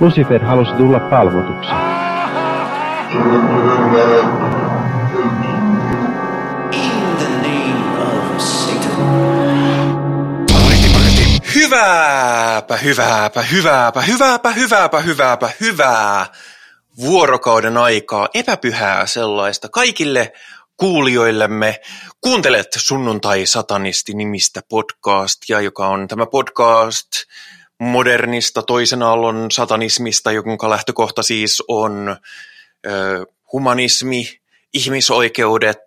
Lucifer halusi tulla palvotuksi. Hyvääpä, hyvääpä, hyvääpä, hyvääpä, hyvääpä, hyvääpä, hyvää vuorokauden aikaa, epäpyhää sellaista kaikille kuulijoillemme. Kuuntelet Sunnuntai-satanisti nimistä podcastia, joka on tämä podcast modernista toisen aallon satanismista, jonka lähtökohta siis on ö, humanismi, ihmisoikeudet,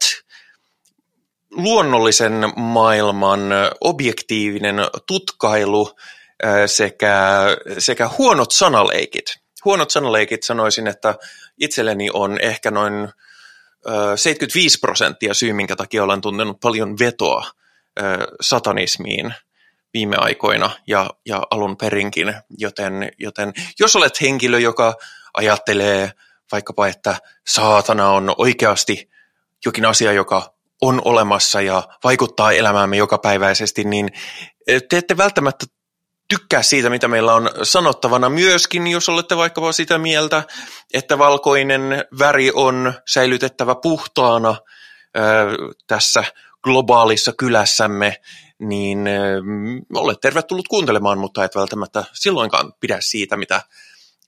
luonnollisen maailman objektiivinen tutkailu sekä, sekä huonot sanaleikit. Huonot sanaleikit sanoisin, että itselleni on ehkä noin 75 prosenttia syy, minkä takia olen tuntenut paljon vetoa satanismiin viime aikoina ja, ja alun perinkin, joten, joten jos olet henkilö, joka ajattelee vaikkapa, että saatana on oikeasti jokin asia, joka on olemassa ja vaikuttaa elämäämme jokapäiväisesti, niin te ette välttämättä tykkää siitä, mitä meillä on sanottavana. Myöskin, jos olette vaikkapa sitä mieltä, että valkoinen väri on säilytettävä puhtaana ää, tässä globaalissa kylässämme, niin ää, olet tervetullut kuuntelemaan, mutta et välttämättä silloinkaan pidä siitä, mitä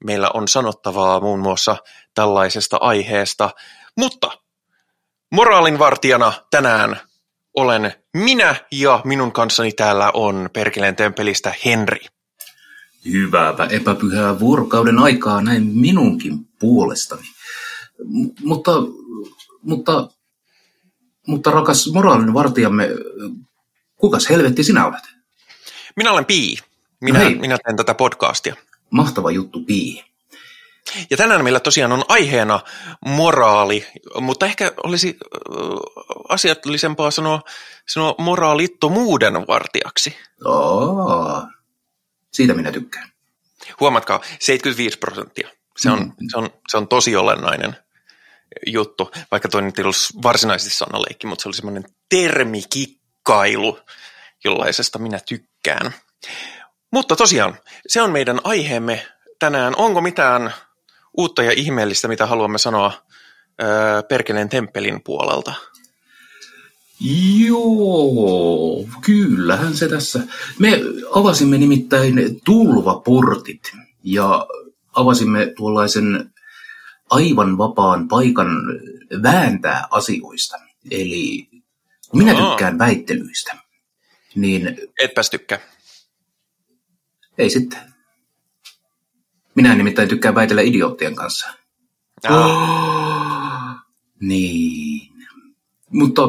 meillä on sanottavaa muun muassa tällaisesta aiheesta. Mutta moraalinvartijana tänään olen minä ja minun kanssani täällä on Perkeleen temppelistä Henri. Hyvääpä epäpyhää vuorokauden aikaa näin minunkin puolestani. M- mutta, mutta, mutta rakas moraalinen vartijamme, kukas helvetti sinä olet? Minä olen Pii. Minä, No hei. minä teen tätä podcastia. Mahtava juttu, Pii. Ja tänään meillä tosiaan on aiheena moraali, mutta ehkä olisi äh, asiallisempaa sanoa, sanoa moraalittomuuden vartijaksi. Oo, siitä minä tykkään. Huomatkaa, 75 prosenttia. Se on, Mm. se, on, se on tosi olennainen juttu, vaikka toi nyt ei ollut varsinaisesti sanaleikki, mutta se oli semmoinen termikikkailu, jollaisesta minä tykkään. Mutta tosiaan, se on meidän aiheemme tänään. Onko mitään uutta ja ihmeellistä, mitä haluamme sanoa öö, Perkeleen temppelin puolelta? Joo, kyllähän se tässä. Me avasimme nimittäin tulvaportit ja avasimme tuollaisen aivan vapaan paikan vääntää asioista. Eli minä Aa. tykkään väittelyistä, niin Etpäs tykkää. ei sitten. Minä nimittäin tykkään väitellä idioottien kanssa. Aa, Niin. Mutta,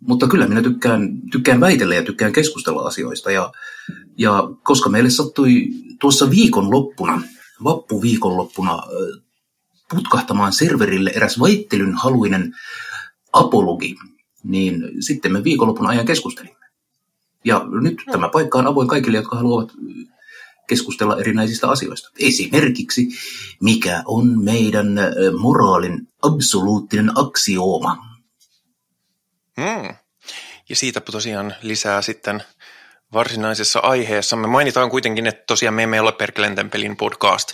mutta kyllä minä tykkään, tykkään väitellä ja tykkään keskustella asioista. Ja, ja koska meille sattui tuossa viikonloppuna, vappuviikonloppuna, putkahtamaan serverille eräs väittelyn haluinen apologi, niin sitten me viikonlopun ajan keskustelimme. Ja nyt tämä paikka on avoin kaikille, jotka haluavat keskustella erinäisistä asioista. Esimerkiksi, mikä on meidän moraalin absoluuttinen aksiooma. Hmm. Ja siitä tosiaan lisää sitten varsinaisessa aiheessa. Me mainitaan kuitenkin, että tosiaan me emme ole Perkeleen temppelin podcast,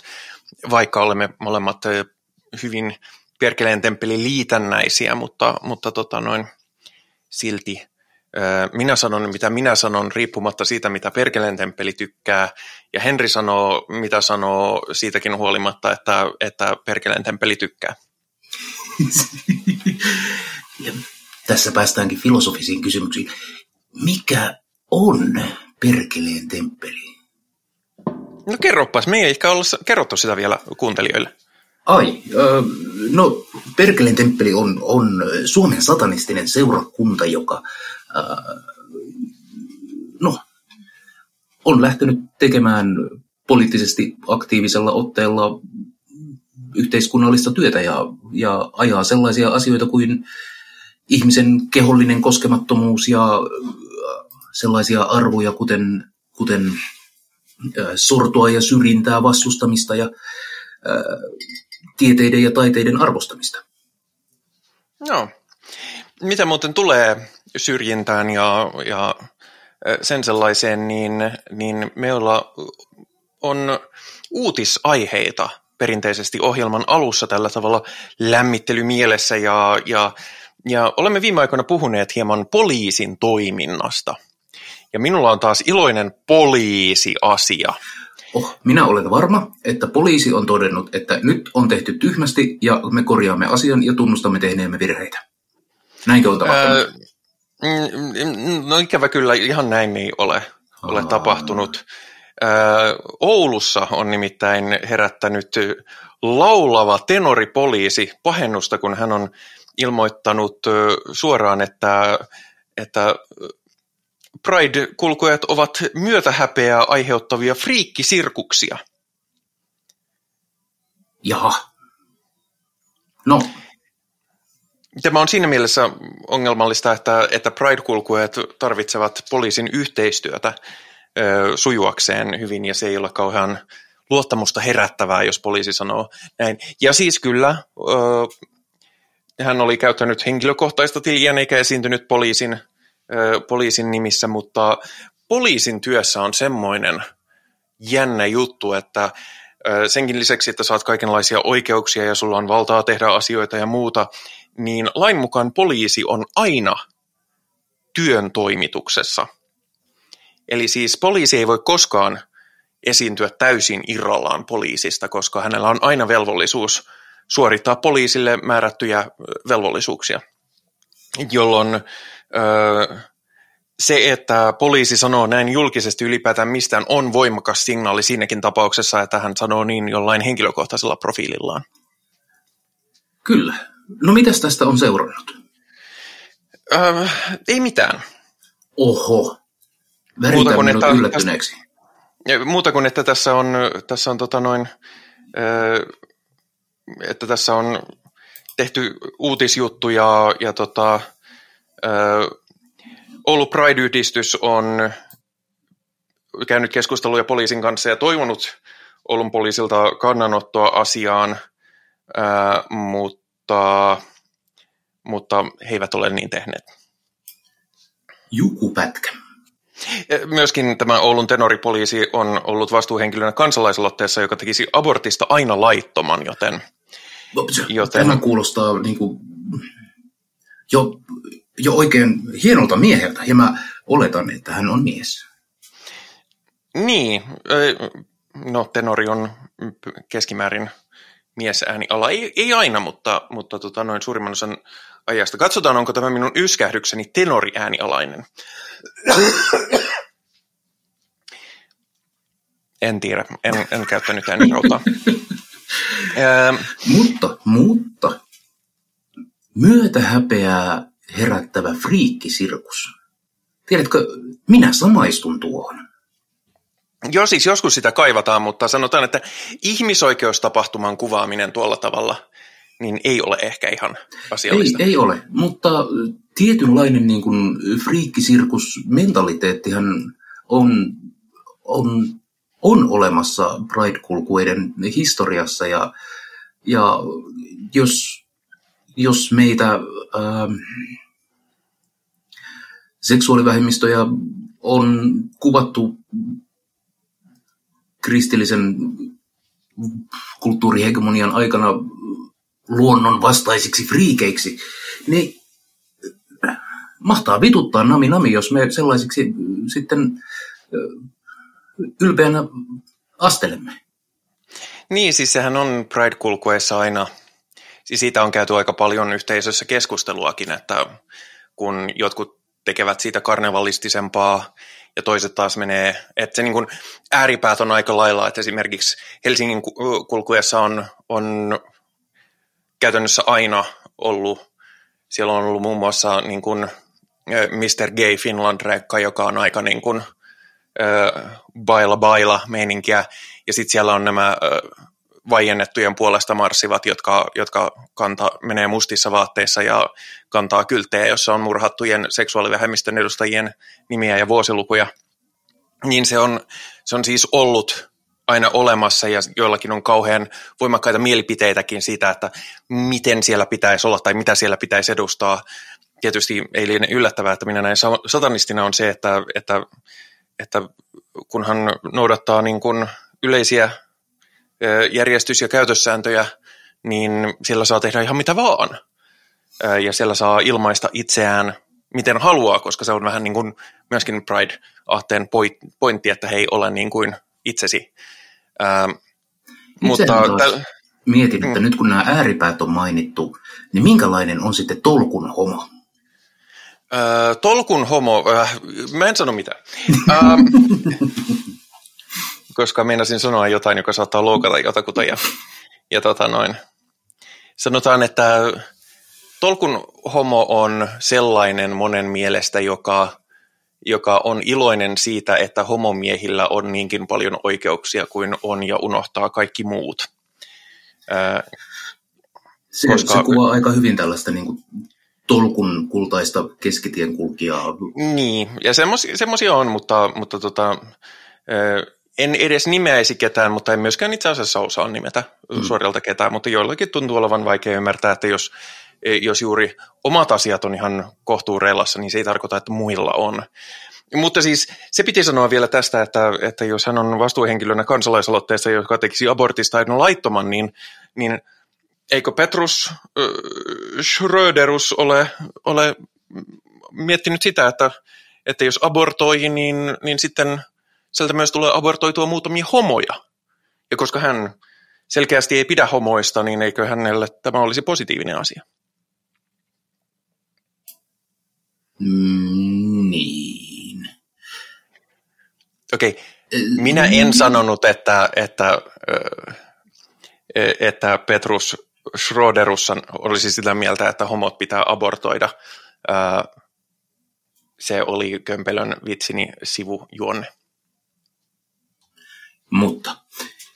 vaikka olemme molemmat hyvin Perkeleen temppelin liitännäisiä, mutta, mutta tota noin, silti minä sanon, mitä minä sanon, riippumatta siitä, mitä Perkeleen temppeli tykkää, ja Henri sanoo, mitä sanoo siitäkin huolimatta, että, että Perkeleen temppeli tykkää. ja tässä päästäänkin filosofisiin kysymyksiin. Mikä on perkeleen temppeli? No kerropas, me ei ehkä olla kerrottu sitä vielä kuuntelijoille. Ai, no Perkeleen temppeli on, on Suomen satanistinen seurakunta, joka no, on lähtenyt tekemään poliittisesti aktiivisella otteella yhteiskunnallista työtä ja, ja ajaa sellaisia asioita kuin ihmisen kehollinen koskemattomuus ja ö, sellaisia arvoja, kuten, kuten ö, sortoa ja syrjintää vastustamista ja ö, tieteiden ja taiteiden arvostamista. Joo. Mitä muuten tulee syrjintään ja, ja sen sellaiseen, niin, niin me olla, on uutisaiheita perinteisesti ohjelman alussa tällä tavalla lämmittelymielessä ja, ja, ja olemme viime aikoina puhuneet hieman poliisin toiminnasta. Ja minulla on taas iloinen poliisiasia. Oh, minä olen varma, että poliisi on todennut, että nyt on tehty tyhmästi ja me korjaamme asian ja tunnustamme tehneemme virheitä. Näinkö on tapahtunut? Öö, no ikävä kyllä ihan näin ei ole, ole tapahtunut. Oulussa on nimittäin herättänyt laulava tenoripoliisi pahennusta, kun hän on ilmoittanut suoraan, että, että Pride-kulkujat ovat myötähäpeää aiheuttavia friikkisirkuksia. Jaha. No. Tämä on siinä mielessä ongelmallista, että, että Pride-kulkujat tarvitsevat poliisin yhteistyötä ö, sujuakseen hyvin, ja se ei ole kauhean luottamusta herättävää, jos poliisi sanoo näin. Ja siis kyllä, ö, hän oli käyttänyt henkilökohtaista tiliä eikä esiintynyt poliisin poliisin nimissä, mutta poliisin työssä on semmoinen jännä juttu, että senkin lisäksi, että saat kaikenlaisia oikeuksia ja sulla on valtaa tehdä asioita ja muuta, niin lain mukaan poliisi on aina työn toimituksessa. Eli siis poliisi ei voi koskaan esiintyä täysin irrallaan poliisista, koska hänellä on aina velvollisuus suorittaa poliisille määrättyjä velvollisuuksia, jolloin se, että poliisi sanoo näin julkisesti ylipäätään mistään, on voimakas signaali siinäkin tapauksessa, että hän sanoo niin jollain henkilökohtaisella profiilillaan. Kyllä. No mitäs tästä on seurannut? Öö, ei mitään. Oho. Muuta kuin, että, yllättyneeksi. Tästä, muuta kuin, että tässä on, tässä on tota noin, öö, että tässä on tehty uutisjuttu ja, ja tota, öö, Oulu Pride-yhdistys on käynyt keskusteluja poliisin kanssa ja toivonut Oulun poliisilta kannanottoa asiaan, ää, mutta, mutta he eivät ole niin tehneet. Jukupätkä. Myöskin tämä Oulun tenoripoliisi on ollut vastuuhenkilönä kansalaisaloitteessa, joka tekisi abortista aina laittoman, joten... joten... Tämä kuulostaa niin kuin jo jo oikein hienolta mieheltä, ja mä oletan, että hän on mies. Niin, no tenori on keskimäärin miesääniala. Ei, ei aina, mutta, mutta tota, noin suurimman osan ajasta. Katsotaan, onko tämä minun yskähdykseni tenoriäänialainen. En tiedä, en, en käyttänyt äänirautaa. mutta, mutta, myötähäpeää herättävä friikkisirkus. Tiedätkö, minä samaistun tuohon. Joo, siis joskus sitä kaivataan, mutta sanotaan, että ihmisoikeustapahtuman kuvaaminen tuolla tavalla niin ei ole ehkä ihan asiallista. Ei, ei ole, mutta tietynlainen niin kuin friikkisirkus-mentaliteettihan on, on, on olemassa Pride-kulkueiden historiassa ja, ja jos, jos meitä... Äh, seksuaalivähemmistöjä on kuvattu kristillisen kulttuurihegemonian aikana luonnon vastaisiksi friikeiksi, niin mahtaa vituttaa nami nami, jos me sellaisiksi sitten ylpeänä astelemme. Niin, siis sehän on Pride-kulkueessa aina, siis siitä on käyty aika paljon yhteisössä keskusteluakin, että kun jotkut tekevät siitä karnevalistisempaa ja toiset taas menee, että se niin kuin ääripäät on aika lailla, että esimerkiksi Helsingin kulkuessa on, on käytännössä aina ollut, siellä on ollut muun muassa niin kuin Mr. Gay Finland-rekka, joka on aika niin kuin, baila baila meininkiä, ja sitten siellä on nämä vaiennettujen puolesta marssivat, jotka, jotka kanta, menee mustissa vaatteissa ja kantaa kylttejä, jossa on murhattujen seksuaalivähemmistön edustajien nimiä ja vuosilukuja. Niin se on, se on siis ollut aina olemassa ja joillakin on kauhean voimakkaita mielipiteitäkin siitä, että miten siellä pitäisi olla tai mitä siellä pitäisi edustaa. Tietysti ei liene yllättävää, että minä näin satanistina on se, että, että, että kunhan noudattaa niin kuin yleisiä järjestys- ja käytössääntöjä, niin siellä saa tehdä ihan mitä vaan. Ja siellä saa ilmaista itseään miten haluaa, koska se on vähän niin kuin myöskin Pride-ahteen pointti, että he ei ole niin kuin itsesi. mutta täl... mietin, että mm. nyt kun nämä ääripäät on mainittu, niin minkälainen on sitten tolkun homo? Öö, tolkun homo, äh, mä en sano mitään. koska meinasin sanoa jotain, joka saattaa loukata jotakuta. Ja, ja tota noin. Sanotaan, että tolkun homo on sellainen monen mielestä, joka, joka on iloinen siitä, että homomiehillä on niinkin paljon oikeuksia kuin on ja unohtaa kaikki muut. Ää, se, koska, se kuvaa aika hyvin tällaista niin kuin, tolkun kultaista keskitien kulkijaa. Niin, ja semmoisia on, mutta, mutta tota, en edes nimeäisi ketään, mutta en myöskään itse asiassa osaa nimetä mm. suorilta ketään, mutta joillakin tuntuu olevan vaikea ymmärtää, että jos, jos juuri omat asiat on ihan kohtuureilassa, niin se ei tarkoita, että muilla on. Mutta siis se piti sanoa vielä tästä, että, että jos hän on vastuuhenkilönä kansalaisaloitteessa, joka tekisi abortista aina laittoman, niin, niin eikö Petrus äh, Schröderus ole, ole miettinyt sitä, että, että jos abortoi, niin, niin sitten sieltä myös tulee abortoitua muutamia homoja. Ja koska hän selkeästi ei pidä homoista, niin eikö hänelle tämä olisi positiivinen asia? Mm, niin. Okei, okay. minä en sanonut, että, että, että Petrus Schroederus olisi sitä mieltä, että homot pitää abortoida. Se oli Kömpelön vitsini sivujuonne. Mutta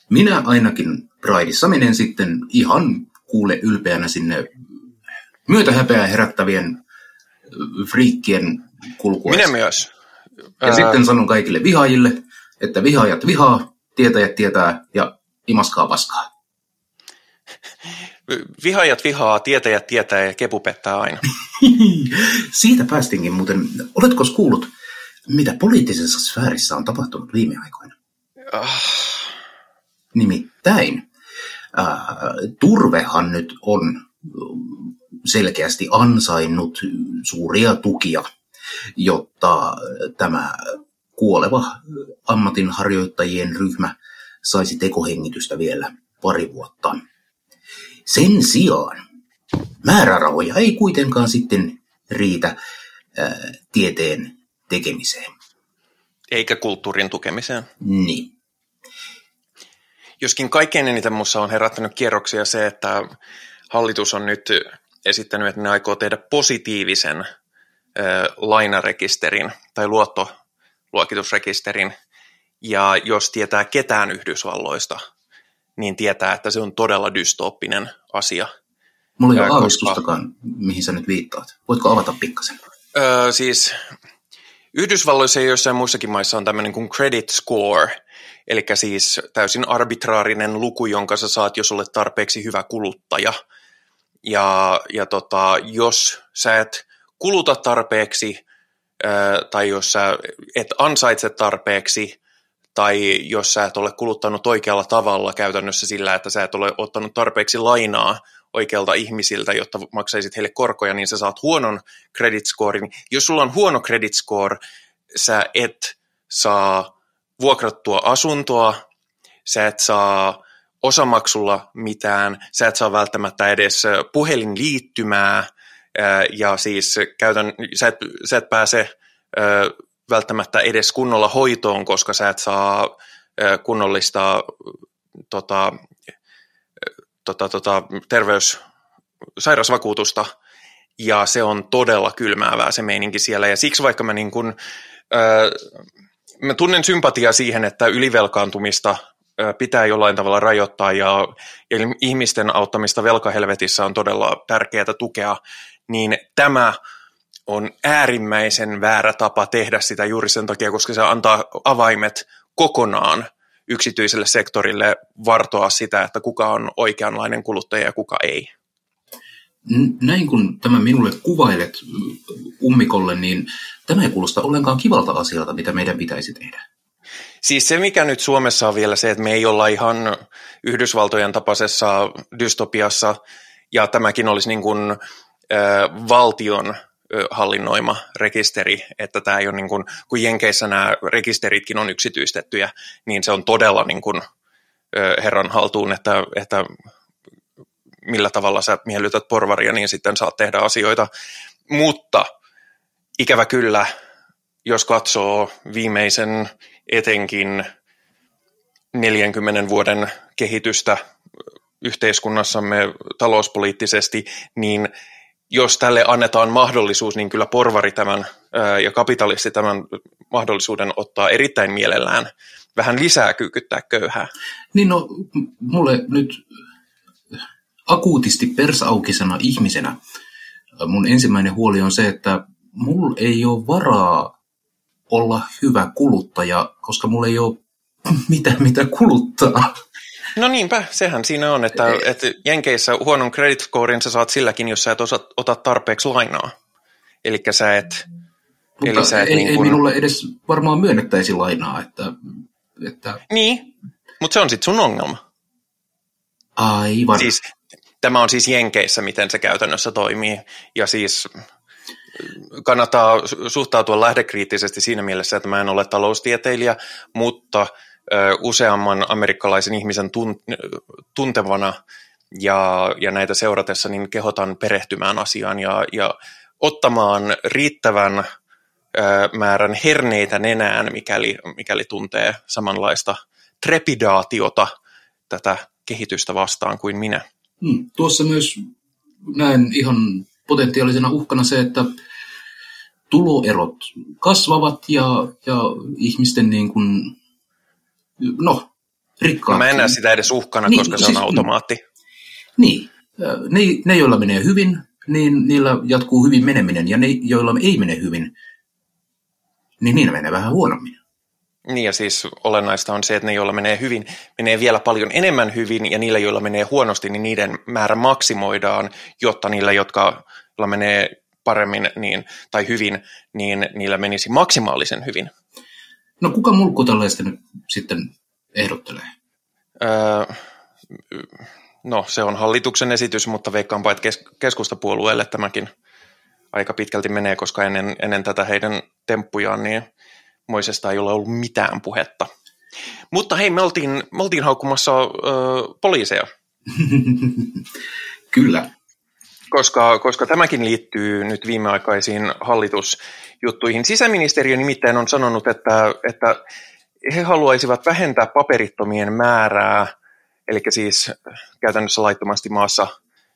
minä ainakin Prideissa menen sitten ihan kuule ylpeänä sinne myötähäpeää herättävien friikkien kulkuessa. Minä myös. Ja Ää... sitten sanon kaikille vihaajille, että vihaajat vihaa, tietäjät tietää ja imaskaa paskaa. Vihaajat vihaa, tietäjät tietää ja kepu pettää aina. Siitä päästinkin muuten. Oletko kuullut, mitä poliittisessa sfäärissä on tapahtunut viime aikoina? Ah. Nimittäin äh, turvehan nyt on selkeästi ansainnut suuria tukia, jotta tämä kuoleva ammatinharjoittajien ryhmä saisi tekohengitystä vielä pari vuotta. Sen sijaan määrärahoja ei kuitenkaan sitten riitä ää, tieteen tekemiseen. Eikä kulttuurin tukemiseen. Niin. Joskin kaikkein eniten minussa on herättänyt kierroksia se, että hallitus on nyt esittänyt, että ne aikoo tehdä positiivisen ö, lainarekisterin tai luottoluokitusrekisterin. Ja jos tietää ketään Yhdysvalloista, niin tietää, että se on todella dystooppinen asia. Mulla ei ole aavistustakaan, koska... mihin sä nyt viittaat. Voitko avata pikkasen? Öö, siis Yhdysvalloissa ja joissain muissakin maissa on tämmöinen kuin credit score, eli siis täysin arbitraarinen luku, jonka sä saat, jos olet tarpeeksi hyvä kuluttaja. Ja, ja tota, jos sä et kuluta tarpeeksi, tai jos sä et ansaitse tarpeeksi, tai jos sä et ole kuluttanut oikealla tavalla käytännössä sillä, että sä et ole ottanut tarpeeksi lainaa oikealta ihmisiltä, jotta maksaisit heille korkoja, niin sä saat huonon credit scorein. Jos sulla on huono credit score, sä et saa vuokrattua asuntoa, sä et saa osamaksulla mitään, sä et saa välttämättä edes puhelinliittymää, ja siis käytän, sä, et, sä et pääse välttämättä edes kunnolla hoitoon, koska sä et saa kunnollista tota, tota, tota, terveys, sairausvakuutusta, ja se on todella kylmäävää se meininki siellä, ja siksi vaikka mä, niin kun, ö, mä tunnen sympatiaa siihen, että ylivelkaantumista pitää jollain tavalla rajoittaa ja, ihmisten auttamista velkahelvetissä on todella tärkeää tukea, niin tämä on äärimmäisen väärä tapa tehdä sitä juuri sen takia, koska se antaa avaimet kokonaan yksityiselle sektorille vartoa sitä, että kuka on oikeanlainen kuluttaja ja kuka ei. Näin kun tämä minulle kuvailet ummikolle, niin tämä ei kuulosta ollenkaan kivalta asialta, mitä meidän pitäisi tehdä. Siis se, mikä nyt Suomessa on vielä se, että me ei olla ihan Yhdysvaltojen tapaisessa dystopiassa, ja tämäkin olisi niin kuin, äh, valtion hallinnoima rekisteri, että tämä ei ole niin kuin, kun Jenkeissä nämä rekisteritkin on yksityistettyjä, niin se on todella niin kuin, herran haltuun, että, että millä tavalla sä miellytät porvaria, niin sitten saat tehdä asioita. Mutta ikävä kyllä, jos katsoo viimeisen etenkin 40 vuoden kehitystä yhteiskunnassamme talouspoliittisesti, niin jos tälle annetaan mahdollisuus, niin kyllä porvari tämän ja kapitalisti tämän mahdollisuuden ottaa erittäin mielellään vähän lisää kyykyttää köyhää. Niin no, mulle nyt akuutisti persaukisena ihmisenä mun ensimmäinen huoli on se, että mulla ei ole varaa olla hyvä kuluttaja, koska mulla ei ole mitään mitä kuluttaa. No niinpä, sehän siinä on, että, että Jenkeissä huonon credit scorein sä saat silläkin, jos sä et osa, ota tarpeeksi lainaa. Eli sä et... Mutta eli sä et ei, niin kun... ei minulle edes varmaan myönnettäisi lainaa, että... että... Niin, mutta se on sitten sun ongelma. Aivan. Siis, tämä on siis Jenkeissä, miten se käytännössä toimii. Ja siis kannattaa suhtautua lähdekriittisesti siinä mielessä, että mä en ole taloustieteilijä, mutta useamman amerikkalaisen ihmisen tuntevana ja, ja näitä seuratessa, niin kehotan perehtymään asiaan ja, ja ottamaan riittävän määrän herneitä nenään, mikäli, mikäli tuntee samanlaista trepidaatiota tätä kehitystä vastaan kuin minä. Hmm, tuossa myös näen ihan potentiaalisena uhkana se, että tuloerot kasvavat ja, ja ihmisten niin kuin no, rikkaat. No mä en näe sitä edes uhkana, niin, koska se siis, on automaatti. Niin, ne, ne joilla menee hyvin, niin niillä jatkuu hyvin meneminen, ja ne, joilla ei mene hyvin, niin niillä menee vähän huonommin. Niin ja siis olennaista on se, että ne, joilla menee hyvin, menee vielä paljon enemmän hyvin, ja niillä, joilla menee huonosti, niin niiden määrä maksimoidaan, jotta niillä, jotka joilla menee paremmin niin, tai hyvin, niin niillä menisi maksimaalisen hyvin. No kuka mulkku tällaista nyt sitten ehdottelee? Öö, no se on hallituksen esitys, mutta veikkaanpa, että kes- keskustapuolueelle tämäkin aika pitkälti menee, koska ennen, ennen tätä heidän temppujaan niin Moisesta ei ole ollut mitään puhetta. Mutta hei, me oltiin, me oltiin haukkumassa öö, poliiseja. Kyllä koska, koska tämäkin liittyy nyt viimeaikaisiin hallitusjuttuihin. Sisäministeriö nimittäin on sanonut, että, että he haluaisivat vähentää paperittomien määrää, eli siis käytännössä laittomasti maassa,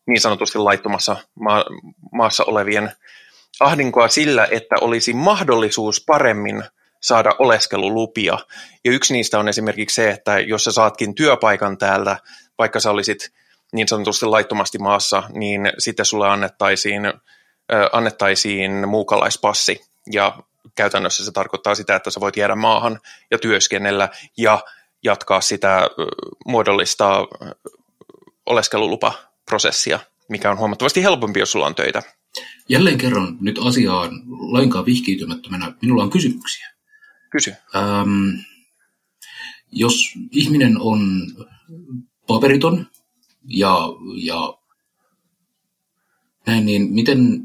niin sanotusti laittomassa maa, maassa olevien ahdinkoa sillä, että olisi mahdollisuus paremmin saada oleskelulupia. Ja yksi niistä on esimerkiksi se, että jos sä saatkin työpaikan täältä, vaikka sä olisit niin sanotusti laittomasti maassa, niin sitten sulle annettaisiin, äh, annettaisiin muukalaispassi ja käytännössä se tarkoittaa sitä, että sä voit jäädä maahan ja työskennellä ja jatkaa sitä muodollista oleskelulupaprosessia, mikä on huomattavasti helpompi, jos sulla on töitä. Jälleen kerran nyt asiaan lainkaan vihkiytymättömänä. Minulla on kysymyksiä. Kysy. Ähm, jos ihminen on paperiton ja, ja näin, niin miten,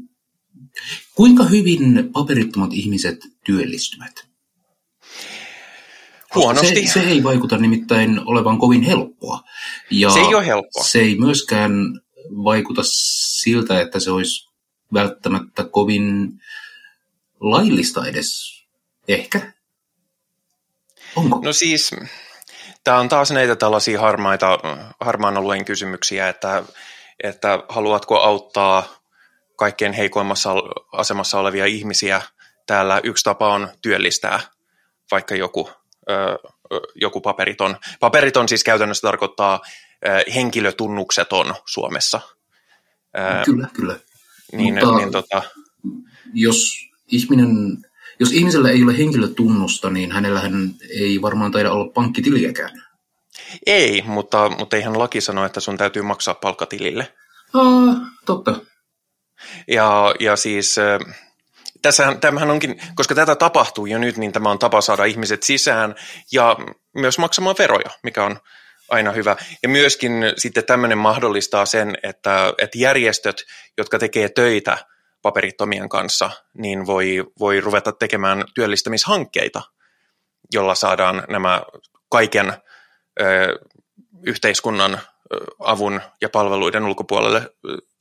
kuinka hyvin paperittomat ihmiset työllistyvät? Huonosti. Se, se ei vaikuta nimittäin olevan kovin helppoa. Ja se ei ole helppoa. Se ei myöskään vaikuta siltä, että se olisi välttämättä kovin laillista edes. Ehkä. Onko? No siis, Tämä on taas näitä tällaisia harmaita, harmaan alueen kysymyksiä, että, että haluatko auttaa kaikkein heikoimmassa asemassa olevia ihmisiä täällä. Yksi tapa on työllistää vaikka joku, ö, joku paperiton. Paperiton siis käytännössä tarkoittaa ö, henkilötunnukseton Suomessa. Kyllä, kyllä. Niin, Mutta niin, tota... jos ihminen jos ihmisellä ei ole henkilötunnusta, niin hänellähän ei varmaan taida olla pankkitiliäkään. Ei, mutta, mutta eihän laki sano, että sun täytyy maksaa palkkatilille. Ah, totta. Ja, ja siis tässähän, tämähän onkin, koska tätä tapahtuu jo nyt, niin tämä on tapa saada ihmiset sisään ja myös maksamaan veroja, mikä on aina hyvä. Ja myöskin sitten tämmöinen mahdollistaa sen, että, että järjestöt, jotka tekee töitä paperittomien kanssa, niin voi, voi ruveta tekemään työllistämishankkeita, jolla saadaan nämä kaiken ö, yhteiskunnan avun ja palveluiden ulkopuolelle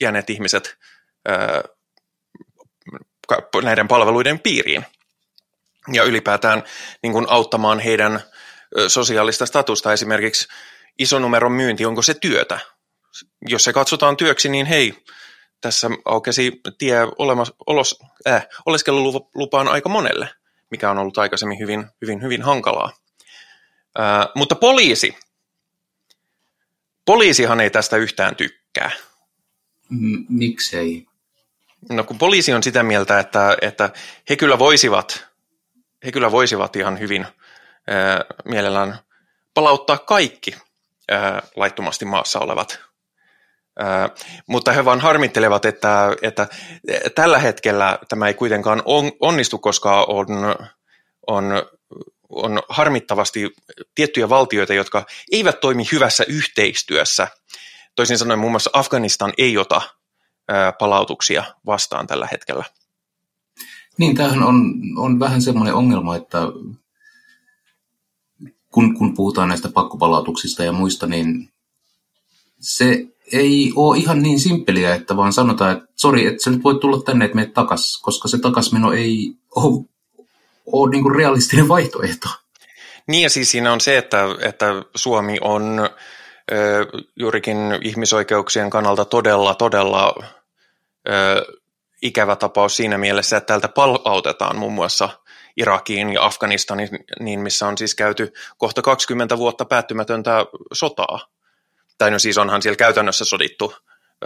jääneet ihmiset ö, näiden palveluiden piiriin. Ja ylipäätään niin kuin auttamaan heidän sosiaalista statusta. Esimerkiksi isonumeron myynti, onko se työtä? Jos se katsotaan työksi, niin hei, tässä aukesi tie olemas, olos, äh, oleskelulupaan aika monelle, mikä on ollut aikaisemmin hyvin, hyvin, hyvin hankalaa. Äh, mutta poliisi. Poliisihan ei tästä yhtään tykkää. M- miksei? No kun poliisi on sitä mieltä, että, että he kyllä voisivat, he kyllä voisivat ihan hyvin ää, mielellään palauttaa kaikki ää, laittomasti maassa olevat. Mutta he vaan harmittelevat, että, että tällä hetkellä tämä ei kuitenkaan on, onnistu, koska on, on, on harmittavasti tiettyjä valtioita, jotka eivät toimi hyvässä yhteistyössä. Toisin sanoen muun muassa Afganistan ei ota palautuksia vastaan tällä hetkellä. Niin, tämähän on, on vähän semmoinen ongelma, että kun, kun puhutaan näistä pakkopalautuksista ja muista, niin se ei ole ihan niin simppeliä, että vaan sanotaan, että sori, että sä nyt voit tulla tänne, että menet takas, koska se takasmeno ei ole, ole niin kuin realistinen vaihtoehto. Niin ja siis siinä on se, että, että Suomi on juurikin ihmisoikeuksien kannalta todella, todella ö, ikävä tapaus siinä mielessä, että täältä palautetaan muun muassa Irakiin ja Afganistaniin, niin missä on siis käyty kohta 20 vuotta päättymätöntä sotaa. Tai no siis onhan siellä käytännössä sodittu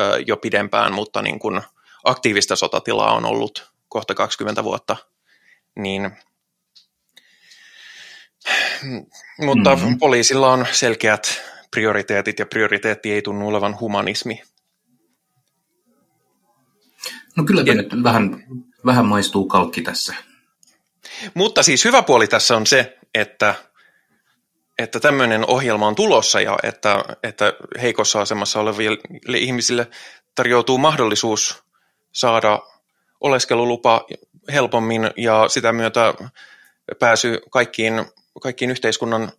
ö, jo pidempään, mutta niin kuin aktiivista sotatilaa on ollut kohta 20 vuotta. Niin, mutta mm-hmm. poliisilla on selkeät prioriteetit ja prioriteetti ei tunnu olevan humanismi. No kyllä ja, nyt vähän, vähän maistuu kalkki tässä. Mutta siis hyvä puoli tässä on se, että, että tämmöinen ohjelma on tulossa ja että, että heikossa asemassa oleville ihmisille tarjoutuu mahdollisuus saada oleskelulupa helpommin ja sitä myötä pääsy kaikkiin, kaikkiin yhteiskunnan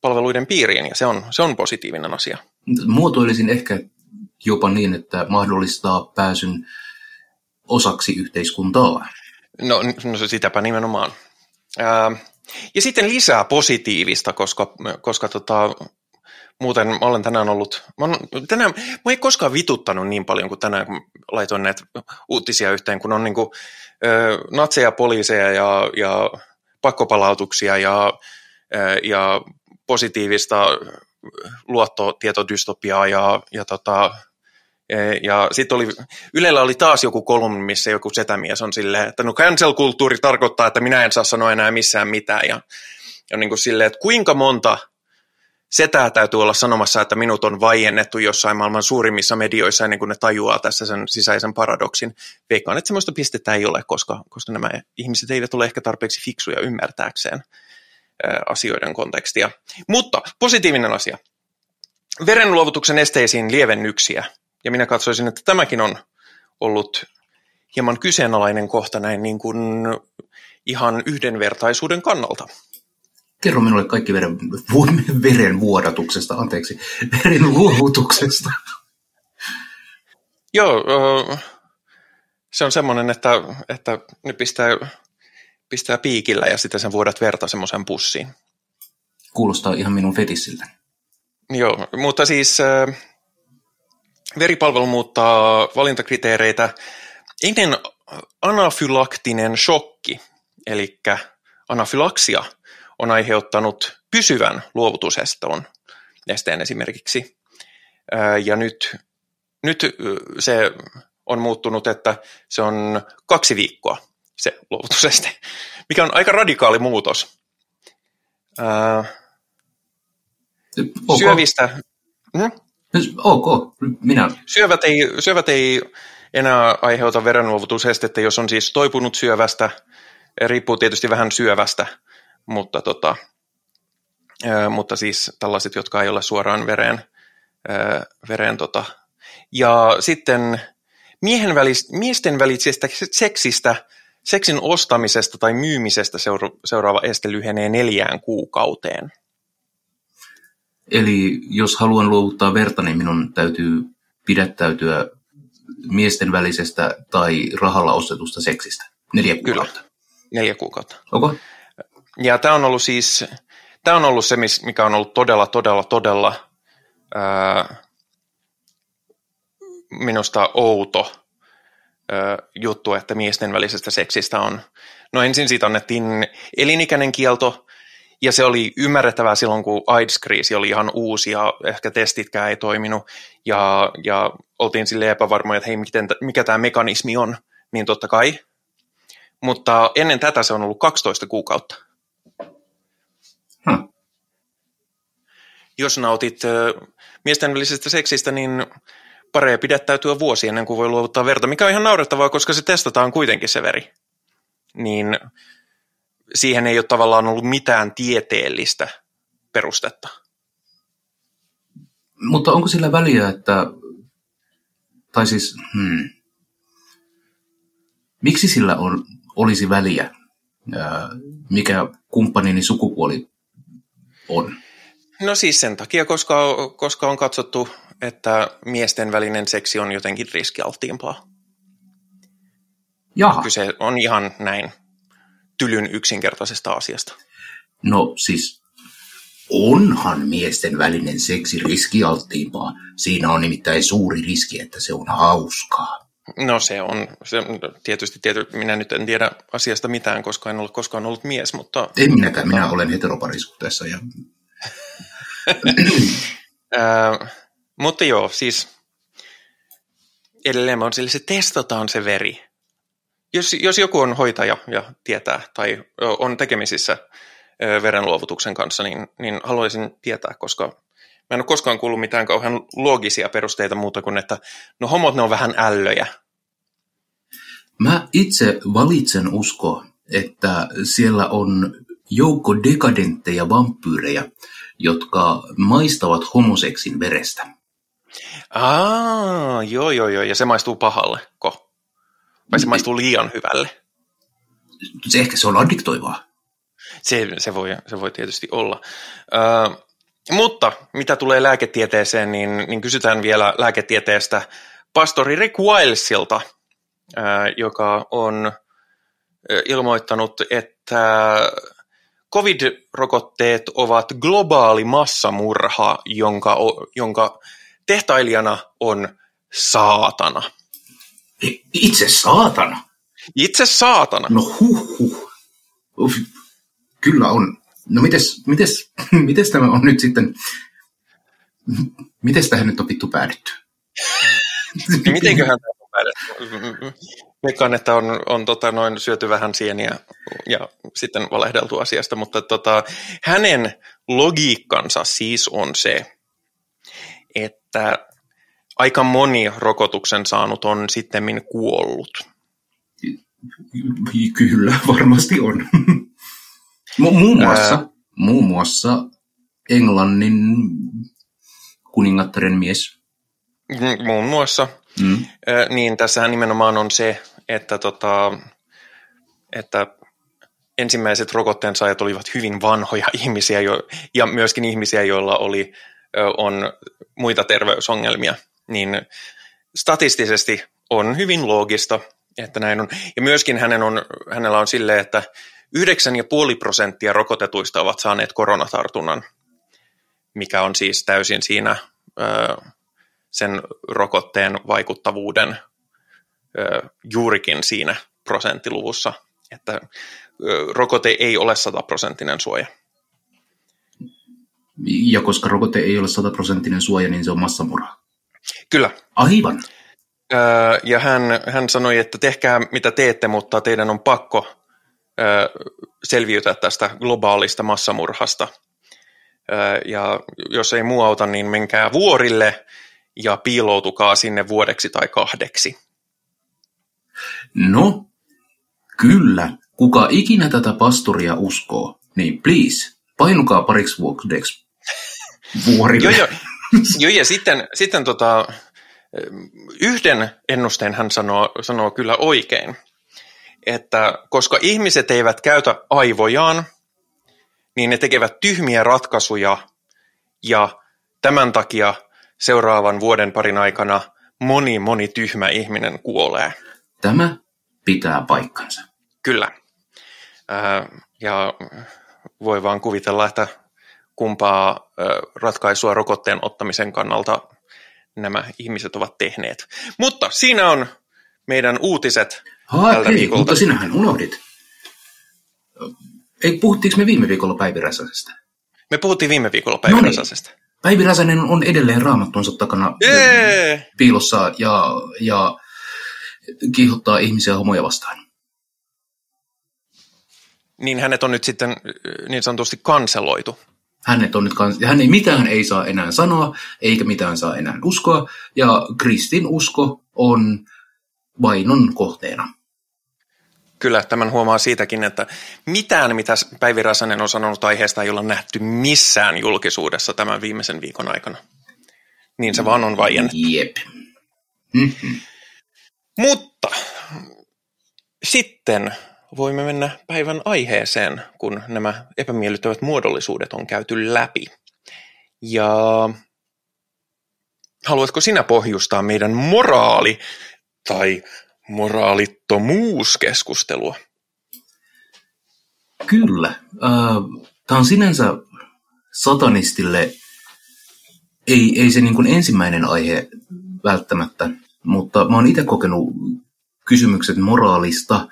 palveluiden piiriin, ja se on, se on positiivinen asia. Muotoilisin ehkä jopa niin, että mahdollistaa pääsyn osaksi yhteiskuntaa. No, no sitäpä nimenomaan. Ää, ja sitten lisää positiivista, koska, koska tota, muuten mä olen tänään ollut, mä, olen, tänään, mä ei koskaan vituttanut niin paljon kuin tänään, kun laitoin näitä uutisia yhteen, kun on niin kuin, ö, natseja, poliiseja ja, ja pakkopalautuksia ja, ö, ja positiivista luottotietodystopiaa ja, ja, tota, ja sitten oli, Ylellä oli taas joku kolumni, missä joku setämies on silleen, että no cancel-kulttuuri tarkoittaa, että minä en saa sanoa enää missään mitään. Ja, ja niin kuin silleen, että kuinka monta setää täytyy olla sanomassa, että minut on vaiennettu jossain maailman suurimmissa medioissa ennen kuin ne tajuaa tässä sen sisäisen paradoksin. Veikkaan, että sellaista pistettä ei ole, koska, koska nämä ihmiset eivät ole ehkä tarpeeksi fiksuja ymmärtääkseen asioiden kontekstia. Mutta positiivinen asia. Verenluovutuksen esteisiin lievennyksiä. Ja minä katsoisin, että tämäkin on ollut hieman kyseenalainen kohta näin niin kuin ihan yhdenvertaisuuden kannalta. Kerro minulle kaikki veren, veren vuodatuksesta, anteeksi, veren luovutuksesta. Joo, se on semmoinen, että, että ne pistää pistää piikillä ja sitten sen vuodat verta semmoiseen pussiin. Kuulostaa ihan minun fetissiltä. Joo, mutta siis äh, veripalvelu muuttaa valintakriteereitä. Ennen anafylaktinen shokki, eli anafylaksia, on aiheuttanut pysyvän luovutuseston nesteen esimerkiksi. Ja nyt, nyt se on muuttunut, että se on kaksi viikkoa se luovutuseste, mikä on aika radikaali muutos. Syövistä... Hmm? Ok, minä... Syövät ei, syövät ei enää aiheuta verenluovutusestettä, jos on siis toipunut syövästä, riippuu tietysti vähän syövästä, mutta, tota, mutta siis tällaiset, jotka ei ole suoraan vereen, vereen tota. ja sitten miehen välis, miesten välisestä seksistä, seksin ostamisesta tai myymisestä seura, seuraava este lyhenee neljään kuukauteen. Eli jos haluan luovuttaa verta, niin minun täytyy pidättäytyä miesten välisestä tai rahalla ostetusta seksistä. Neljä kuukautta. Kyllä, neljä kuukautta. Okay. Ja tämä on ollut siis, tämä on ollut se, mikä on ollut todella, todella, todella ää, minusta outo ää, juttu, että miesten välisestä seksistä on. No ensin siitä annettiin elinikäinen kielto, ja se oli ymmärrettävää silloin, kun AIDS-kriisi oli ihan uusi ja ehkä testitkään ei toiminut. Ja, ja oltiin sille epävarmoja, että hei, miten, mikä tämä mekanismi on, niin totta kai. Mutta ennen tätä se on ollut 12 kuukautta. Hmm. Jos nautit miesten välisestä seksistä, niin pareja pidättäytyä vuosi ennen kuin voi luovuttaa verta, mikä on ihan naurettavaa, koska se testataan kuitenkin se veri. Niin siihen ei ole tavallaan ollut mitään tieteellistä perustetta. Mutta onko sillä väliä, että, tai siis, hmm, miksi sillä on, olisi väliä, mikä kumppanini sukupuoli on? No siis sen takia, koska, koska on katsottu, että miesten välinen seksi on jotenkin riskialttiimpaa. Jaha. Kyse on ihan näin tylyn yksinkertaisesta asiasta. No siis onhan miesten välinen seksi riskialttiimpaa. Siinä on nimittäin suuri riski, että se on hauskaa. No se on, se, tietysti, tietysti minä nyt en tiedä asiasta mitään, koska en ole koskaan ollut mies, mutta... En minäkään, minä olen heteroparisuhteessa ja... äh, mutta joo, siis edelleen on sille, se testataan se veri. Jos, jos joku on hoitaja ja tietää tai on tekemisissä verenluovutuksen kanssa, niin, niin haluaisin tietää, koska mä en ole koskaan kuullut mitään kauhean loogisia perusteita muuta kuin, että no homot ne on vähän ällöjä. Mä itse valitsen usko, että siellä on joukko dekadentteja vampyyrejä, jotka maistavat homoseksin verestä. Aa, joo, joo, joo, ja se maistuu pahalle, ko? Vai se maistuu liian hyvälle? Se ehkä se on addiktoivaa. Se, se, voi, se voi tietysti olla. Ö, mutta mitä tulee lääketieteeseen, niin, niin kysytään vielä lääketieteestä pastori Rick Wilesilta, ö, joka on ilmoittanut, että COVID-rokotteet ovat globaali massamurha, jonka, jonka tehtailijana on saatana. Itse saatana? Itse saatana. No huh, huh. Kyllä on. No mites, mites, mites tämä on nyt sitten, mites tähän nyt on vittu päädytty? Mitenköhän tämä on päädytty? Veikkaan, että on, on tota, noin syöty vähän sieniä ja sitten valehdeltu asiasta, mutta tota, hänen logiikkansa siis on se, että aika moni rokotuksen saanut on sitten kuollut. Kyllä, varmasti on. muun, muassa, Ää... muun muassa Englannin kuningattaren mies. Muun muassa. Mm. niin tässähän nimenomaan on se, että, tota, että ensimmäiset rokotteen saajat olivat hyvin vanhoja ihmisiä jo, ja myöskin ihmisiä, joilla oli, on muita terveysongelmia niin statistisesti on hyvin loogista, että näin on. Ja myöskin hänen on, hänellä on silleen, että 9,5 prosenttia rokotetuista ovat saaneet koronatartunnan, mikä on siis täysin siinä ö, sen rokotteen vaikuttavuuden ö, juurikin siinä prosenttiluvussa, että ö, rokote ei ole sataprosenttinen suoja. Ja koska rokote ei ole sataprosenttinen suoja, niin se on massamurha. Kyllä. Aivan. ja hän, hän sanoi, että tehkää mitä teette, mutta teidän on pakko selviytyä tästä globaalista massamurhasta. ja jos ei muu auta, niin menkää vuorille ja piiloutukaa sinne vuodeksi tai kahdeksi. No, kyllä. Kuka ikinä tätä pastoria uskoo, niin please, painukaa pariksi vuodeksi vuorille. Joo, joo. joo ja sitten, sitten tota, yhden ennusteen hän sanoo, sanoo kyllä oikein, että koska ihmiset eivät käytä aivojaan, niin ne tekevät tyhmiä ratkaisuja ja tämän takia seuraavan vuoden parin aikana moni, moni tyhmä ihminen kuolee. Tämä pitää paikkansa. Kyllä. ja voi vaan kuvitella, että kumpaa ratkaisua rokotteen ottamisen kannalta nämä ihmiset ovat tehneet. Mutta siinä on meidän uutiset Haa, tältä hei, viikolta. Mutta sinähän unohdit. Ei, puhuttiinko me viime viikolla Päivi Räsäsestä? Me puhuttiin viime viikolla Päivi no niin. Räsäsestä. Päivi Räsänen on edelleen raamattunsa takana Jee! piilossa ja, ja kiihottaa ihmisiä homoja vastaan. Niin hänet on nyt sitten niin sanotusti kanseloitu. Hänet on nyt kans- hän ei mitään ei saa enää sanoa, eikä mitään saa enää uskoa, ja kristin usko on vainon kohteena. Kyllä, tämän huomaa siitäkin, että mitään, mitä Päivi Räsänen on sanonut aiheesta, ei olla nähty missään julkisuudessa tämän viimeisen viikon aikana. Niin se vaan on vaiennettu. Jep. Mm-hmm. Mutta sitten voimme mennä päivän aiheeseen, kun nämä epämiellyttävät muodollisuudet on käyty läpi. Ja haluatko sinä pohjustaa meidän moraali- tai moraalittomuuskeskustelua? Kyllä. Tämä on sinänsä satanistille, ei, ei se niin kuin ensimmäinen aihe välttämättä, mutta mä oon itse kokenut kysymykset moraalista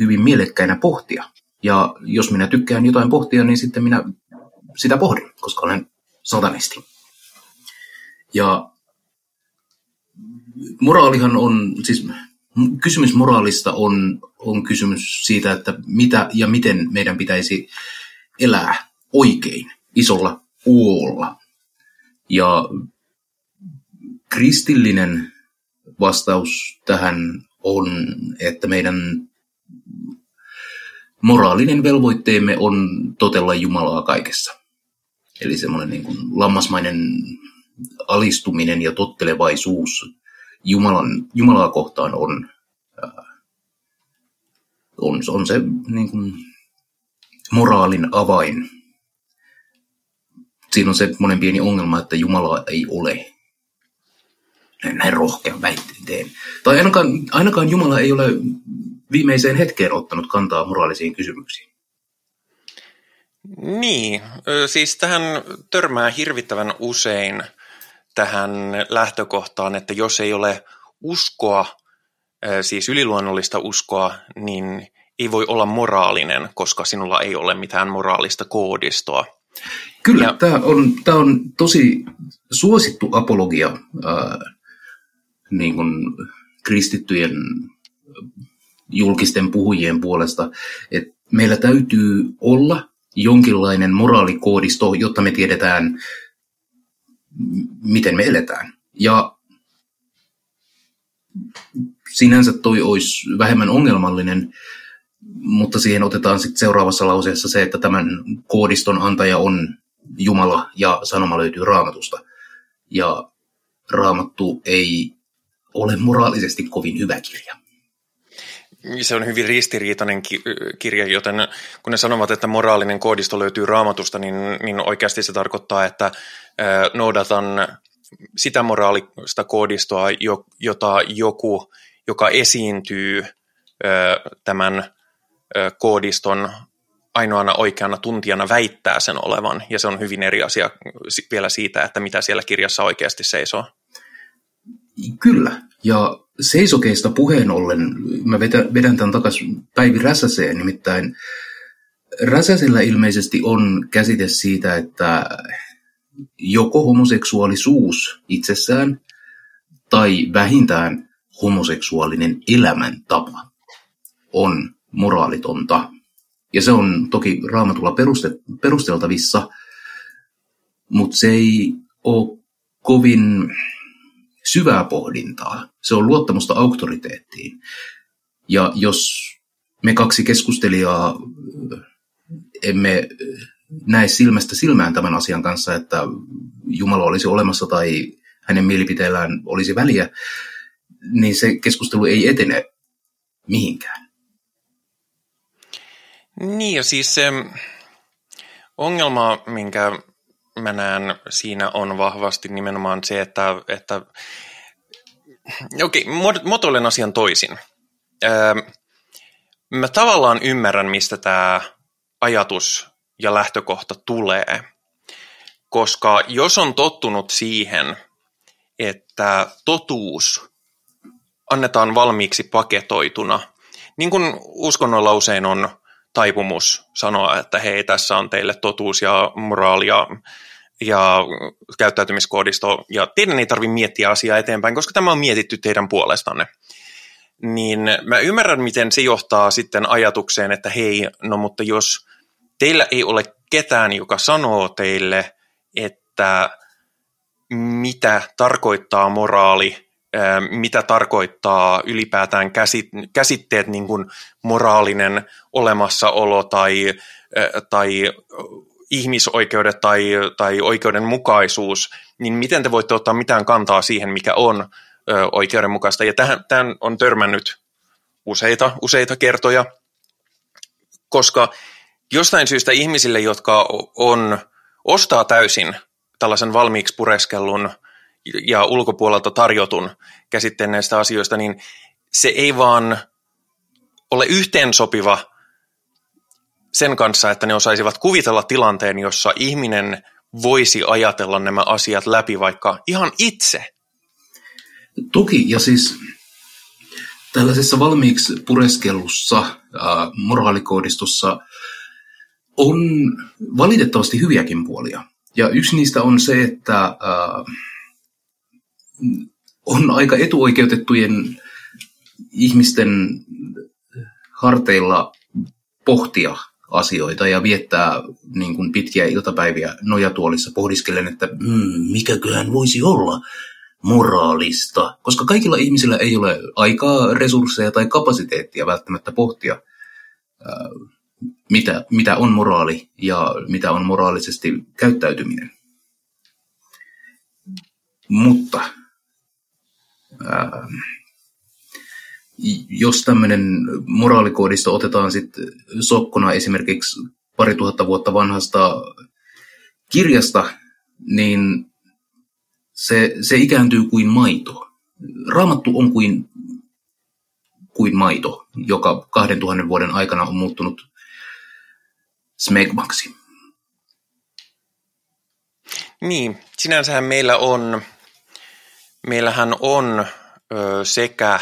hyvin mielekkäinä pohtia. Ja jos minä tykkään jotain pohtia, niin sitten minä sitä pohdin, koska olen satanisti. Ja moraalihan on, siis kysymys moraalista on, on kysymys siitä, että mitä ja miten meidän pitäisi elää oikein isolla uolla. Ja kristillinen vastaus tähän on, että meidän moraalinen velvoitteemme on totella Jumalaa kaikessa. Eli semmoinen niin kuin lammasmainen alistuminen ja tottelevaisuus Jumalan, Jumalaa kohtaan on, on, on se niin kuin, moraalin avain. Siinä on se monen pieni ongelma, että Jumalaa ei ole. Näin rohkean väitteen. Tai ainakaan, ainakaan Jumala ei ole viimeiseen hetkeen ottanut kantaa moraalisiin kysymyksiin. Niin, siis tähän törmää hirvittävän usein – tähän lähtökohtaan, että jos ei ole uskoa, siis yliluonnollista uskoa, niin ei voi olla moraalinen, koska sinulla ei ole mitään moraalista koodistoa. Kyllä, ja, tämä, on, tämä on tosi suosittu apologia ää, niin kuin kristittyjen julkisten puhujien puolesta, että meillä täytyy olla jonkinlainen moraalikoodisto, jotta me tiedetään, miten me eletään. Ja sinänsä toi olisi vähemmän ongelmallinen, mutta siihen otetaan sitten seuraavassa lauseessa se, että tämän koodiston antaja on Jumala ja sanoma löytyy raamatusta. Ja raamattu ei ole moraalisesti kovin hyvä kirja. Se on hyvin ristiriitainen kirja, joten kun ne sanovat, että moraalinen koodisto löytyy raamatusta, niin, niin oikeasti se tarkoittaa, että noudatan sitä moraalista koodistoa, jota joku, joka esiintyy tämän koodiston ainoana oikeana tuntijana väittää sen olevan, ja se on hyvin eri asia vielä siitä, että mitä siellä kirjassa oikeasti seisoo. Kyllä, ja seisokeista puheen ollen, mä vedän tämän takaisin Päivi Räsäseen, nimittäin Räsäsellä ilmeisesti on käsite siitä, että joko homoseksuaalisuus itsessään tai vähintään homoseksuaalinen elämäntapa on moraalitonta. Ja se on toki raamatulla peruste, perusteltavissa, mutta se ei ole kovin syvää pohdintaa. Se on luottamusta auktoriteettiin. Ja jos me kaksi keskustelijaa emme näe silmästä silmään tämän asian kanssa, että Jumala olisi olemassa tai hänen mielipiteellään olisi väliä, niin se keskustelu ei etene mihinkään. Niin ja siis se ongelma, minkä mä näen siinä on vahvasti nimenomaan se, että, että okei, okay, muotoilen asian toisin. Öö, mä tavallaan ymmärrän, mistä tämä ajatus ja lähtökohta tulee, koska jos on tottunut siihen, että totuus annetaan valmiiksi paketoituna, niin kuin uskonnolla usein on taipumus sanoa, että hei, tässä on teille totuus ja moraali ja, ja käyttäytymiskoodisto, ja teidän ei tarvitse miettiä asiaa eteenpäin, koska tämä on mietitty teidän puolestanne. Niin mä ymmärrän, miten se johtaa sitten ajatukseen, että hei, no mutta jos teillä ei ole ketään, joka sanoo teille, että mitä tarkoittaa moraali, mitä tarkoittaa ylipäätään käsitteet, niin kuin moraalinen olemassaolo tai, tai ihmisoikeudet tai, tai oikeudenmukaisuus, niin miten te voitte ottaa mitään kantaa siihen, mikä on oikeudenmukaista. Ja tähän, tähän on törmännyt useita, useita kertoja, koska jostain syystä ihmisille, jotka on, ostaa täysin tällaisen valmiiksi pureskellun ja ulkopuolelta tarjotun käsitteen näistä asioista, niin se ei vaan ole yhteensopiva sen kanssa, että ne osaisivat kuvitella tilanteen, jossa ihminen voisi ajatella nämä asiat läpi vaikka ihan itse. Toki, ja siis tällaisessa valmiiksi pureskellussa äh, moraalikoodistossa on valitettavasti hyviäkin puolia. Ja yksi niistä on se, että äh, on aika etuoikeutettujen ihmisten harteilla pohtia asioita ja viettää niin kuin pitkiä iltapäiviä nojatuolissa pohdiskellen, että hmm, mikäköhän voisi olla moraalista, koska kaikilla ihmisillä ei ole aikaa, resursseja tai kapasiteettia välttämättä pohtia, äh, mitä, mitä on moraali ja mitä on moraalisesti käyttäytyminen. Mutta ää, jos tämmöinen moraalikoodisto otetaan sitten sokkona esimerkiksi pari tuhatta vuotta vanhasta kirjasta, niin se, se ikääntyy kuin maito. Raamattu on kuin, kuin maito, joka 2000 vuoden aikana on muuttunut smegmaksi. Niin, sinänsähän meillä on, meillähän on ö, sekä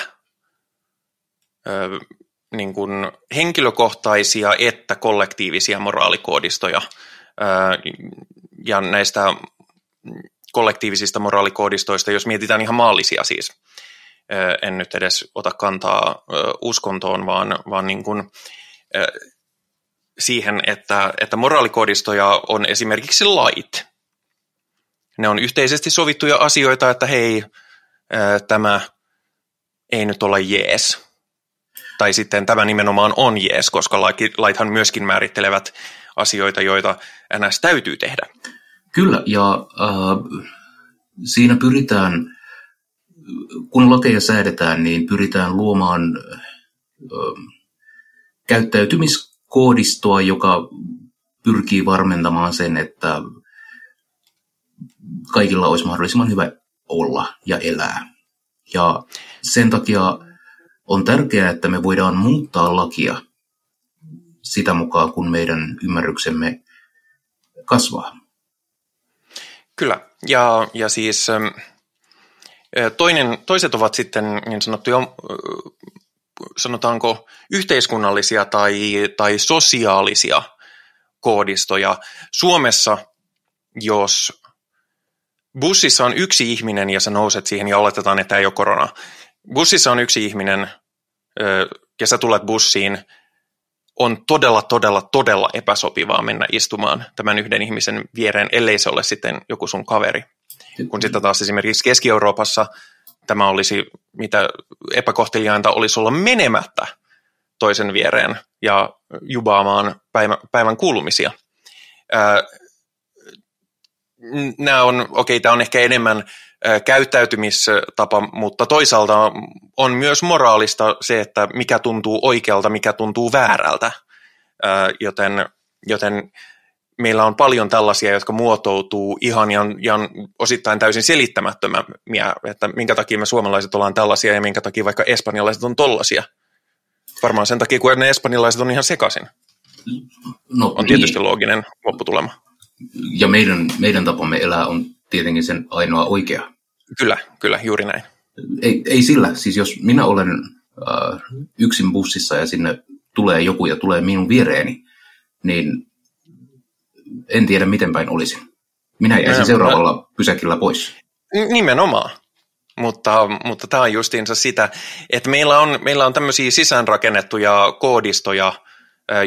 niin kuin henkilökohtaisia että kollektiivisia moraalikoodistoja. Ja näistä kollektiivisista moraalikoodistoista, jos mietitään ihan maallisia siis, en nyt edes ota kantaa uskontoon, vaan, vaan niin kuin, siihen, että, että moraalikoodistoja on esimerkiksi lait. Ne on yhteisesti sovittuja asioita, että hei, tämä ei nyt ole jees. Tai sitten tämä nimenomaan on jees, koska laithan myöskin määrittelevät asioita, joita NS täytyy tehdä. Kyllä, ja äh, siinä pyritään, kun lakeja säädetään, niin pyritään luomaan äh, käyttäytymis koodistoa, joka pyrkii varmentamaan sen, että kaikilla olisi mahdollisimman hyvä olla ja elää. Ja sen takia on tärkeää, että me voidaan muuttaa lakia sitä mukaan, kun meidän ymmärryksemme kasvaa. Kyllä, ja, ja siis ähm, toinen, toiset ovat sitten niin sanottuja sanotaanko yhteiskunnallisia tai, tai sosiaalisia koodistoja. Suomessa, jos bussissa on yksi ihminen ja sä nouset siihen ja oletetaan, että ei ole korona. Bussissa on yksi ihminen ja sä tulet bussiin, on todella, todella, todella epäsopivaa mennä istumaan tämän yhden ihmisen viereen, ellei se ole sitten joku sun kaveri. Kun sitten taas esimerkiksi Keski-Euroopassa tämä olisi, mitä epäkohteliainta olisi olla menemättä toisen viereen ja jubaamaan päivän, päivän kuulumisia. Nämä on, okei, okay, tämä on ehkä enemmän käyttäytymistapa, mutta toisaalta on myös moraalista se, että mikä tuntuu oikealta, mikä tuntuu väärältä. Joten, joten meillä on paljon tällaisia, jotka muotoutuu ihan ja, ja osittain täysin selittämättömiä, että minkä takia me suomalaiset ollaan tällaisia ja minkä takia vaikka espanjalaiset on tollaisia. Varmaan sen takia, kun ne espanjalaiset on ihan sekaisin. No, on tietysti niin. looginen lopputulema. Ja meidän, meidän tapamme elää on tietenkin sen ainoa oikea. Kyllä, kyllä, juuri näin. Ei, ei sillä, siis jos minä olen äh, yksin bussissa ja sinne tulee joku ja tulee minun viereeni, niin en tiedä miten päin olisin. Minä jäisin no, seuraavalla no, pysäkillä pois. Nimenomaan. Mutta, mutta tämä on justiinsa sitä, että meillä on, meillä on tämmöisiä sisäänrakennettuja koodistoja,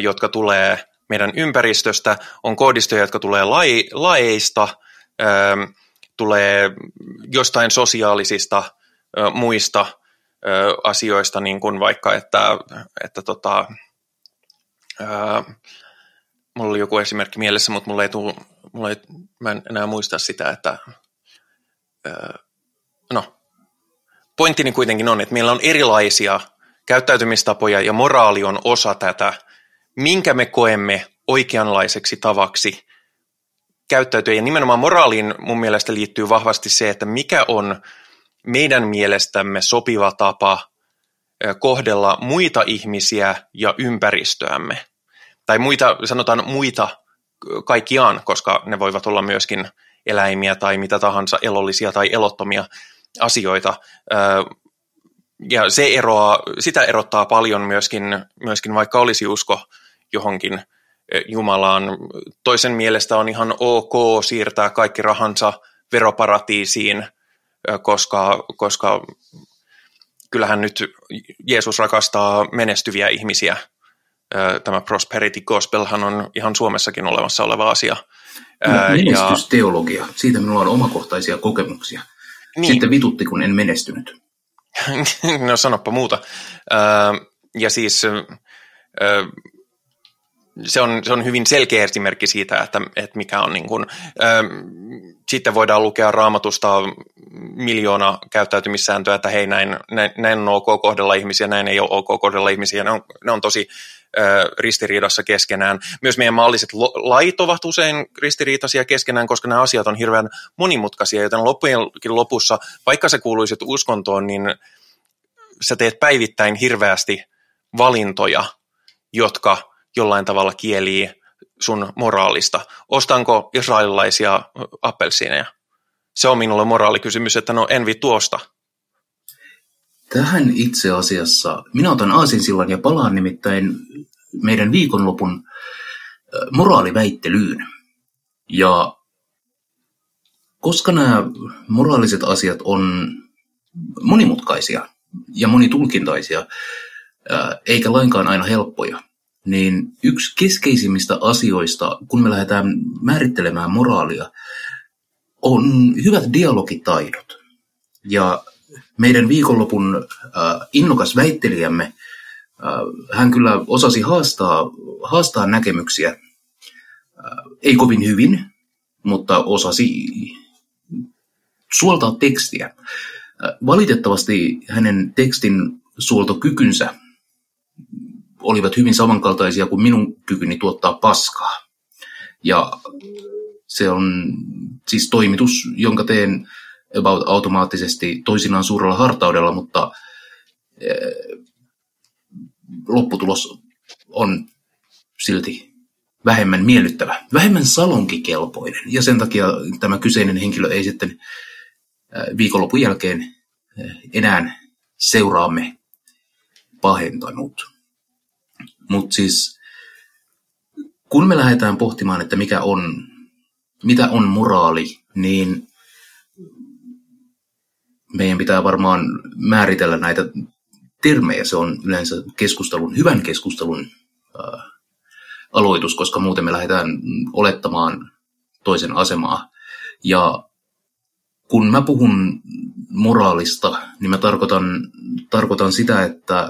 jotka tulee meidän ympäristöstä, on koodistoja, jotka tulee lai, laeista, tulee jostain sosiaalisista muista asioista, niin kuin vaikka, että, että tota, mulla oli joku esimerkki mielessä, mutta mulla ei tuu, mulla ei, mä en enää muista sitä, että no, pointtini kuitenkin on, että meillä on erilaisia käyttäytymistapoja ja moraali on osa tätä, minkä me koemme oikeanlaiseksi tavaksi käyttäytyä. Ja nimenomaan moraaliin mun mielestä liittyy vahvasti se, että mikä on meidän mielestämme sopiva tapa kohdella muita ihmisiä ja ympäristöämme tai muita, sanotaan muita kaikkiaan, koska ne voivat olla myöskin eläimiä tai mitä tahansa elollisia tai elottomia asioita. Ja se eroaa, sitä erottaa paljon myöskin, myöskin vaikka olisi usko johonkin Jumalaan. Toisen mielestä on ihan ok siirtää kaikki rahansa veroparatiisiin, koska, koska kyllähän nyt Jeesus rakastaa menestyviä ihmisiä – tämä prosperity gospelhan on ihan Suomessakin olemassa oleva asia. Menestysteologia, siitä minulla on omakohtaisia kokemuksia. Niin. Sitten vitutti, kun en menestynyt. no sanoppa muuta. Ja siis se on, se on hyvin selkeä esimerkki siitä, että, että mikä on niin kuin, sitten voidaan lukea raamatusta miljoona käyttäytymissääntöä, että hei näin, näin, näin on ok kohdella ihmisiä, näin ei ole ok kohdella ihmisiä, ne on, ne on tosi ristiriidassa keskenään. Myös meidän maalliset lait ovat usein ristiriitaisia keskenään, koska nämä asiat on hirveän monimutkaisia, joten loppujen lopussa, vaikka sä kuuluisit uskontoon, niin sä teet päivittäin hirveästi valintoja, jotka jollain tavalla kielii sun moraalista. Ostanko israelilaisia appelsiineja? Se on minulle moraalikysymys, että no en tuosta. Tähän itse asiassa, minä otan aasinsillan ja palaan nimittäin meidän viikonlopun moraaliväittelyyn. Ja koska nämä moraaliset asiat on monimutkaisia ja monitulkintaisia, eikä lainkaan aina helppoja, niin yksi keskeisimmistä asioista, kun me lähdetään määrittelemään moraalia, on hyvät dialogitaidot. Ja meidän viikonlopun äh, innokas väittelijämme, äh, hän kyllä osasi haastaa, haastaa näkemyksiä, äh, ei kovin hyvin, mutta osasi suoltaa tekstiä. Valitettavasti hänen tekstin suoltokykynsä olivat hyvin samankaltaisia kuin minun kykyni tuottaa paskaa. Ja se on siis toimitus, jonka teen about automaattisesti toisinaan suurella hartaudella, mutta eh, lopputulos on silti vähemmän miellyttävä, vähemmän salonkikelpoinen. Ja sen takia tämä kyseinen henkilö ei sitten eh, viikonlopun jälkeen eh, enää seuraamme pahentanut. Mutta siis kun me lähdetään pohtimaan, että mikä on, mitä on moraali, niin meidän pitää varmaan määritellä näitä termejä. Se on yleensä keskustelun, hyvän keskustelun äh, aloitus, koska muuten me lähdetään olettamaan toisen asemaa. Ja kun mä puhun moraalista, niin mä tarkoitan, tarkoitan sitä, että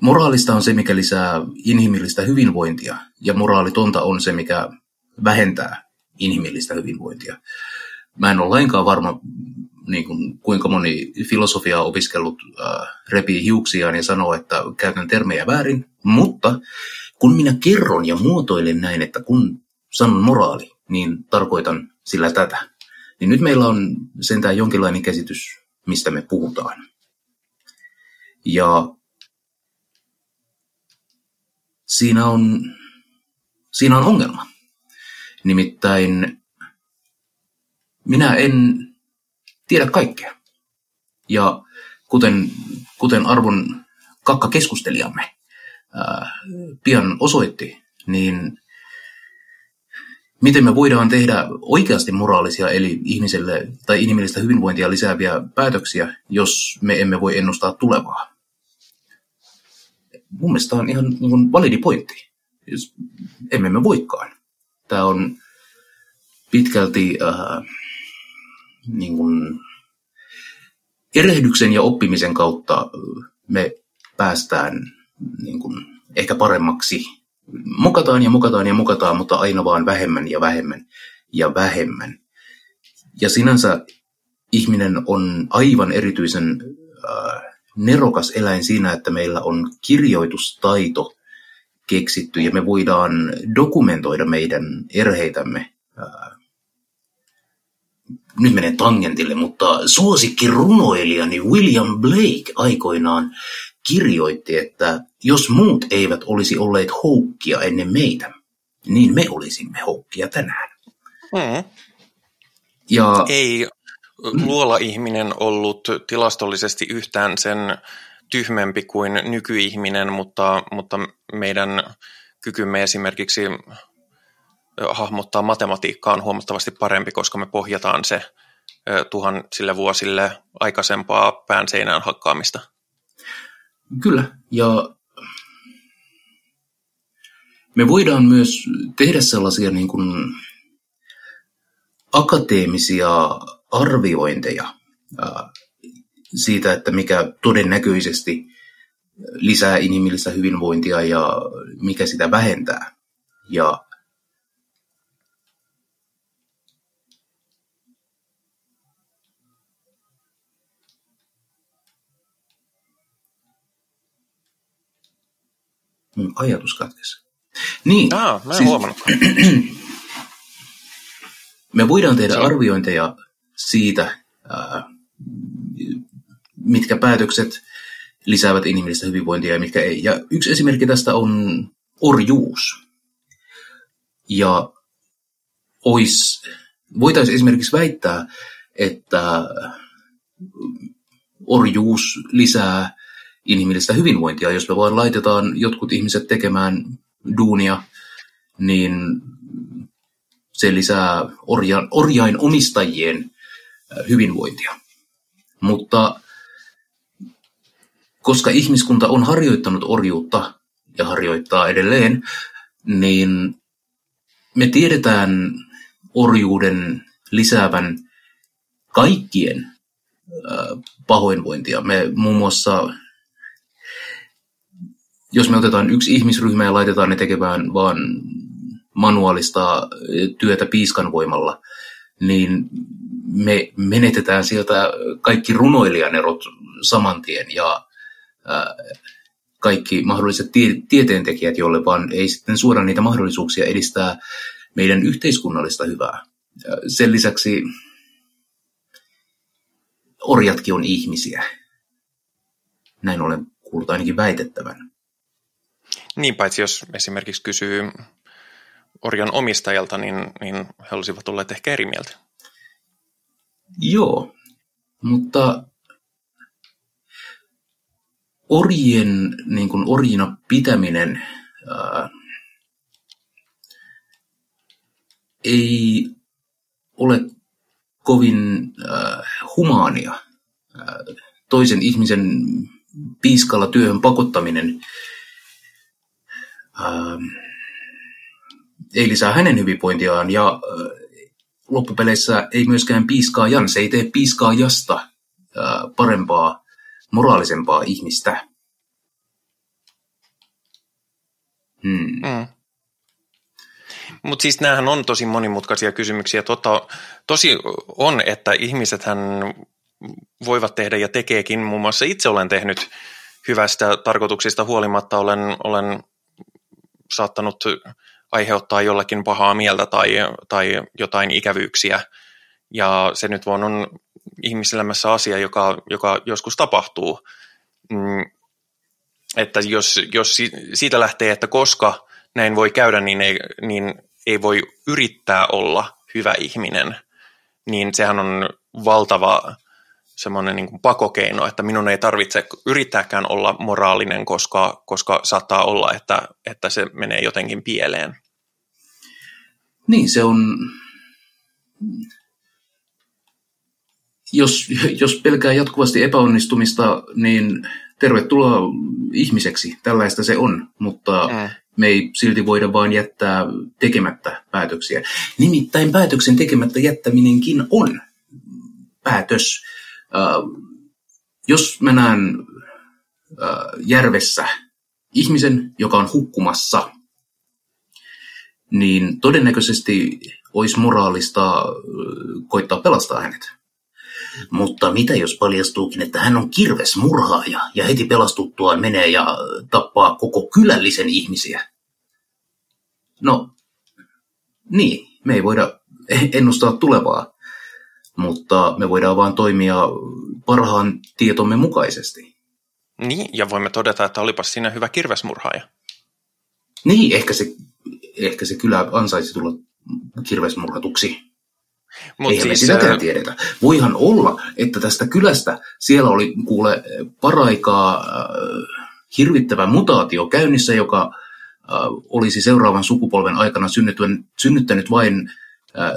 moraalista on se, mikä lisää inhimillistä hyvinvointia, ja moraalitonta on se, mikä vähentää inhimillistä hyvinvointia. Mä en ole lainkaan varma, niin kuin, kuinka moni filosofiaa opiskellut äh, repii hiuksiaan ja sanoo, että käytän termejä väärin, mutta kun minä kerron ja muotoilen näin, että kun sanon moraali, niin tarkoitan sillä tätä. Niin nyt meillä on sentään jonkinlainen käsitys, mistä me puhutaan. Ja siinä on, siinä on ongelma. Nimittäin minä en tiedä kaikkea. Ja kuten, kuten arvon kakkakeskustelijamme ää, pian osoitti, niin miten me voidaan tehdä oikeasti moraalisia, eli ihmiselle tai inhimillistä hyvinvointia lisääviä päätöksiä, jos me emme voi ennustaa tulevaa. Mun mielestä on ihan niin kuin validi pointti. Jos emme me voikaan. Tämä on pitkälti äh, niin kuin erehdyksen ja oppimisen kautta me päästään niin kuin ehkä paremmaksi mukataan ja mukataan ja mukataan, mutta aina vaan vähemmän ja vähemmän ja vähemmän. Ja sinänsä ihminen on aivan erityisen äh, nerokas eläin siinä, että meillä on kirjoitustaito keksitty ja me voidaan dokumentoida meidän erheitämme. Nyt menee tangentille, mutta suosikki runoilijani William Blake aikoinaan kirjoitti, että jos muut eivät olisi olleet houkkia ennen meitä, niin me olisimme houkkia tänään. Mm. Ja, Ei luola-ihminen ollut tilastollisesti yhtään sen tyhmempi kuin nykyihminen, mutta, mutta meidän kykymme esimerkiksi hahmottaa matematiikkaa on huomattavasti parempi, koska me pohjataan se tuhansille vuosille aikaisempaa pään seinään hakkaamista. Kyllä, ja me voidaan myös tehdä sellaisia niin kuin akateemisia arviointeja siitä, että mikä todennäköisesti lisää inhimillistä hyvinvointia ja mikä sitä vähentää. Ja Mun ajatus katkesi. Niin. Ah, mä en siis, Me voidaan tehdä arviointeja siitä, mitkä päätökset lisäävät inhimillistä hyvinvointia ja mitkä ei. Ja yksi esimerkki tästä on orjuus. Ja ois, voitaisiin esimerkiksi väittää, että orjuus lisää inhimillistä hyvinvointia. Jos me vaan laitetaan jotkut ihmiset tekemään duunia, niin se lisää orja, orjain omistajien hyvinvointia. Mutta koska ihmiskunta on harjoittanut orjuutta ja harjoittaa edelleen, niin me tiedetään orjuuden lisäävän kaikkien pahoinvointia. Me muun muassa jos me otetaan yksi ihmisryhmä ja laitetaan ne tekemään vaan manuaalista työtä piiskan voimalla, niin me menetetään sieltä kaikki runoilijanerot saman tien ja kaikki mahdolliset tie- tieteentekijät, joille vaan ei sitten suoda niitä mahdollisuuksia edistää meidän yhteiskunnallista hyvää. Sen lisäksi orjatkin on ihmisiä. Näin olen kuullut ainakin väitettävän. Niin, paitsi jos esimerkiksi kysyy orjan omistajalta, niin, niin he olisivat olleet ehkä eri mieltä. Joo, mutta orjien niin kuin orjina pitäminen ää, ei ole kovin ää, humaania. Ää, toisen ihmisen piiskalla työhön pakottaminen ää, ei lisää hänen hyvinvointiaan ja loppupeleissä ei myöskään piiskaa Jan, se ei tee piiskaa Jasta parempaa, moraalisempaa ihmistä. Hmm. Mm. Mutta siis näähän on tosi monimutkaisia kysymyksiä. Tota, tosi on, että ihmisethän voivat tehdä ja tekeekin. Muun muassa itse olen tehnyt hyvästä tarkoituksista huolimatta, olen, olen saattanut aiheuttaa jollakin pahaa mieltä tai, tai jotain ikävyyksiä. Ja se nyt vaan on ihmiselämässä asia, joka, joka joskus tapahtuu. Mm, että jos, jos siitä lähtee, että koska näin voi käydä, niin ei, niin ei voi yrittää olla hyvä ihminen, niin sehän on valtava semmoinen niin pakokeino, että minun ei tarvitse yrittääkään olla moraalinen, koska, koska saattaa olla, että, että se menee jotenkin pieleen. Niin, se on... Jos, jos pelkää jatkuvasti epäonnistumista, niin tervetuloa ihmiseksi. Tällaista se on, mutta mm. me ei silti voida vain jättää tekemättä päätöksiä. Nimittäin päätöksen tekemättä jättäminenkin on päätös. Äh, jos mä näen äh, järvessä ihmisen, joka on hukkumassa, niin todennäköisesti olisi moraalista koittaa pelastaa hänet. Mutta mitä jos paljastuukin, että hän on kirves murhaaja ja heti pelastuttuaan menee ja tappaa koko kylällisen ihmisiä? No, niin, me ei voida ennustaa tulevaa, mutta me voidaan vaan toimia parhaan tietomme mukaisesti. Niin, ja voimme todeta, että olipas siinä hyvä kirvesmurhaaja. Niin, ehkä se, ehkä se kyllä ansaisi tulla kirvesmurhatuksi. Mut Eihän siis, me sitäkään tiedetä. Voihan olla, että tästä kylästä siellä oli kuule paraikaa äh, hirvittävä mutaatio käynnissä, joka äh, olisi seuraavan sukupolven aikana synnyttänyt vain äh,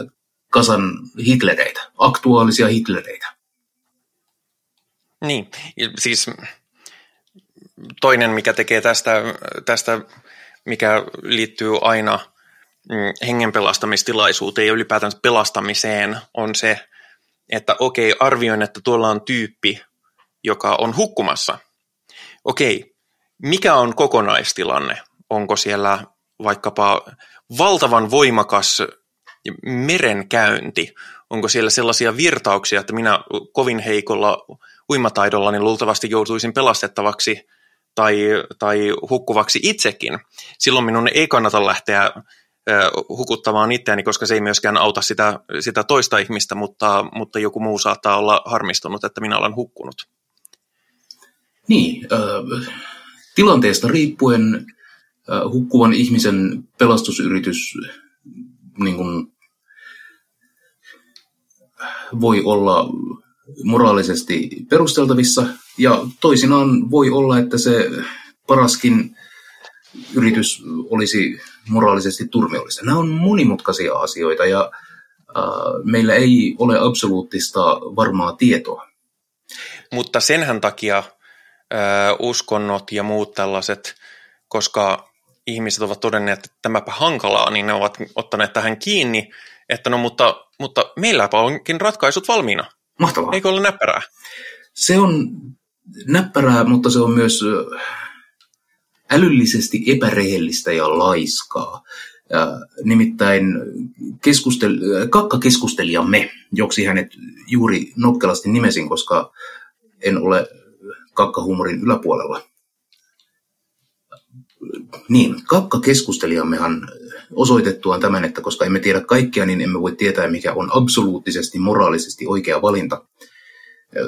kasan Hitlereitä, aktuaalisia Hitlereitä. Niin, siis toinen, mikä tekee tästä, tästä mikä liittyy aina – Mm, hengen pelastamistilaisuuteen ja ylipäätään pelastamiseen on se, että okei, arvioin, että tuolla on tyyppi, joka on hukkumassa. Okei, mikä on kokonaistilanne? Onko siellä vaikkapa valtavan voimakas merenkäynti? Onko siellä sellaisia virtauksia, että minä kovin heikolla uimataidolla niin luultavasti joutuisin pelastettavaksi tai, tai hukkuvaksi itsekin? Silloin minun ei kannata lähteä hukuttamaan itseäni, koska se ei myöskään auta sitä, sitä toista ihmistä, mutta, mutta joku muu saattaa olla harmistunut, että minä olen hukkunut. Niin, äh, tilanteesta riippuen äh, hukkuvan ihmisen pelastusyritys niin kuin, voi olla moraalisesti perusteltavissa ja toisinaan voi olla, että se paraskin yritys olisi moraalisesti turmiollista. Nämä on monimutkaisia asioita ja äh, meillä ei ole absoluuttista varmaa tietoa. Mutta senhän takia äh, uskonnot ja muut tällaiset, koska ihmiset ovat todenneet, että tämäpä hankalaa, niin ne ovat ottaneet tähän kiinni, että no mutta, mutta meilläpä onkin ratkaisut valmiina. Mahtavaa. Eikö ole näppärää? Se on näppärää, mutta se on myös älyllisesti epärehellistä ja laiskaa. Nimittäin keskustel, kakkakeskustelijamme, joksi hänet juuri nokkelasti nimesin, koska en ole kakkahuumorin yläpuolella. Niin, kakkakeskustelijammehan osoitettuaan tämän, että koska emme tiedä kaikkea, niin emme voi tietää, mikä on absoluuttisesti moraalisesti oikea valinta,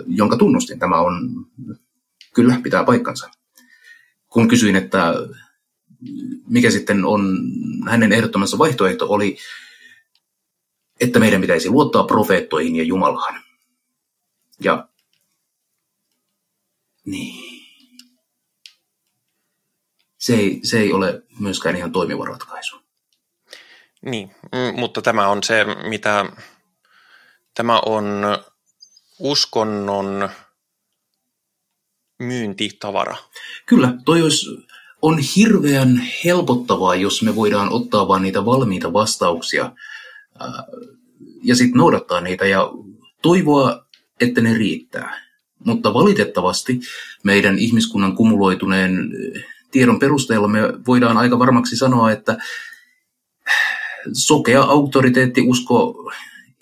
jonka tunnustin. Tämä on, kyllä, pitää paikkansa kun kysyin, että mikä sitten on hänen ehdottomassa vaihtoehto, oli, että meidän pitäisi luottaa profeettoihin ja Jumalaan. Ja niin. Se ei, se ei ole myöskään ihan toimiva ratkaisu. Niin, mm, mutta tämä on se, mitä tämä on uskonnon myyntitavara. Kyllä, toi olisi, on hirveän helpottavaa, jos me voidaan ottaa vain niitä valmiita vastauksia äh, ja sitten noudattaa niitä ja toivoa, että ne riittää. Mutta valitettavasti meidän ihmiskunnan kumuloituneen tiedon perusteella me voidaan aika varmaksi sanoa, että sokea auktoriteettiusko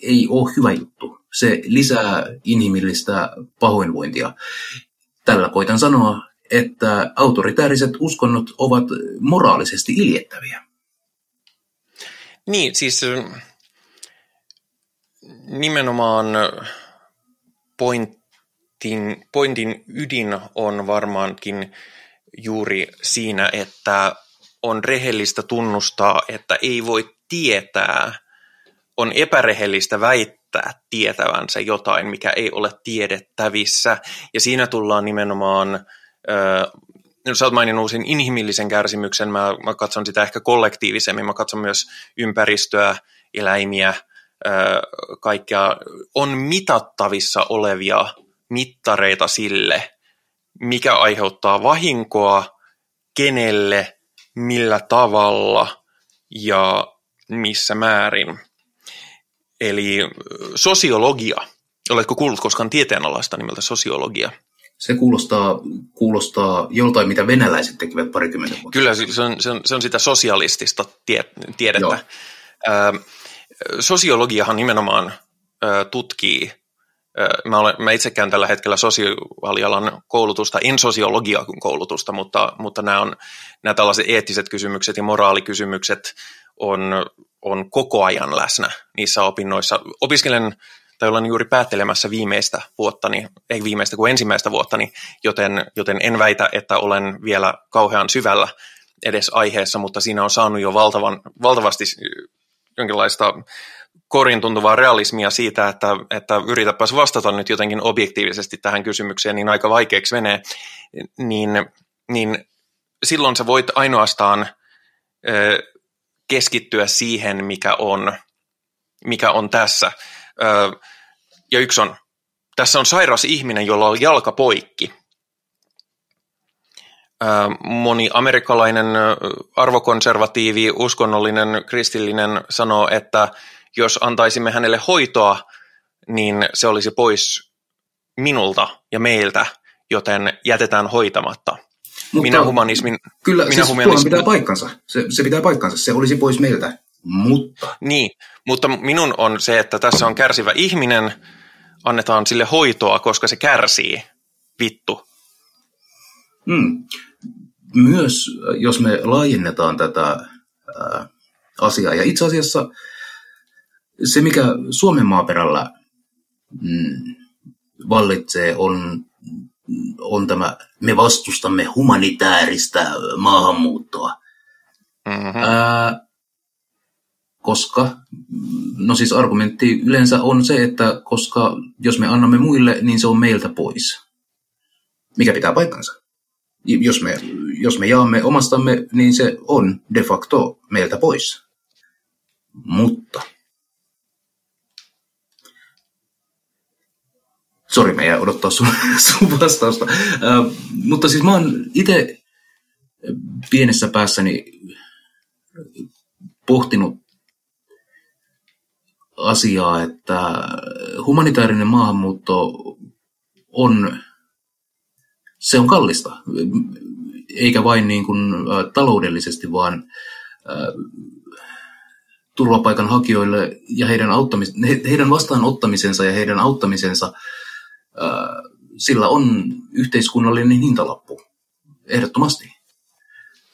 ei ole hyvä juttu. Se lisää inhimillistä pahoinvointia. Tällä koitan sanoa, että autoritääriset uskonnot ovat moraalisesti iljettäviä. Niin, siis nimenomaan pointin, pointin ydin on varmaankin juuri siinä, että on rehellistä tunnustaa, että ei voi tietää, on epärehellistä väittää tietävänsä jotain, mikä ei ole tiedettävissä. Ja siinä tullaan nimenomaan, äh, sä oot maininnut sen inhimillisen kärsimyksen, mä, mä katson sitä ehkä kollektiivisemmin, mä katson myös ympäristöä, eläimiä, äh, kaikkea, on mitattavissa olevia mittareita sille, mikä aiheuttaa vahinkoa, kenelle, millä tavalla. Ja missä määrin. Eli sosiologia. Oletko kuullut koskaan tieteenalaista nimeltä sosiologia? Se kuulostaa, kuulostaa joltain, mitä venäläiset tekivät parikymmentä vuotta. Kyllä, se on, se on, se on sitä sosialistista tie, tiedettä. Ö, sosiologiahan nimenomaan ö, tutkii Mä, olen, mä itse käyn tällä hetkellä sosiaalialan koulutusta, en sosiologia koulutusta, mutta, mutta nämä, on, nämä tällaiset eettiset kysymykset ja moraalikysymykset on, on koko ajan läsnä niissä opinnoissa. Opiskelen tai olen juuri päättelemässä viimeistä vuottani, ei viimeistä kuin ensimmäistä vuottani, joten, joten en väitä, että olen vielä kauhean syvällä edes aiheessa, mutta siinä on saanut jo valtavan, valtavasti jonkinlaista korin tuntuvaa realismia siitä, että, että yritäpäs vastata nyt jotenkin objektiivisesti tähän kysymykseen, niin aika vaikeaksi menee, niin, niin silloin sä voit ainoastaan keskittyä siihen, mikä on, mikä on tässä. Ö, ja yksi on, tässä on sairas ihminen, jolla on jalka poikki. Moni amerikkalainen arvokonservatiivi, uskonnollinen, kristillinen sanoo, että jos antaisimme hänelle hoitoa, niin se olisi pois minulta ja meiltä, joten jätetään hoitamatta. Mutta minä humanismin... Kyllä, minä siis humanismin... pitää paikkansa. Se, se pitää paikkansa. Se olisi pois meiltä, mutta... Niin, mutta minun on se, että tässä on kärsivä ihminen, annetaan sille hoitoa, koska se kärsii. Vittu. Hmm. Myös jos me laajennetaan tätä ää, asiaa, ja itse asiassa se, mikä Suomen maaperällä mm, vallitsee, on, on tämä, me vastustamme humanitaarista maahanmuuttoa. Mm-hmm. Ää, koska, no siis argumentti yleensä on se, että koska jos me annamme muille, niin se on meiltä pois. Mikä pitää paikkansa. Jos me, jos me jaamme omastamme, niin se on de facto meiltä pois. Mutta Sori, mä jäin odottaa sun, sun vastausta. Uh, mutta siis mä oon itse pienessä päässäni pohtinut asiaa, että humanitaarinen maahanmuutto on, se on kallista, eikä vain niin kuin, taloudellisesti, vaan turvapaikanhakijoille ja heidän, auttamis- he, heidän vastaanottamisensa ja heidän auttamisensa – sillä on yhteiskunnallinen hintalappu, ehdottomasti.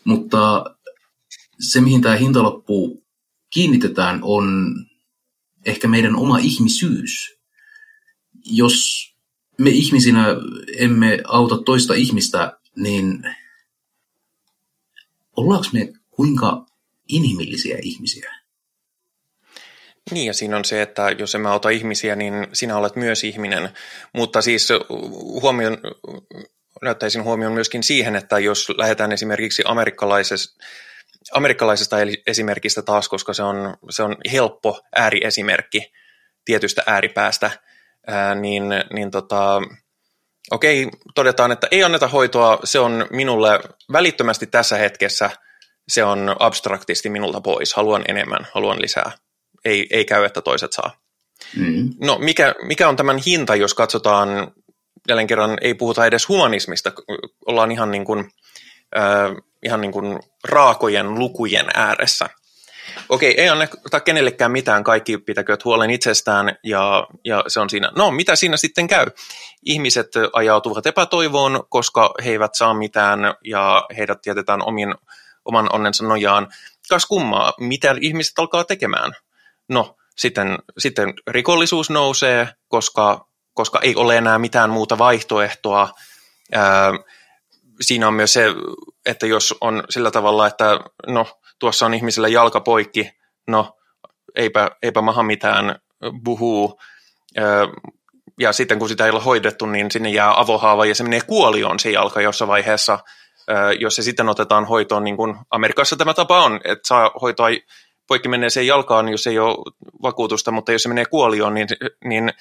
Mutta se, mihin tämä hintalappu kiinnitetään, on ehkä meidän oma ihmisyys. Jos me ihmisinä emme auta toista ihmistä, niin ollaanko me kuinka inhimillisiä ihmisiä? Niin, ja siinä on se, että jos emme auta ihmisiä, niin sinä olet myös ihminen. Mutta siis huomion, näyttäisin huomioon myöskin siihen, että jos lähdetään esimerkiksi amerikkalaisesta, amerikkalaisesta esimerkistä taas, koska se on, se on helppo ääriesimerkki tietystä ääripäästä, ää, niin, niin tota, okei, todetaan, että ei anneta hoitoa, se on minulle välittömästi tässä hetkessä, se on abstraktisti minulta pois, haluan enemmän, haluan lisää ei, ei käy, että toiset saa. Mm. No mikä, mikä on tämän hinta, jos katsotaan, jälleen kerran ei puhuta edes humanismista, ollaan ihan niin kuin, äh, ihan niin kuin raakojen lukujen ääressä. Okei, ei anneta kenellekään mitään, kaikki pitäkööt huolen itsestään ja, ja se on siinä. No, mitä siinä sitten käy? Ihmiset ajautuvat epätoivoon, koska he eivät saa mitään ja heidät jätetään omin, oman onnensa nojaan. Kas kummaa, mitä ihmiset alkaa tekemään? No, sitten, sitten rikollisuus nousee, koska, koska ei ole enää mitään muuta vaihtoehtoa. Ää, siinä on myös se, että jos on sillä tavalla, että no, tuossa on ihmisellä jalka poikki, no eipä, eipä maha mitään buhuu. Ja sitten kun sitä ei ole hoidettu, niin sinne jää avohaava ja se menee kuolioon se jalka jossain vaiheessa, jos se sitten otetaan hoitoon, niin kuin Amerikassa tämä tapa on, että saa hoitoa poikki menneeseen jalkaan, jos ei ole vakuutusta, mutta jos se menee kuolioon, niin, niin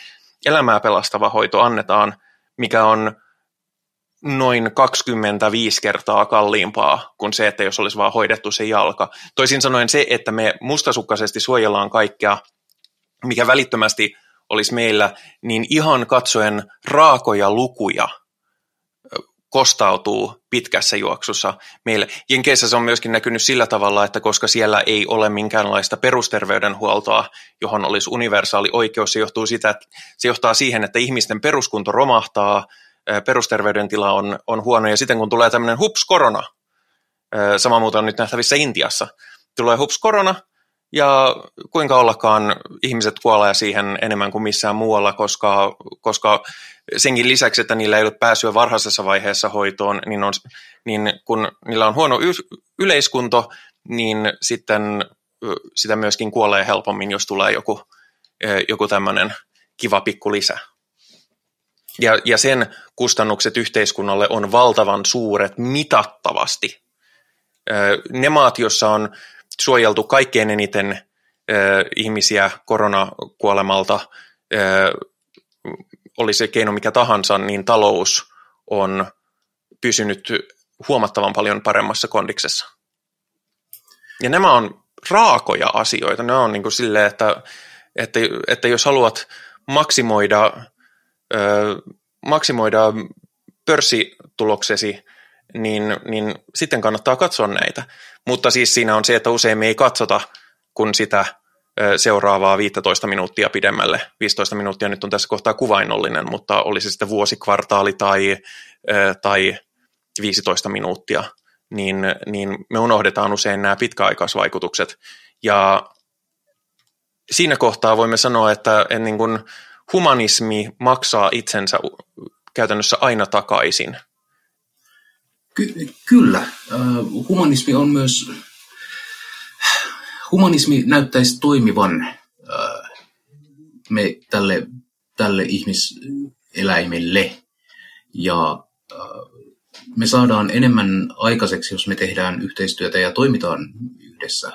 elämää pelastava hoito annetaan, mikä on noin 25 kertaa kalliimpaa kuin se, että jos olisi vaan hoidettu se jalka. Toisin sanoen se, että me mustasukkaisesti suojellaan kaikkea, mikä välittömästi olisi meillä, niin ihan katsoen raakoja lukuja kostautuu pitkässä juoksussa meille. Jenkeissä se on myöskin näkynyt sillä tavalla, että koska siellä ei ole minkäänlaista perusterveydenhuoltoa, johon olisi universaali oikeus, se, johtuu sitä, että se johtaa siihen, että ihmisten peruskunto romahtaa, perusterveydentila on, on huono, ja sitten kun tulee tämmöinen hups korona, sama muuta on nyt nähtävissä Intiassa, tulee hups korona, ja kuinka ollakaan ihmiset kuolee siihen enemmän kuin missään muualla, koska, koska senkin lisäksi, että niillä ei ole pääsyä varhaisessa vaiheessa hoitoon, niin, on, niin kun niillä on huono y- yleiskunto, niin sitten sitä myöskin kuolee helpommin, jos tulee joku, joku tämmöinen kiva pikku lisä. Ja, ja sen kustannukset yhteiskunnalle on valtavan suuret mitattavasti. Ne maat, joissa on suojeltu kaikkein eniten ihmisiä koronakuolemalta, oli se keino mikä tahansa, niin talous on pysynyt huomattavan paljon paremmassa kondiksessa. Ja nämä on raakoja asioita. Ne on niin kuin silleen, että, että, että jos haluat maksimoida maksimoida pörssituloksesi, niin, niin sitten kannattaa katsoa näitä. Mutta siis siinä on se, että usein me ei katsota, kun sitä seuraavaa 15 minuuttia pidemmälle. 15 minuuttia nyt on tässä kohtaa kuvainnollinen, mutta olisi se sitten vuosikvartaali tai, tai 15 minuuttia, niin, niin me unohdetaan usein nämä pitkäaikaisvaikutukset. Ja siinä kohtaa voimme sanoa, että niin kuin, humanismi maksaa itsensä käytännössä aina takaisin. Ky- kyllä. Humanismi on myös, humanismi näyttäisi toimivan me tälle, tälle ihmiseläimelle ja me saadaan enemmän aikaiseksi, jos me tehdään yhteistyötä ja toimitaan yhdessä.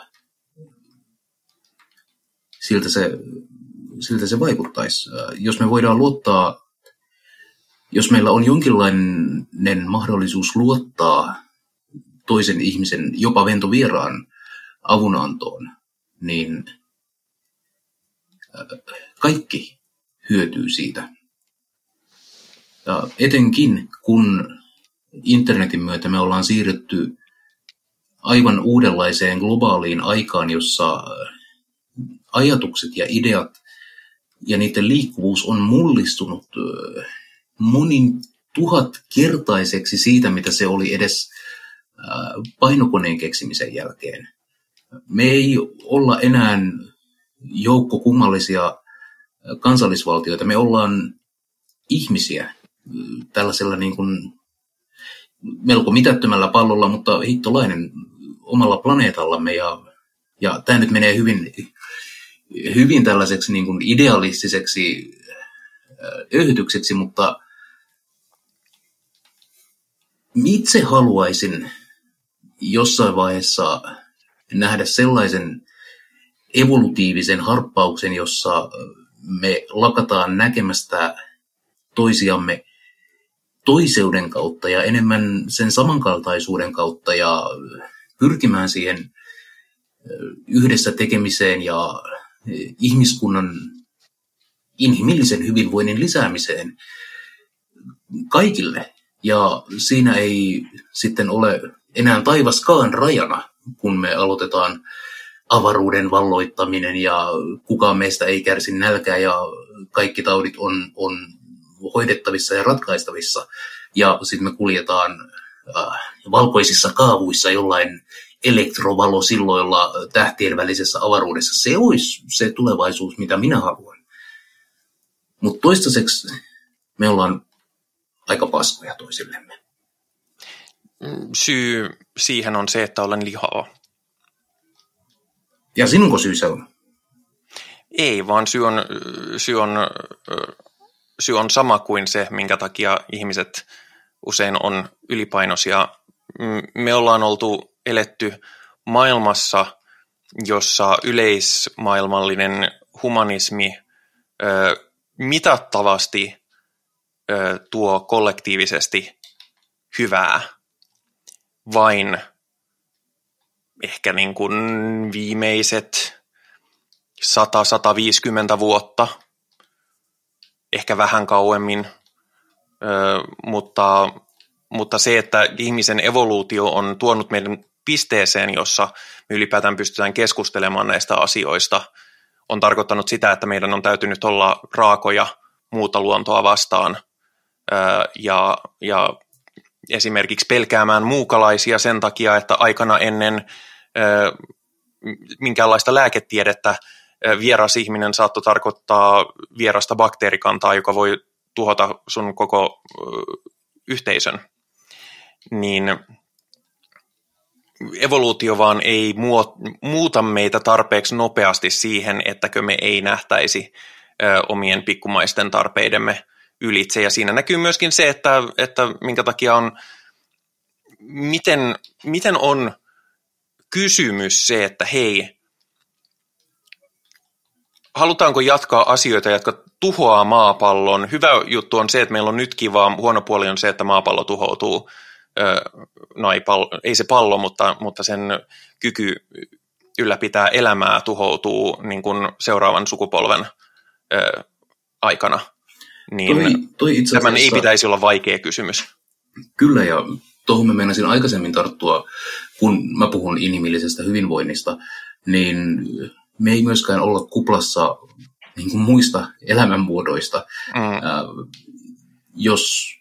Siltä se siltä se vaikuttaisi. Jos me voidaan luottaa, jos meillä on jonkinlainen mahdollisuus luottaa toisen ihmisen, jopa ventovieraan avunantoon, niin kaikki hyötyy siitä. Ja etenkin kun internetin myötä me ollaan siirrytty aivan uudenlaiseen globaaliin aikaan, jossa ajatukset ja ideat ja niiden liikkuvuus on mullistunut monin tuhatkertaiseksi siitä, mitä se oli edes painokoneen keksimisen jälkeen. Me ei olla enää joukko kummallisia kansallisvaltioita, me ollaan ihmisiä tällaisella niin kuin melko mitättömällä pallolla, mutta hittolainen omalla planeetallamme ja, ja tämä nyt menee hyvin hyvin tällaiseksi niin kuin idealistiseksi öhytykseksi, mutta itse haluaisin jossain vaiheessa nähdä sellaisen evolutiivisen harppauksen, jossa me lakataan näkemästä toisiamme toiseuden kautta ja enemmän sen samankaltaisuuden kautta ja pyrkimään siihen yhdessä tekemiseen ja ihmiskunnan inhimillisen hyvinvoinnin lisäämiseen kaikille. Ja siinä ei sitten ole enää taivaskaan rajana, kun me aloitetaan avaruuden valloittaminen ja kukaan meistä ei kärsi nälkää ja kaikki taudit on, on hoidettavissa ja ratkaistavissa. Ja sitten me kuljetaan äh, valkoisissa kaavuissa jollain silloilla tähtien välisessä avaruudessa. Se olisi se tulevaisuus, mitä minä haluan. Mutta toistaiseksi me ollaan aika paskoja toisillemme. Syy siihen on se, että olen lihaa. Ja sinunko syy se on? Ei, vaan syy on, syy on, syy on sama kuin se, minkä takia ihmiset usein on ylipainoisia. Me ollaan oltu eletty maailmassa, jossa yleismaailmallinen humanismi ö, mitattavasti ö, tuo kollektiivisesti hyvää vain ehkä niin kuin viimeiset 100-150 vuotta, ehkä vähän kauemmin, ö, mutta, mutta se, että ihmisen evoluutio on tuonut meidän pisteeseen, jossa me ylipäätään pystytään keskustelemaan näistä asioista, on tarkoittanut sitä, että meidän on täytynyt olla raakoja muuta luontoa vastaan ja, ja esimerkiksi pelkäämään muukalaisia sen takia, että aikana ennen minkäänlaista lääketiedettä vieras ihminen saattoi tarkoittaa vierasta bakteerikantaa, joka voi tuhota sun koko yhteisön. Niin evoluutio vaan ei muuta meitä tarpeeksi nopeasti siihen, ettäkö me ei nähtäisi omien pikkumaisten tarpeidemme ylitse. Ja siinä näkyy myöskin se, että, että minkä takia on, miten, miten on kysymys se, että hei, halutaanko jatkaa asioita, jotka tuhoaa maapallon. Hyvä juttu on se, että meillä on nyt kiva, huono puoli on se, että maapallo tuhoutuu. No ei, pallo, ei se pallo, mutta, mutta sen kyky ylläpitää elämää tuhoutuu niin kuin seuraavan sukupolven aikana niin toi, toi itse tämän ei pitäisi olla vaikea kysymys. Kyllä, ja tuohon mä meinasin aikaisemmin tarttua, kun mä puhun inhimillisestä hyvinvoinnista, niin me ei myöskään olla kuplassa niin kuin muista elämänmuodoista. Mm. Äh, jos,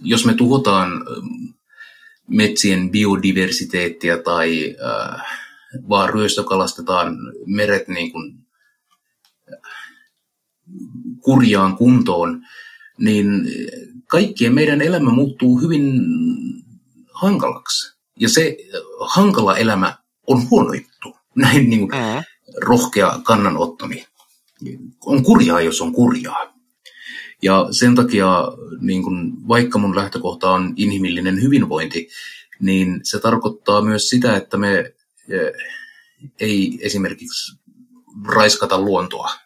jos me tuhotaan metsien biodiversiteettiä tai äh, vaan ryöstökalastetaan meret niin kuin kurjaan kuntoon, niin kaikkien meidän elämä muuttuu hyvin hankalaksi. Ja se hankala elämä on huono juttu. Näin niin kuin mm. rohkea kannanottoni. On kurjaa, jos on kurjaa. Ja sen takia, niin kun, vaikka mun lähtökohta on inhimillinen hyvinvointi, niin se tarkoittaa myös sitä, että me eh, ei esimerkiksi raiskata luontoa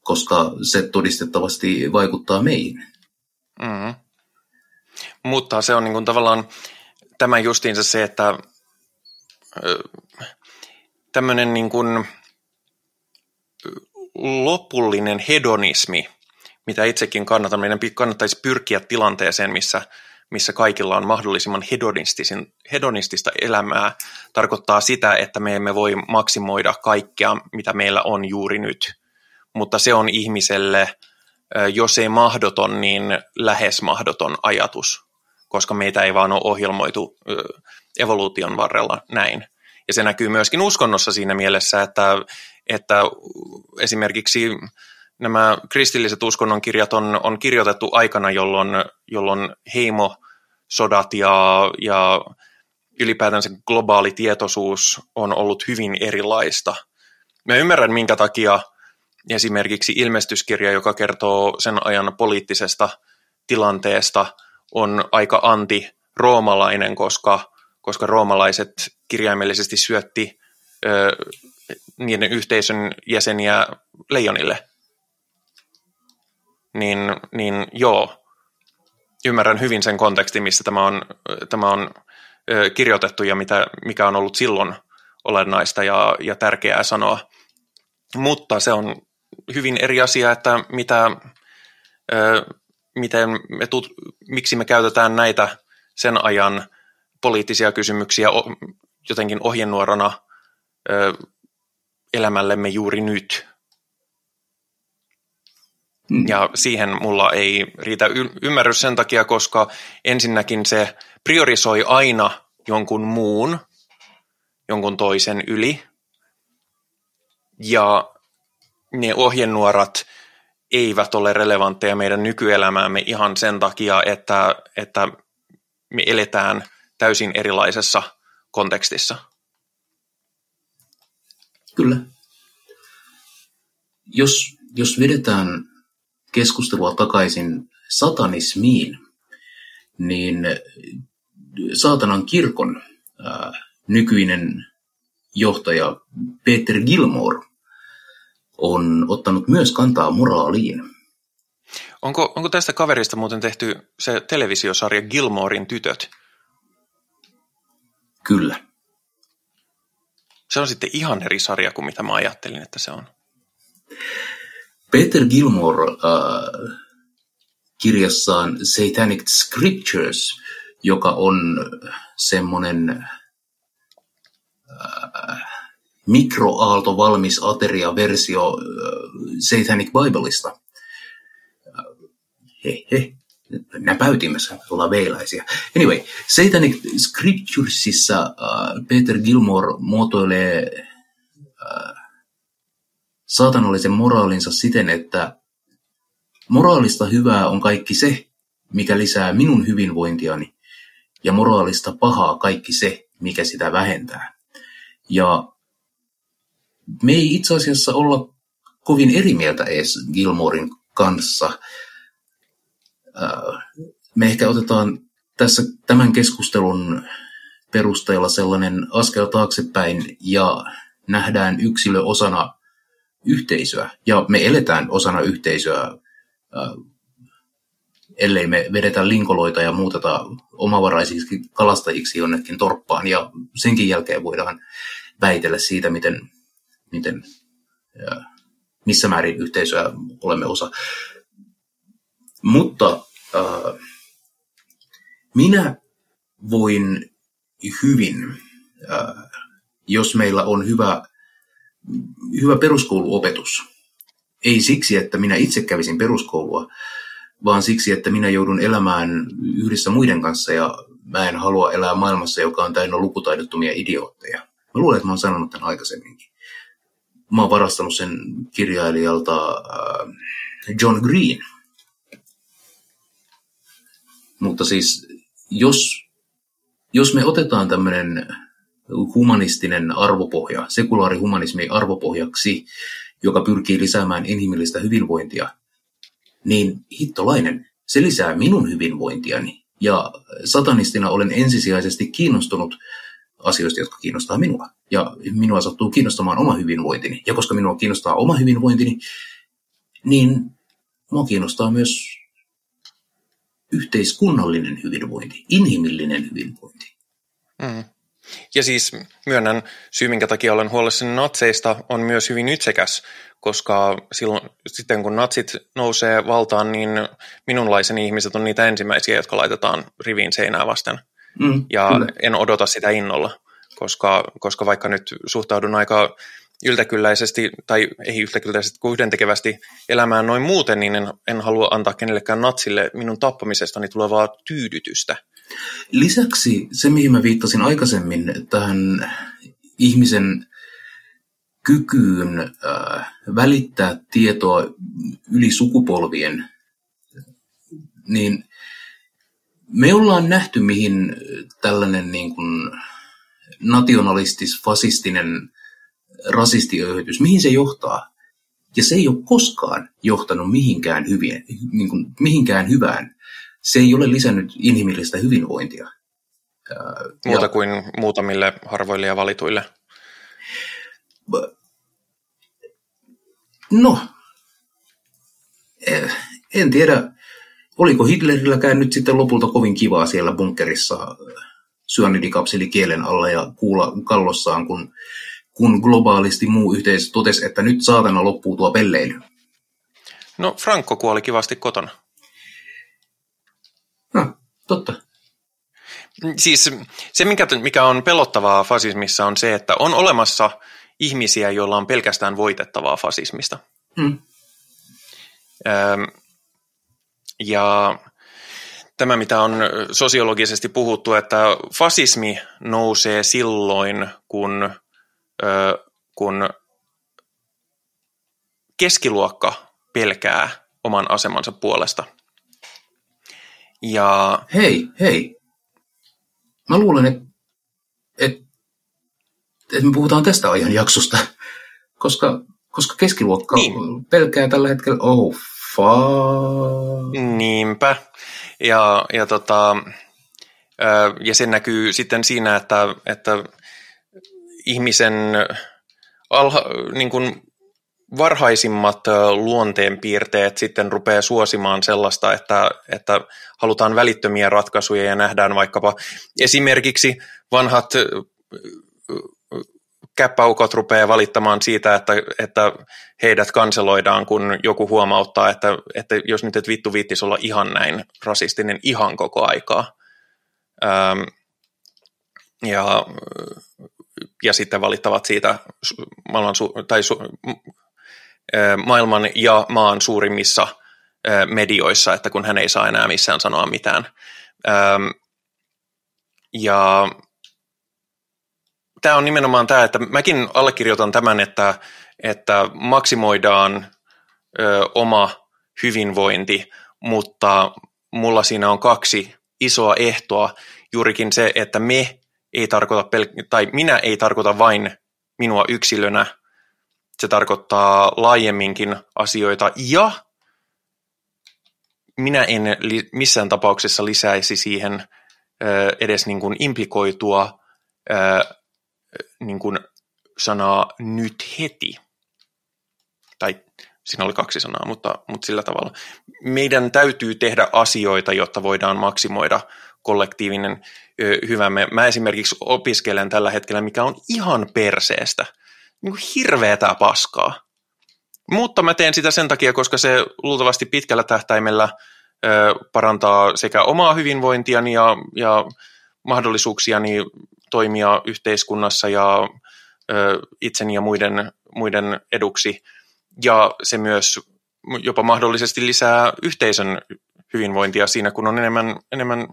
koska se todistettavasti vaikuttaa meihin. Mm. Mutta se on niin kuin tavallaan tämä justiinsa se, että tämmöinen niin kuin lopullinen hedonismi, mitä itsekin kannatan, meidän kannattaisi pyrkiä tilanteeseen, missä, missä kaikilla on mahdollisimman hedonistista elämää, tarkoittaa sitä, että me emme voi maksimoida kaikkea, mitä meillä on juuri nyt mutta se on ihmiselle, jos ei mahdoton, niin lähes mahdoton ajatus, koska meitä ei vaan ole ohjelmoitu evoluution varrella näin. Ja se näkyy myöskin uskonnossa siinä mielessä, että, että esimerkiksi nämä kristilliset uskonnonkirjat on, on kirjoitettu aikana, jolloin, jolloin heimosodat ja, ja ylipäätään se globaali tietoisuus on ollut hyvin erilaista. Mä ymmärrän, minkä takia esimerkiksi ilmestyskirja, joka kertoo sen ajan poliittisesta tilanteesta, on aika anti-roomalainen, koska, koska roomalaiset kirjaimellisesti syötti ö, niiden yhteisön jäseniä leijonille. Niin, niin joo, ymmärrän hyvin sen kontekstin, missä tämä on, tämä on ö, kirjoitettu ja mitä, mikä on ollut silloin olennaista ja, ja tärkeää sanoa. Mutta se on hyvin eri asia, että mitä, ö, miten me tut, miksi me käytetään näitä sen ajan poliittisia kysymyksiä jotenkin ohjenuorana ö, elämällemme juuri nyt. Mm. Ja siihen mulla ei riitä y- ymmärrys sen takia, koska ensinnäkin se priorisoi aina jonkun muun, jonkun toisen yli. Ja ne ohjenuorat eivät ole relevantteja meidän nykyelämäämme ihan sen takia, että, että me eletään täysin erilaisessa kontekstissa. Kyllä. Jos, jos vedetään keskustelua takaisin satanismiin, niin saatanan kirkon ää, nykyinen johtaja Peter Gilmore on ottanut myös kantaa moraaliin. Onko, onko tästä kaverista muuten tehty se televisiosarja Gilmorein tytöt? Kyllä. Se on sitten ihan eri sarja kuin mitä mä ajattelin, että se on. Peter Gilmore äh, kirjassaan Satanic Scriptures, joka on semmoinen äh, mikroaalto valmis ateria-versio äh, Satanic Bibleista. Äh, he, he, näpäytimessä veiläisiä. Anyway, Satanic Scripturesissa äh, Peter Gilmore muotoilee äh, saatanallisen moraalinsa siten, että moraalista hyvää on kaikki se, mikä lisää minun hyvinvointiani, ja moraalista pahaa kaikki se, mikä sitä vähentää. Ja me ei itse asiassa olla kovin eri mieltä edes Gilmorin kanssa. Me ehkä otetaan tässä tämän keskustelun perusteella sellainen askel taaksepäin ja nähdään yksilö osana yhteisöä. Ja me eletään osana yhteisöä, ellei me vedetä linkoloita ja muuteta omavaraisiksi kalastajiksi jonnekin torppaan. Ja senkin jälkeen voidaan väitellä siitä, miten, miten missä määrin yhteisöä olemme osa. Mutta äh, minä voin hyvin, äh, jos meillä on hyvä hyvä peruskouluopetus. Ei siksi, että minä itse kävisin peruskoulua, vaan siksi, että minä joudun elämään yhdessä muiden kanssa ja mä en halua elää maailmassa, joka on täynnä lukutaidottomia idiootteja. Mä luulen, että mä oon sanonut tämän aikaisemminkin. Mä oon varastanut sen kirjailijalta äh, John Green. Mutta siis, jos, jos me otetaan tämmöinen humanistinen arvopohja, sekulaarihumanismi arvopohjaksi, joka pyrkii lisäämään inhimillistä hyvinvointia, niin hittolainen, se lisää minun hyvinvointiani. Ja satanistina olen ensisijaisesti kiinnostunut asioista, jotka kiinnostaa minua. Ja minua sattuu kiinnostamaan oma hyvinvointini. Ja koska minua kiinnostaa oma hyvinvointini, niin minua kiinnostaa myös yhteiskunnallinen hyvinvointi, inhimillinen hyvinvointi. Mm. Ja siis myönnän syy, minkä takia olen huolissani natseista, on myös hyvin itsekäs, koska silloin, sitten kun natsit nousee valtaan, niin minunlaisen ihmiset on niitä ensimmäisiä, jotka laitetaan riviin seinää vasten. Mm, ja kyllä. en odota sitä innolla, koska, koska vaikka nyt suhtaudun aika yltäkylläisesti, tai ei yltäkylläisesti kuin yhdentekevästi elämään noin muuten, niin en, en halua antaa kenellekään natsille minun tappamisestani tulevaa tyydytystä. Lisäksi se, mihin mä viittasin aikaisemmin, tähän ihmisen kykyyn äh, välittää tietoa yli sukupolvien, niin me ollaan nähty, mihin tällainen niin kuin nationalistis-fasistinen rasistiöyhytys, mihin se johtaa. Ja se ei ole koskaan johtanut mihinkään, hyvien, niin kuin, mihinkään hyvään se ei ole lisännyt inhimillistä hyvinvointia. Muuta ja, kuin muutamille harvoille ja valituille. No, eh, en tiedä, oliko Hitlerilläkään nyt sitten lopulta kovin kivaa siellä bunkerissa syanidikapseli kielen alla ja kuulla kallossaan, kun, kun globaalisti muu yhteisö totesi, että nyt saatana loppuu tuo pelleily. No Franco kuoli kivasti kotona. No, totta. Siis se, mikä, mikä on pelottavaa fasismissa, on se, että on olemassa ihmisiä, joilla on pelkästään voitettavaa fasismista. Mm. Öm, ja tämä, mitä on sosiologisesti puhuttu, että fasismi nousee silloin, kun, kun keskiluokka pelkää oman asemansa puolesta. Ja Hei, hei. Mä luulen, että et, et me puhutaan tästä ajan jaksosta, koska, koska keskiluokka Niin. pelkää tällä hetkellä, oh fuck. Niinpä. Ja, ja, tota, ja se näkyy sitten siinä, että, että ihmisen alha, niin kuin varhaisimmat luonteenpiirteet sitten rupeaa suosimaan sellaista, että, että halutaan välittömiä ratkaisuja ja nähdään vaikkapa esimerkiksi vanhat käppäukot rupeaa valittamaan siitä, että, että heidät kanseloidaan, kun joku huomauttaa, että, että jos nyt et vittu viittis olla ihan näin rasistinen ihan koko aikaa. Ähm, ja, ja sitten valittavat siitä maailman, su- tai su- maailman ja maan suurimmissa medioissa, että kun hän ei saa enää missään sanoa mitään. Ähm, ja tämä on nimenomaan tämä, että mäkin allekirjoitan tämän, että, että maksimoidaan ö, oma hyvinvointi, mutta mulla siinä on kaksi isoa ehtoa. Juurikin se, että me ei tarkoita, pel- tai minä ei tarkoita vain minua yksilönä, se tarkoittaa laajemminkin asioita, ja minä en li- missään tapauksessa lisäisi siihen ö, edes niin kuin implikoitua ö, niin kuin sanaa nyt heti. Tai siinä oli kaksi sanaa, mutta, mutta sillä tavalla. Meidän täytyy tehdä asioita, jotta voidaan maksimoida kollektiivinen ö, hyvämme. Mä esimerkiksi opiskelen tällä hetkellä, mikä on ihan perseestä. Niin kuin hirveätä paskaa. Mutta mä teen sitä sen takia, koska se luultavasti pitkällä tähtäimellä ö, parantaa sekä omaa hyvinvointiani ja, ja mahdollisuuksiani toimia yhteiskunnassa ja itseni ja muiden, muiden eduksi. Ja se myös jopa mahdollisesti lisää yhteisön hyvinvointia siinä, kun on enemmän, enemmän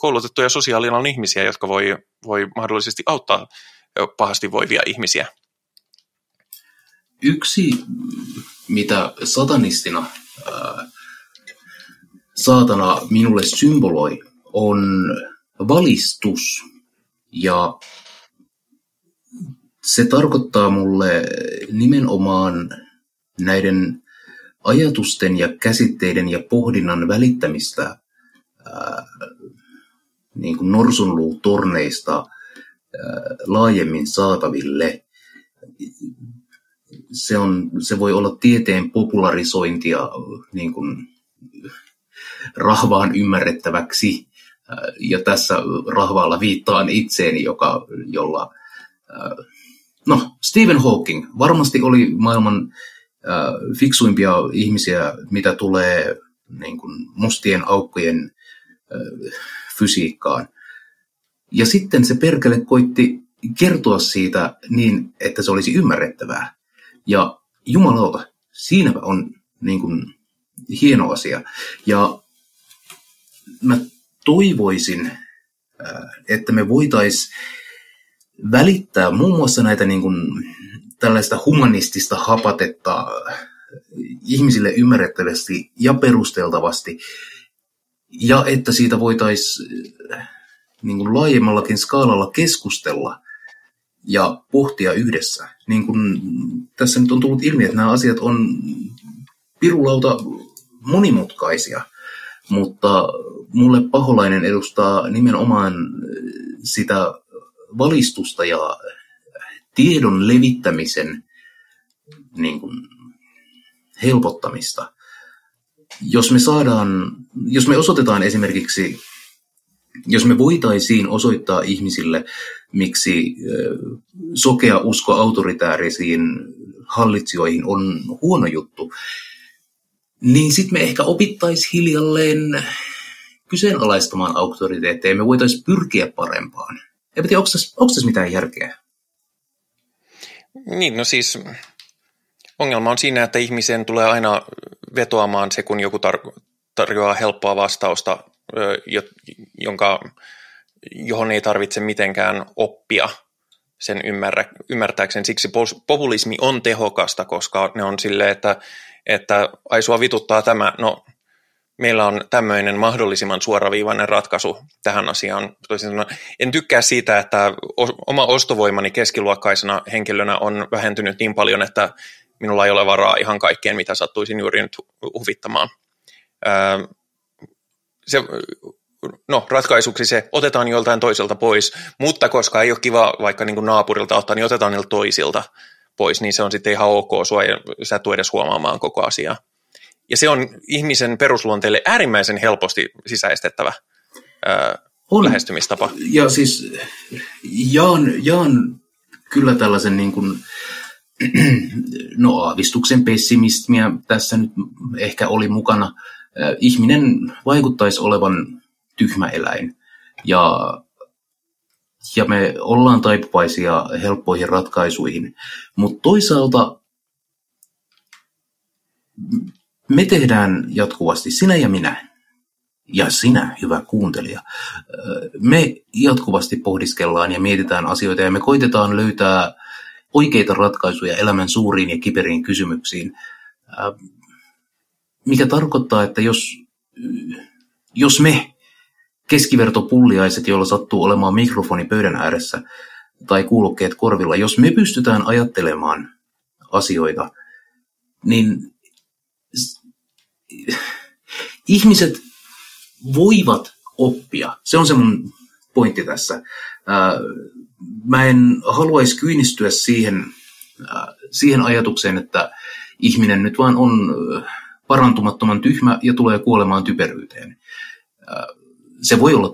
koulutettuja sosiaalialan ihmisiä, jotka voi, voi mahdollisesti auttaa pahasti voivia ihmisiä. Yksi, mitä satanistina saatana minulle symboloi, on valistus. Ja se tarkoittaa mulle nimenomaan näiden ajatusten ja käsitteiden ja pohdinnan välittämistä ää, niin kuin norsunluutorneista ää, laajemmin saataville. Se, on, se voi olla tieteen popularisointia niin kuin rahvaan ymmärrettäväksi. Ja tässä rahvaalla viittaan itseeni, joka, jolla ää, No, Stephen Hawking varmasti oli maailman äh, fiksuimpia ihmisiä, mitä tulee niin kuin mustien aukkojen äh, fysiikkaan. Ja sitten se perkele koitti kertoa siitä niin, että se olisi ymmärrettävää. Ja jumalauta, siinä on niin kuin, hieno asia. Ja mä toivoisin, äh, että me voitaisiin välittää muun muassa näitä niin kuin, tällaista humanistista hapatetta ihmisille ymmärrettävästi ja perusteltavasti, ja että siitä voitaisiin niin kuin laajemmallakin skaalalla keskustella ja pohtia yhdessä. Niin kuin tässä nyt on tullut ilmi, että nämä asiat on pirulauta monimutkaisia, mutta mulle paholainen edustaa nimenomaan sitä valistusta ja tiedon levittämisen niin kuin, helpottamista. Jos me saadaan, jos me osoitetaan esimerkiksi jos me voitaisiin osoittaa ihmisille, miksi sokea usko autoritäärisiin hallitsijoihin on huono juttu, niin sitten me ehkä opittaisiin hiljalleen kyseenalaistamaan auktoriteetteja, me voitaisiin pyrkiä parempaan. En tiedä, onko tässä, onko tässä mitään järkeä? Niin, no siis ongelma on siinä, että ihmisen tulee aina vetoamaan se, kun joku tar- tarjoaa helppoa vastausta, jonka, johon ei tarvitse mitenkään oppia sen ymmärrä, ymmärtääkseen. Siksi populismi on tehokasta, koska ne on silleen, että, että ai sua vituttaa tämä, no meillä on tämmöinen mahdollisimman suoraviivainen ratkaisu tähän asiaan. En tykkää siitä, että oma ostovoimani keskiluokkaisena henkilönä on vähentynyt niin paljon, että minulla ei ole varaa ihan kaikkeen, mitä sattuisin juuri nyt huvittamaan. Se, no, ratkaisuksi se otetaan joltain toiselta pois, mutta koska ei ole kiva vaikka niin naapurilta ottaa, niin otetaan niiltä toisilta pois, niin se on sitten ihan ok sua ja sä et edes huomaamaan koko asiaa. Ja se on ihmisen perusluonteelle äärimmäisen helposti sisäistettävä ää, on. lähestymistapa. Ja siis jaan, jaan kyllä tällaisen niin kuin, no aavistuksen pessimismiä tässä nyt ehkä oli mukana. Ihminen vaikuttaisi olevan tyhmä eläin ja, ja me ollaan taipuvaisia helppoihin ratkaisuihin, mutta toisaalta me tehdään jatkuvasti, sinä ja minä, ja sinä, hyvä kuuntelija, me jatkuvasti pohdiskellaan ja mietitään asioita ja me koitetaan löytää oikeita ratkaisuja elämän suuriin ja kiperiin kysymyksiin, mikä tarkoittaa, että jos, jos me keskivertopulliaiset, joilla sattuu olemaan mikrofoni pöydän ääressä tai kuulokkeet korvilla, jos me pystytään ajattelemaan asioita, niin ihmiset voivat oppia. Se on se mun pointti tässä. Mä en haluaisi kyynistyä siihen, siihen ajatukseen, että ihminen nyt vaan on parantumattoman tyhmä ja tulee kuolemaan typeryyteen. Se voi olla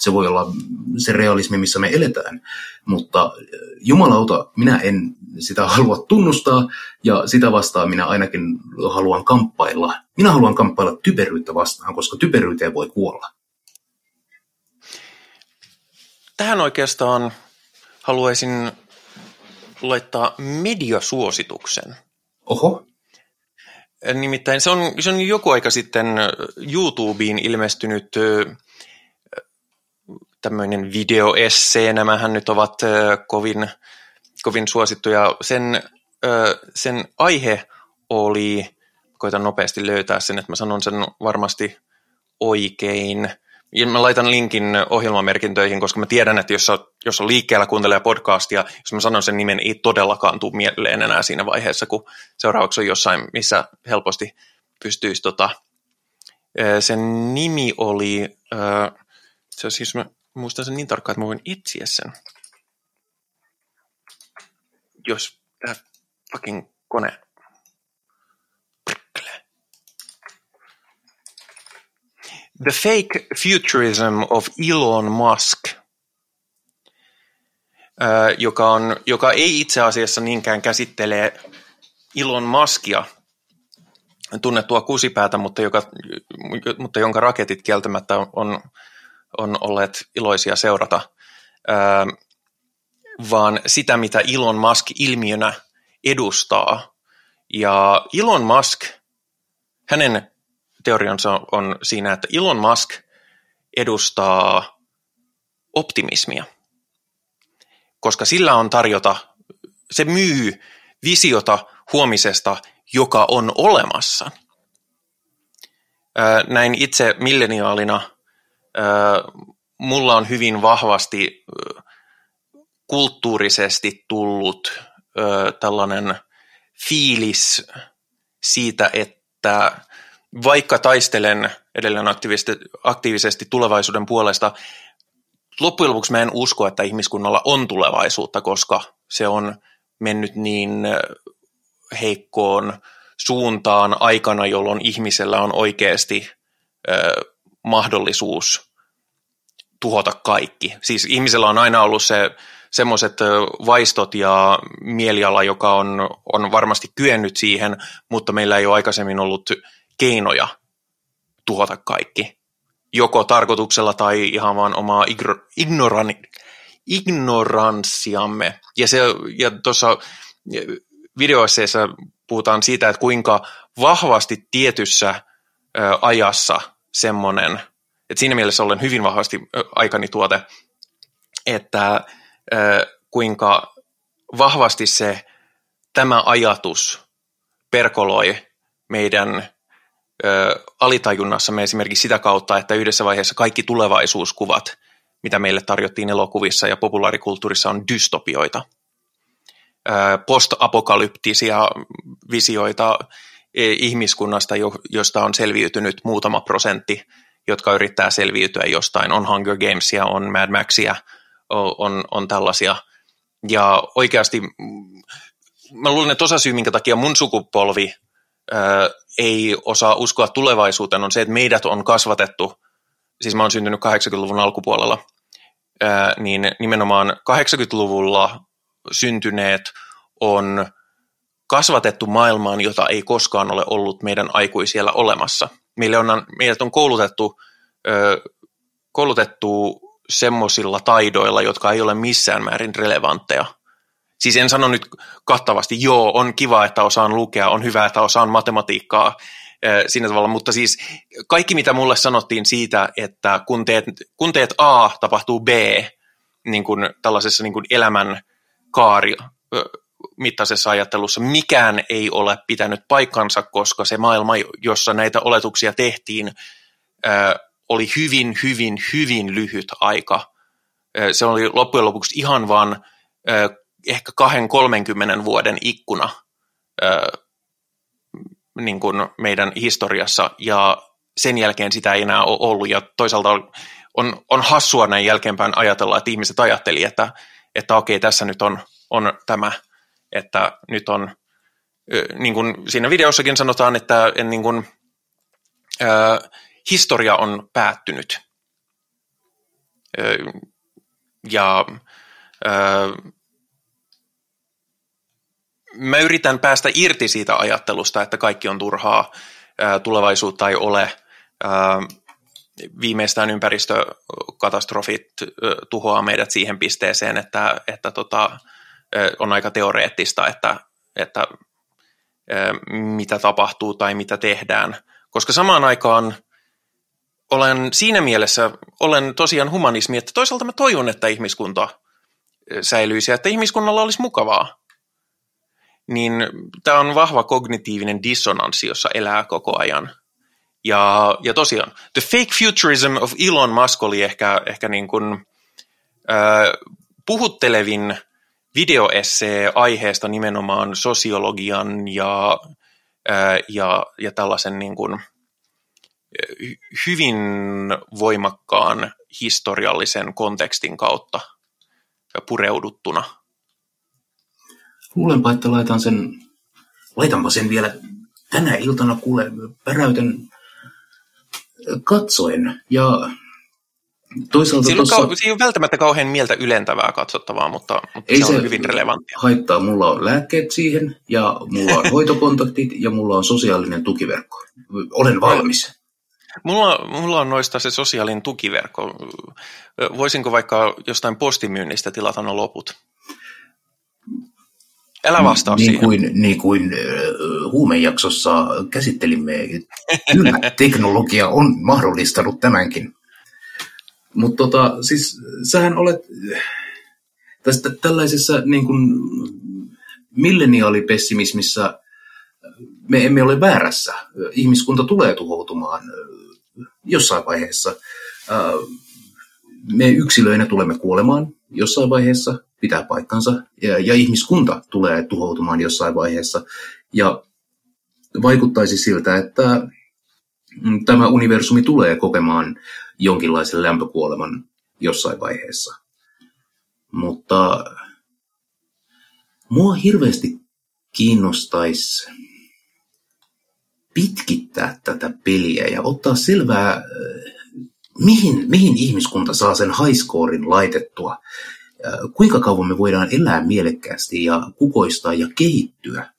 se voi olla se realismi, missä me eletään, mutta jumalauta, minä en sitä halua tunnustaa ja sitä vastaan minä ainakin haluan kamppailla. Minä haluan kamppailla typeryyttä vastaan, koska typeryyteen voi kuolla. Tähän oikeastaan haluaisin laittaa mediasuosituksen. Oho. Nimittäin se on, se on joku aika sitten YouTubeen ilmestynyt tämmöinen videoessee. Nämähän nyt ovat kovin, kovin suosittuja. Sen, sen aihe oli, koitan nopeasti löytää sen, että mä sanon sen varmasti oikein. Ja mä laitan linkin ohjelmamerkintöihin, koska mä tiedän, että jos, jos on liikkeellä kuuntelee podcastia, jos mä sanon sen nimen, ei todellakaan tule mieleen enää siinä vaiheessa, kun seuraavaksi on jossain, missä helposti pystyisi tota, sen nimi oli, se siis mä muistan sen niin tarkkaan, että mä voin etsiä sen. Jos tämä fucking kone... The Fake Futurism of Elon Musk, joka, on, joka ei itse asiassa niinkään käsittele Elon Muskia, tunnettua kusipäätä, mutta, joka, mutta jonka raketit kieltämättä on on olleet iloisia seurata, vaan sitä, mitä Elon Musk ilmiönä edustaa. Ja Elon Musk, hänen teoriansa on siinä, että Elon Musk edustaa optimismia, koska sillä on tarjota, se myy visiota huomisesta, joka on olemassa. Näin itse milleniaalina mulla on hyvin vahvasti kulttuurisesti tullut tällainen fiilis siitä, että vaikka taistelen edelleen aktiivisesti, aktiivisesti tulevaisuuden puolesta, loppujen lopuksi mä en usko, että ihmiskunnalla on tulevaisuutta, koska se on mennyt niin heikkoon suuntaan aikana, jolloin ihmisellä on oikeasti mahdollisuus tuhota kaikki. Siis ihmisellä on aina ollut se semmoiset vaistot ja mieliala, joka on, on varmasti kyennyt siihen, mutta meillä ei ole aikaisemmin ollut keinoja tuhota kaikki. Joko tarkoituksella tai ihan vaan omaa ignoran, ignoranssiamme. Ja, se, ja tuossa videoesseessä puhutaan siitä, että kuinka vahvasti tietyssä ajassa semmoinen, että siinä mielessä olen hyvin vahvasti aikani tuote, että kuinka vahvasti se tämä ajatus perkoloi meidän alitajunnassamme esimerkiksi sitä kautta, että yhdessä vaiheessa kaikki tulevaisuuskuvat, mitä meille tarjottiin elokuvissa ja populaarikulttuurissa, on dystopioita. Ö, postapokalyptisia visioita ihmiskunnasta, josta on selviytynyt muutama prosentti, jotka yrittää selviytyä jostain. On Hunger Gamesia, on Mad Maxia – on, on tällaisia. Ja oikeasti mä luulen, että osa syy, minkä takia mun sukupolvi ää, ei osaa uskoa tulevaisuuteen, on se, että meidät on kasvatettu, siis mä oon syntynyt 80-luvun alkupuolella, ää, niin nimenomaan 80-luvulla syntyneet on kasvatettu maailmaan, jota ei koskaan ole ollut meidän aikuisiellä olemassa. Meille on, meidät on koulutettu, koulutettu semmoisilla taidoilla, jotka ei ole missään määrin relevantteja. Siis en sano nyt kattavasti, joo, on kiva, että osaan lukea, on hyvä, että osaan matematiikkaa siinä tavalla, mutta siis kaikki, mitä mulle sanottiin siitä, että kun teet, kun teet A, tapahtuu B, niin kuin tällaisessa niin kuin elämän kaari mittaisessa ajattelussa, mikään ei ole pitänyt paikkansa, koska se maailma, jossa näitä oletuksia tehtiin, oli hyvin, hyvin, hyvin lyhyt aika. Se oli loppujen lopuksi ihan vaan ehkä 20-30 vuoden ikkuna niin kuin meidän historiassa, ja sen jälkeen sitä ei enää ole ollut, ja toisaalta on, on hassua näin jälkeenpäin ajatella, että ihmiset ajatteli, että, että okei, tässä nyt on, on tämä, että nyt on, niin kuin siinä videossakin sanotaan, että en niin kuin, historia on päättynyt. Ja mä yritän päästä irti siitä ajattelusta, että kaikki on turhaa, tulevaisuutta ei ole, viimeistään ympäristökatastrofit tuhoaa meidät siihen pisteeseen, että, että tota, on aika teoreettista, että, että mitä tapahtuu tai mitä tehdään. Koska samaan aikaan olen siinä mielessä, olen tosiaan humanismi, että toisaalta mä toivon, että ihmiskunta säilyisi ja että ihmiskunnalla olisi mukavaa. Niin tämä on vahva kognitiivinen dissonanssi, jossa elää koko ajan. Ja, ja tosiaan, The Fake Futurism of Elon Musk oli ehkä, ehkä niin kuin, äh, puhuttelevin videoessee aiheesta nimenomaan sosiologian ja, ja, ja tällaisen niin kuin, hyvin voimakkaan historiallisen kontekstin kautta pureuduttuna. Luulenpa, että laitan sen, laitanpa sen vielä tänä iltana kuule päräytän katsoen. Ja toisaalta siinä, tossa, kau- on välttämättä kauhean mieltä ylentävää katsottavaa, mutta, mutta ei se, se on hyvin relevanttia. haittaa. Mulla on lääkkeet siihen, ja mulla on hoitokontaktit, ja mulla on sosiaalinen tukiverkko. Olen valmis. Mulla, mulla on noista se sosiaalinen tukiverkko. Voisinko vaikka jostain postimyynnistä tilata no loput? Älä vastaa niin siihen. Kuin, niin kuin huumejaksossa käsittelimme, kyllä teknologia on mahdollistanut tämänkin. Mutta tota, siis sähän olet tästä tällaisessa niin kuin milleniaalipessimismissä me emme ole väärässä. Ihmiskunta tulee tuhoutumaan jossain vaiheessa. Me yksilöinä tulemme kuolemaan jossain vaiheessa, pitää paikkansa, ja, ja ihmiskunta tulee tuhoutumaan jossain vaiheessa. Ja vaikuttaisi siltä, että mm, tämä universumi tulee kokemaan jonkinlaisen lämpökuoleman jossain vaiheessa. Mutta mua hirveästi kiinnostaisi pitkittää tätä peliä ja ottaa selvää mihin, mihin ihmiskunta saa sen haiskoorin laitettua? Kuinka kauan me voidaan elää mielekkäästi ja kukoistaa ja kehittyä?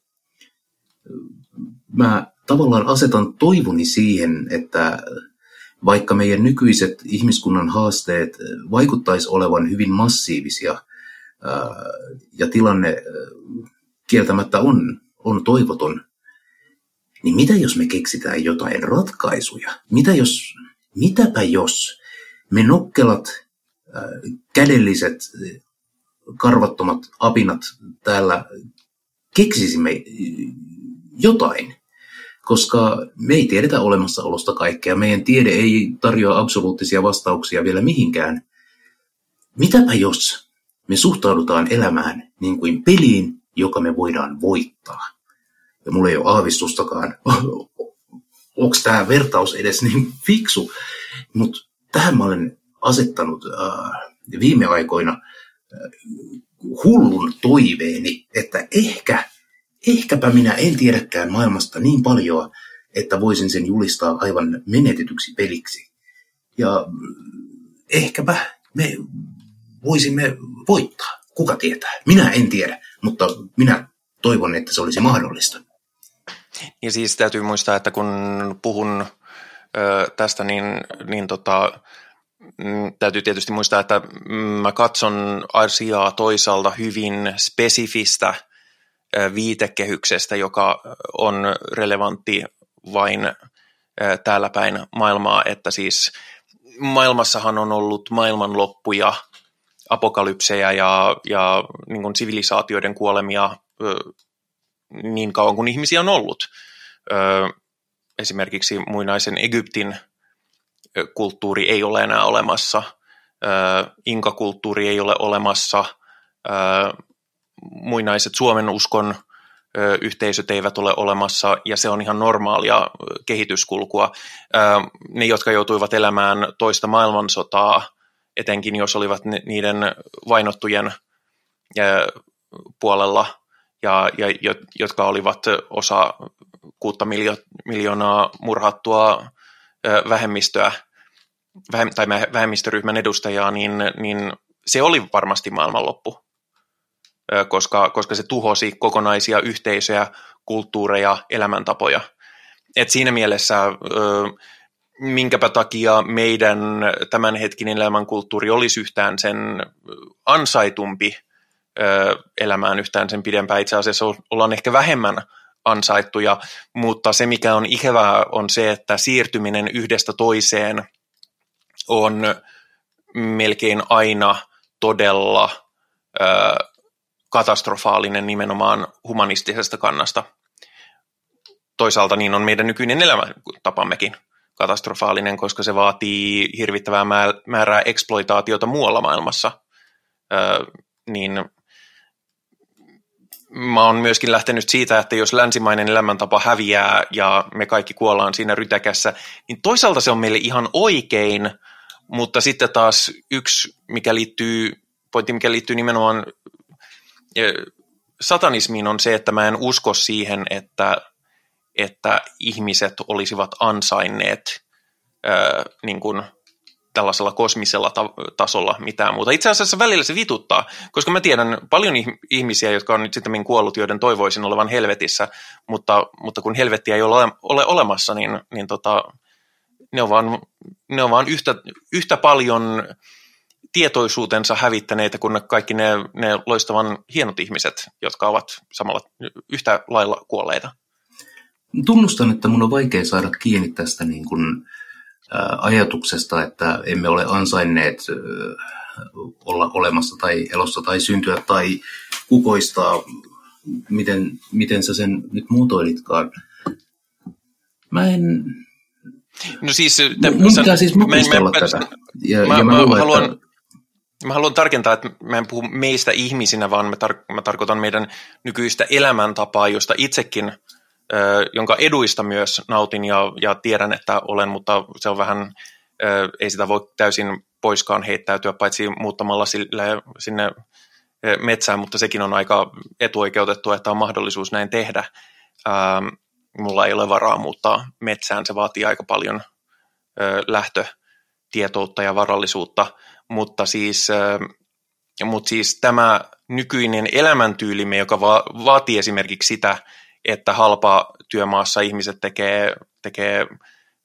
Mä tavallaan asetan toivoni siihen, että vaikka meidän nykyiset ihmiskunnan haasteet vaikuttaisi olevan hyvin massiivisia ja tilanne kieltämättä on, on toivoton, niin mitä jos me keksitään jotain ratkaisuja? Mitä jos, mitäpä jos me nokkelat, kädelliset, karvattomat apinat täällä keksisimme jotain, koska me ei tiedetä olemassaolosta kaikkea. Meidän tiede ei tarjoa absoluuttisia vastauksia vielä mihinkään. Mitäpä jos me suhtaudutaan elämään niin kuin peliin, joka me voidaan voittaa? Ja mulla ei ole aavistustakaan, onko tämä vertaus edes niin fiksu, mutta tähän mä olen asettanut äh, viime aikoina äh, hullun toiveeni, että ehkä ehkäpä minä en tiedäkään maailmasta niin paljon, että voisin sen julistaa aivan menetetyksi peliksi. Ja ehkäpä me voisimme voittaa. Kuka tietää? Minä en tiedä, mutta minä toivon, että se olisi mahdollista. Ja siis täytyy muistaa, että kun puhun ö, tästä, niin, niin tota, mm, täytyy tietysti muistaa, että mä katson asiaa toisaalta hyvin spesifistä – viitekehyksestä, joka on relevantti vain täällä päin maailmaa, että siis maailmassahan on ollut maailmanloppuja, apokalypseja ja, ja niin kuin sivilisaatioiden kuolemia niin kauan kuin ihmisiä on ollut. Esimerkiksi muinaisen Egyptin kulttuuri ei ole enää olemassa, inkakulttuuri ei ole olemassa, muinaiset Suomen uskon yhteisöt eivät ole olemassa ja se on ihan normaalia kehityskulkua. Ne, jotka joutuivat elämään toista maailmansotaa, etenkin jos olivat niiden vainottujen puolella ja, ja jotka olivat osa kuutta miljo- miljoonaa murhattua vähemmistöä tai vähemmistöryhmän edustajaa, niin, niin se oli varmasti maailmanloppu koska, koska se tuhosi kokonaisia yhteisöjä, kulttuureja, elämäntapoja. Et siinä mielessä minkäpä takia meidän tämänhetkinen elämänkulttuuri olisi yhtään sen ansaitumpi elämään yhtään sen pidempään. Itse asiassa ollaan ehkä vähemmän ansaittuja, mutta se mikä on ikävää on se, että siirtyminen yhdestä toiseen on melkein aina todella katastrofaalinen nimenomaan humanistisesta kannasta. Toisaalta niin on meidän nykyinen elämäntapammekin katastrofaalinen, koska se vaatii hirvittävää määrää eksploitaatiota muualla maailmassa. Öö, niin mä oon myöskin lähtenyt siitä, että jos länsimainen elämäntapa häviää ja me kaikki kuollaan siinä rytäkässä, niin toisaalta se on meille ihan oikein, mutta sitten taas yksi, mikä liittyy, pointti, mikä liittyy nimenomaan satanismiin on se, että mä en usko siihen, että, että ihmiset olisivat ansainneet ää, niin kuin tällaisella kosmisella ta- tasolla mitään muuta. Itse asiassa välillä se vituttaa, koska mä tiedän paljon ihmisiä, jotka on nyt sitten kuollut, joiden toivoisin olevan helvetissä, mutta, mutta kun helvettiä ei ole, ole olemassa, niin, niin tota, ne on vaan, ne on vaan yhtä, yhtä paljon tietoisuutensa hävittäneitä kuin kaikki ne, ne loistavan hienot ihmiset, jotka ovat samalla yhtä lailla kuolleita. Tunnustan, että mun on vaikea saada kiinni tästä niin kuin, ajatuksesta, että emme ole ansainneet olla olemassa tai elossa tai syntyä tai kukoistaa. Miten, miten sä sen nyt muotoilitkaan? Mä en... No siis... Mun pitää siis makustella tätä. Ja, mä, ja mä, mä luulen, haluan, että Mä haluan tarkentaa, että mä en puhu meistä ihmisinä, vaan mä, tar- mä tarkoitan meidän nykyistä elämäntapaa, josta itsekin, ö, jonka eduista myös nautin ja, ja tiedän, että olen, mutta se on vähän, ö, ei sitä voi täysin poiskaan heittäytyä, paitsi muuttamalla sille, sinne metsään, mutta sekin on aika etuoikeutettu, että on mahdollisuus näin tehdä. Ähm, mulla ei ole varaa muuttaa metsään, se vaatii aika paljon ö, lähtö tietoutta ja varallisuutta, mutta siis, mutta siis tämä nykyinen elämäntyylimme, joka va- vaatii esimerkiksi sitä, että halpa työmaassa ihmiset tekee, tekee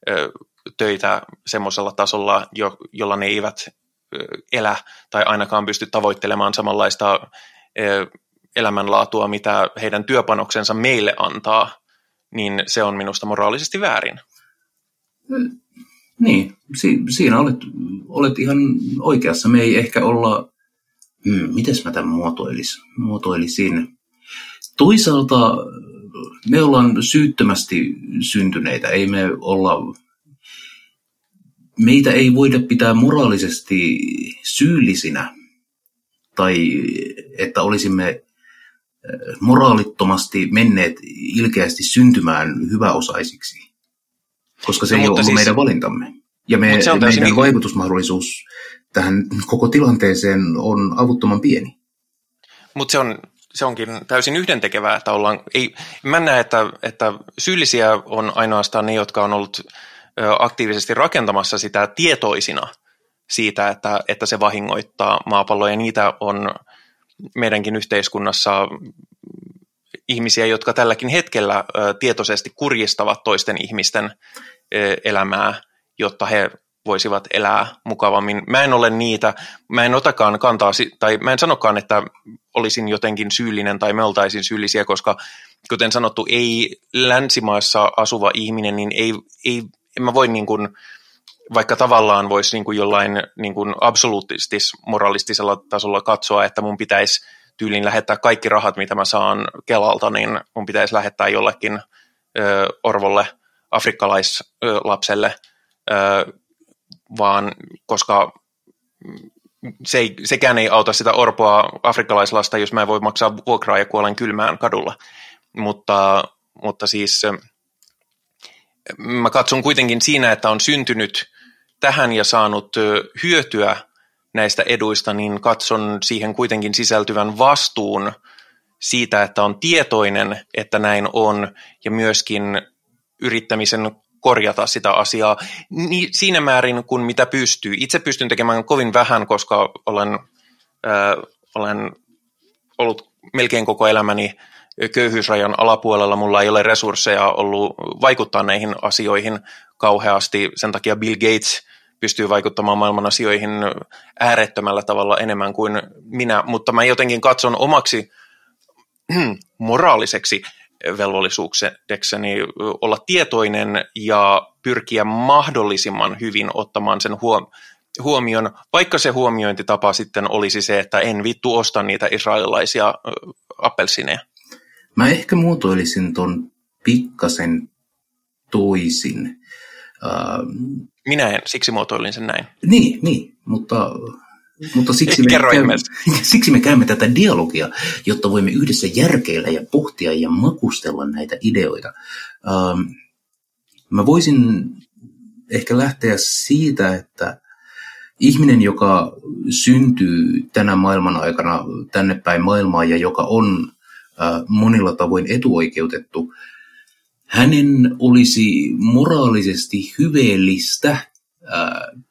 ö, töitä semmoisella tasolla, jo, jolla ne eivät ö, elä tai ainakaan pysty tavoittelemaan samanlaista ö, elämänlaatua, mitä heidän työpanoksensa meille antaa, niin se on minusta moraalisesti väärin. Niin, si- siinä olet, olet ihan oikeassa. Me ei ehkä olla, hmm, miten mä tämän muotoilis, muotoilisin. Toisaalta me ollaan syyttömästi syntyneitä, ei me olla, meitä ei voida pitää moraalisesti syyllisinä tai että olisimme moraalittomasti menneet ilkeästi syntymään hyväosaisiksi, koska se no, ei ole ollut siis, meidän valintamme. Ja me, se on meidän niin... vaikutusmahdollisuus tähän koko tilanteeseen on avuttoman pieni. Mutta se on se onkin täysin yhdentekevää, että ollaan, ei, mä näe, että, että syyllisiä on ainoastaan ne, jotka on ollut aktiivisesti rakentamassa sitä tietoisina siitä, että, että se vahingoittaa maapalloa, ja niitä on meidänkin yhteiskunnassa ihmisiä, jotka tälläkin hetkellä tietoisesti kurjistavat toisten ihmisten elämää, jotta he voisivat elää mukavammin. Mä en ole niitä, mä en otakaan kantaa, tai mä en sanokaan, että olisin jotenkin syyllinen tai me oltaisiin syyllisiä, koska kuten sanottu, ei länsimaissa asuva ihminen, niin ei, ei en mä voi niin kuin, vaikka tavallaan voisi niin kuin jollain niin kuin absoluuttistis moralistisella tasolla katsoa, että mun pitäisi tyylin lähettää kaikki rahat, mitä mä saan Kelalta, niin mun pitäisi lähettää jollekin ö, orvolle, afrikkalaislapselle, vaan koska se ei, sekään ei auta sitä orpoa afrikkalaislasta, jos mä en voi maksaa vuokraa ja kuolen kylmään kadulla. Mutta, mutta siis mä katson kuitenkin siinä, että on syntynyt tähän ja saanut hyötyä näistä eduista, niin katson siihen kuitenkin sisältyvän vastuun siitä, että on tietoinen, että näin on, ja myöskin yrittämisen korjata sitä asiaa niin siinä määrin kuin mitä pystyy. Itse pystyn tekemään kovin vähän, koska olen, äh, olen ollut melkein koko elämäni köyhyysrajan alapuolella. Mulla ei ole resursseja ollut vaikuttaa näihin asioihin kauheasti. Sen takia Bill Gates pystyy vaikuttamaan maailman asioihin äärettömällä tavalla enemmän kuin minä, mutta mä jotenkin katson omaksi moraaliseksi velvollisuudekseni olla tietoinen ja pyrkiä mahdollisimman hyvin ottamaan sen huomioon, vaikka se huomiointitapa sitten olisi se, että en vittu osta niitä israelilaisia appelsineja. Mä ehkä muotoilisin ton pikkasen toisin. Minä en, siksi muotoilin sen näin. Niin, niin mutta mutta siksi me, käymme, siksi me käymme tätä dialogia, jotta voimme yhdessä järkeillä ja pohtia ja makustella näitä ideoita. Ähm, mä voisin ehkä lähteä siitä, että ihminen, joka syntyy tänä maailman aikana tänne päin maailmaa ja joka on äh, monilla tavoin etuoikeutettu, hänen olisi moraalisesti hyveellistä äh,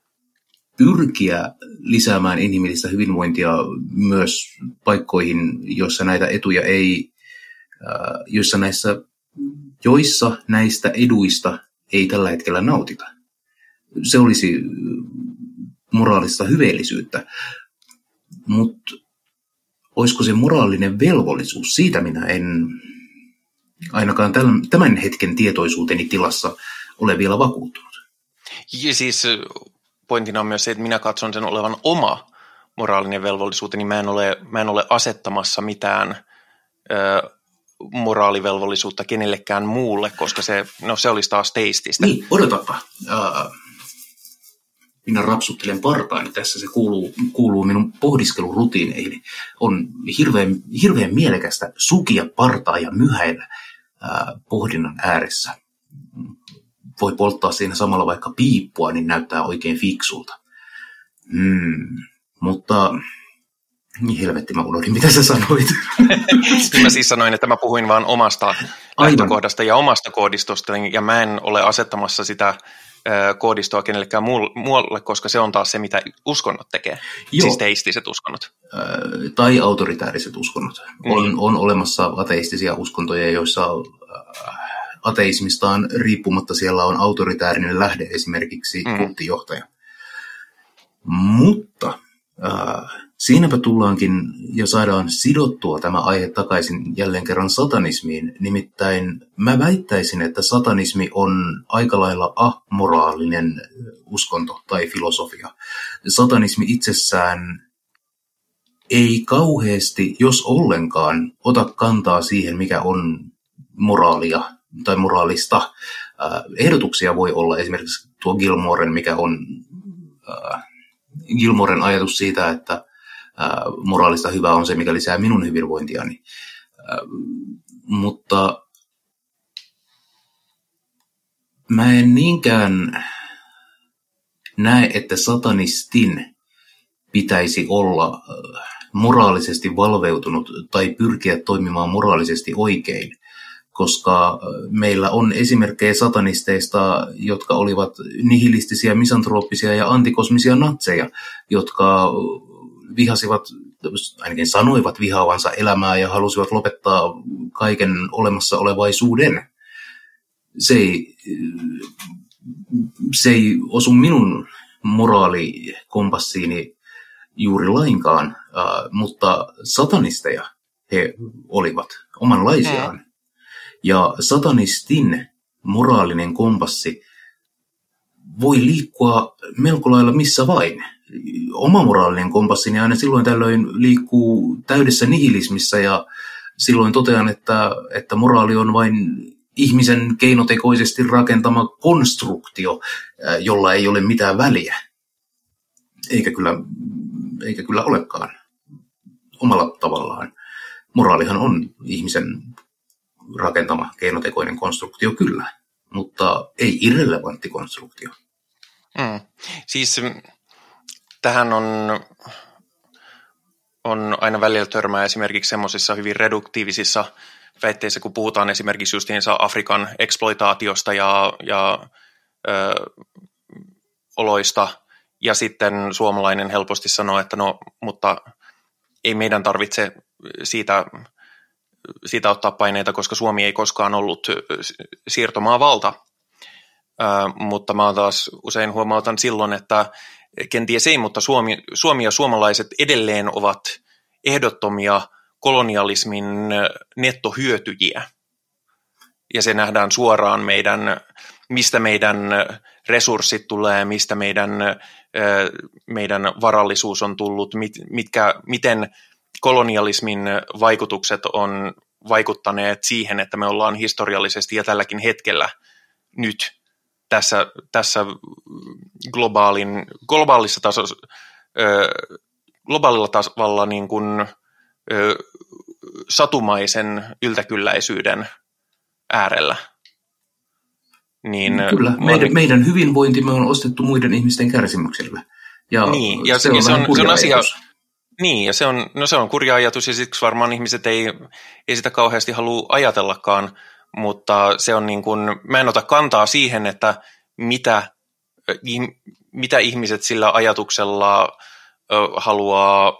pyrkiä lisäämään inhimillistä hyvinvointia myös paikkoihin, joissa näitä etuja ei, äh, joissa, näissä, joissa näistä eduista ei tällä hetkellä nautita. Se olisi moraalista hyveellisyyttä, mutta olisiko se moraalinen velvollisuus, siitä minä en ainakaan tämän hetken tietoisuuteni tilassa ole vielä vakuuttunut. Ja siis pointtina on myös se, että minä katson sen olevan oma moraalinen velvollisuuteni. Mä en ole, mä en ole asettamassa mitään ö, moraalivelvollisuutta kenellekään muulle, koska se, no, se olisi taas teististä. Niin, odotapa. Uh, minä rapsuttelen partaani. Tässä se kuuluu, kuuluu minun pohdiskelurutiineihini. On hirveän, hirveän mielekästä sukia partaa ja myhäillä uh, pohdinnan ääressä voi polttaa siinä samalla vaikka piippua, niin näyttää oikein fiksulta. Mm, mutta niin helvetti, mä unohdin, mitä sä sanoit. mä siis sanoin, että mä puhuin vaan omasta lähtökohdasta ja omasta koodistosta, ja mä en ole asettamassa sitä koodistoa kenellekään muulle, koska se on taas se, mitä uskonnot tekee, Joo. siis teistiset uskonnot. Tai autoritääriset uskonnot. Mm. On, on olemassa ateistisia uskontoja, joissa ateismistaan riippumatta siellä on autoritäärinen lähde, esimerkiksi mm. kulttijohtaja. Mutta äh, siinäpä tullaankin ja saadaan sidottua tämä aihe takaisin jälleen kerran satanismiin. Nimittäin mä väittäisin, että satanismi on aika lailla amoraalinen uskonto tai filosofia. Satanismi itsessään ei kauheasti, jos ollenkaan, ota kantaa siihen, mikä on moraalia tai moraalista. Ehdotuksia voi olla esimerkiksi tuo Gilmoren, mikä on Gilmoren ajatus siitä, että moraalista hyvää on se, mikä lisää minun hyvinvointiani. Mutta mä en niinkään näe, että satanistin pitäisi olla moraalisesti valveutunut tai pyrkiä toimimaan moraalisesti oikein koska meillä on esimerkkejä satanisteista, jotka olivat nihilistisiä, misantrooppisia ja antikosmisia natseja, jotka vihasivat, ainakin sanoivat vihaavansa elämää ja halusivat lopettaa kaiken olemassa olevaisuuden. Se ei, se ei osu minun moraalikompassiini juuri lainkaan, mutta satanisteja he olivat omanlaisiaan. Mm. Ja satanistin moraalinen kompassi voi liikkua melko lailla missä vain. Oma moraalinen kompassini aina silloin tällöin liikkuu täydessä nihilismissä ja silloin totean, että, että moraali on vain ihmisen keinotekoisesti rakentama konstruktio, jolla ei ole mitään väliä. Eikä kyllä, eikä kyllä olekaan omalla tavallaan. Moraalihan on ihmisen rakentama keinotekoinen konstruktio kyllä, mutta ei irrelevantti konstruktio. Mm. Siis mm, tähän on, on aina välillä törmää esimerkiksi semmoisissa hyvin reduktiivisissa väitteissä, kun puhutaan esimerkiksi justiinsa Afrikan eksploitaatiosta ja, ja ö, oloista, ja sitten suomalainen helposti sanoo, että no, mutta ei meidän tarvitse siitä siitä ottaa paineita, koska Suomi ei koskaan ollut siirtomaavalta. mutta mä taas usein huomautan silloin, että kenties ei, mutta Suomi, Suomi ja suomalaiset edelleen ovat ehdottomia kolonialismin nettohyötyjiä. Ja se nähdään suoraan meidän, mistä meidän resurssit tulee, mistä meidän, meidän varallisuus on tullut, mitkä, miten kolonialismin vaikutukset on vaikuttaneet siihen, että me ollaan historiallisesti ja tälläkin hetkellä nyt tässä, tässä globaalin, globaalissa taso, globaalilla tavalla niin kuin, satumaisen yltäkylläisyyden äärellä. Niin, Kyllä, meidän, meidän hyvinvointimme on ostettu muiden ihmisten kärsimyksellä. Ja niin, ja se, se, on, se, on, se on asia, niin, ja se on, no se on kurja ajatus, ja siksi varmaan ihmiset ei, ei sitä kauheasti halua ajatellakaan, mutta se on niin kuin, mä en ota kantaa siihen, että mitä, mitä ihmiset sillä ajatuksella haluaa,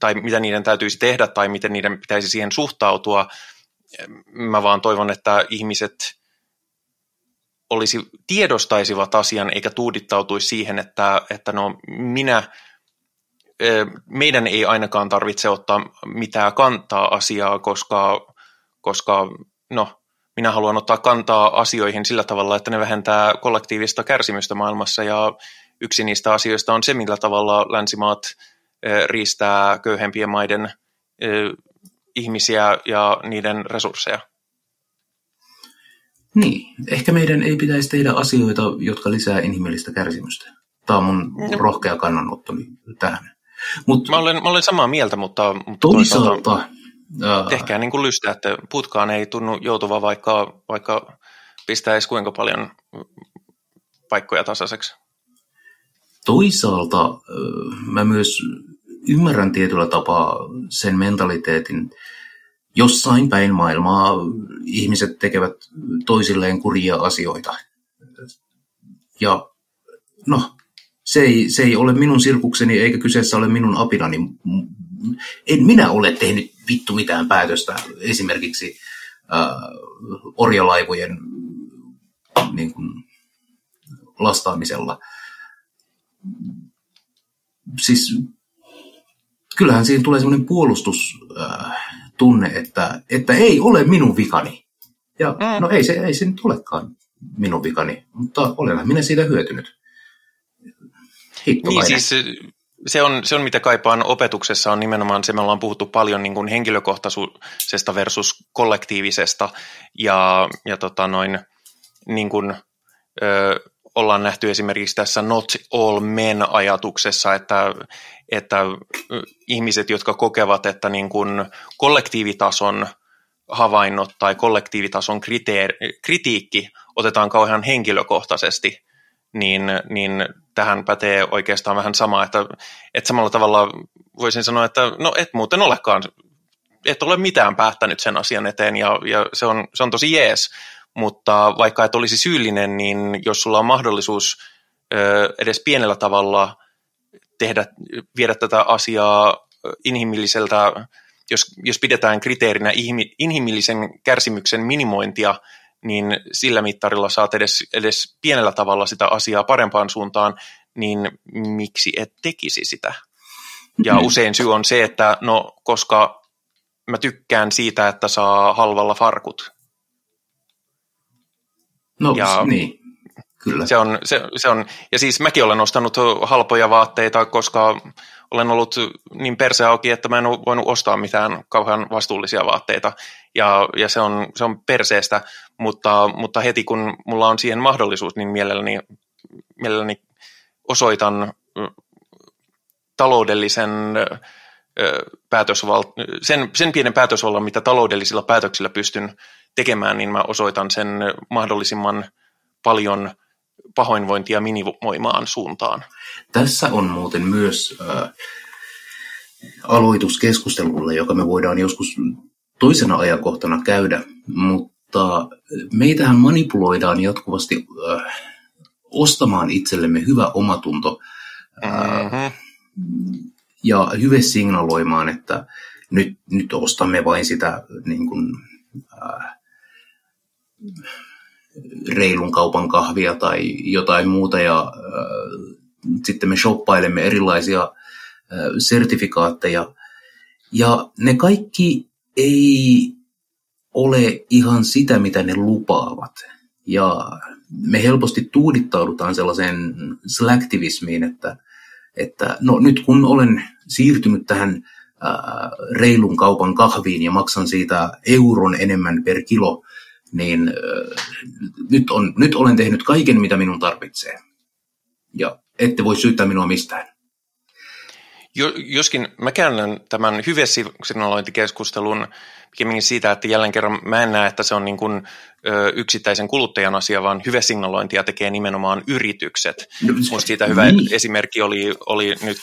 tai mitä niiden täytyisi tehdä, tai miten niiden pitäisi siihen suhtautua. Mä vaan toivon, että ihmiset olisi, tiedostaisivat asian, eikä tuudittautuisi siihen, että, että no minä – meidän ei ainakaan tarvitse ottaa mitään kantaa asiaa, koska, koska no, minä haluan ottaa kantaa asioihin sillä tavalla, että ne vähentää kollektiivista kärsimystä maailmassa ja yksi niistä asioista on se, millä tavalla länsimaat riistää köyhempien maiden ihmisiä ja niiden resursseja. Niin, ehkä meidän ei pitäisi tehdä asioita, jotka lisää inhimillistä kärsimystä. Tämä on mun no. rohkea kannanottoni tähän. Mut, mä, olen, mä olen samaa mieltä, mutta, mutta toisaalta, tehkää niin kuin lystä, että putkaan ei tunnu joutuva vaikka, vaikka pistäisi kuinka paljon paikkoja tasaiseksi. Toisaalta mä myös ymmärrän tietyllä tapaa sen mentaliteetin, jossain päin maailmaa ihmiset tekevät toisilleen kurjia asioita. Ja no, se ei, se ei ole minun sirkukseni eikä kyseessä ole minun apinani. En minä ole tehnyt vittu mitään päätöstä esimerkiksi äh, orjalaivojen niin kuin, lastaamisella. Siis kyllähän siinä tulee sellainen puolustustunne, että, että ei ole minun vikani. Ja mm. no ei se, ei se nyt olekaan minun vikani, mutta olenhan minä siitä hyötynyt. Niin siis se on, se on, mitä kaipaan opetuksessa, on nimenomaan se, me ollaan puhuttu paljon niin kuin henkilökohtaisesta versus kollektiivisesta, ja, ja tota noin, niin kuin, ö, ollaan nähty esimerkiksi tässä not all men ajatuksessa, että, että ihmiset, jotka kokevat, että niin kuin kollektiivitason havainnot tai kollektiivitason kriteer, kritiikki otetaan kauhean henkilökohtaisesti, niin, niin tähän pätee oikeastaan vähän sama, että, että samalla tavalla voisin sanoa, että no et muuten olekaan, et ole mitään päättänyt sen asian eteen ja, ja se, on, se on tosi jees, mutta vaikka et olisi syyllinen, niin jos sulla on mahdollisuus ö, edes pienellä tavalla tehdä, viedä tätä asiaa inhimilliseltä, jos, jos pidetään kriteerinä inhimillisen kärsimyksen minimointia, niin sillä mittarilla saat edes, edes pienellä tavalla sitä asiaa parempaan suuntaan, niin miksi et tekisi sitä? Ja mm-hmm. usein syy on se, että no koska mä tykkään siitä, että saa halvalla farkut. No ja niin, kyllä. Se on, se, se on, ja siis mäkin olen ostanut halpoja vaatteita, koska olen ollut niin perse auki, että mä en ole voinut ostaa mitään kauhean vastuullisia vaatteita, ja, ja se, on, se on perseestä, mutta, mutta heti kun mulla on siihen mahdollisuus, niin mielelläni, mielelläni osoitan taloudellisen päätösval, sen, sen pienen päätösvallan, mitä taloudellisilla päätöksillä pystyn tekemään, niin mä osoitan sen mahdollisimman paljon pahoinvointia minimoimaan suuntaan. Tässä on muuten myös äh, aloitus keskustelulle, joka me voidaan joskus toisena ajankohtana käydä, mutta meitähän manipuloidaan jatkuvasti äh, ostamaan itsellemme hyvä omatunto äh, ja hyve signaloimaan, että nyt, nyt ostamme vain sitä niin kuin, äh, reilun kaupan kahvia tai jotain muuta ja äh, sitten me shoppailemme erilaisia äh, sertifikaatteja ja ne kaikki ei ole ihan sitä, mitä ne lupaavat. Ja me helposti tuudittaudutaan sellaiseen selektivismiin, että, että no nyt kun olen siirtynyt tähän ää, reilun kaupan kahviin ja maksan siitä euron enemmän per kilo, niin ää, nyt, on, nyt olen tehnyt kaiken, mitä minun tarvitsee. Ja ette voi syyttää minua mistään. Jo, joskin mä käännän tämän hyvesignalointikeskustelun pikemminkin siitä, että jälleen kerran mä en näe, että se on niin kuin, ö, yksittäisen kuluttajan asia, vaan hyvesignalointia tekee nimenomaan yritykset. No, Musta siitä hyvä niin. esimerkki oli, oli nyt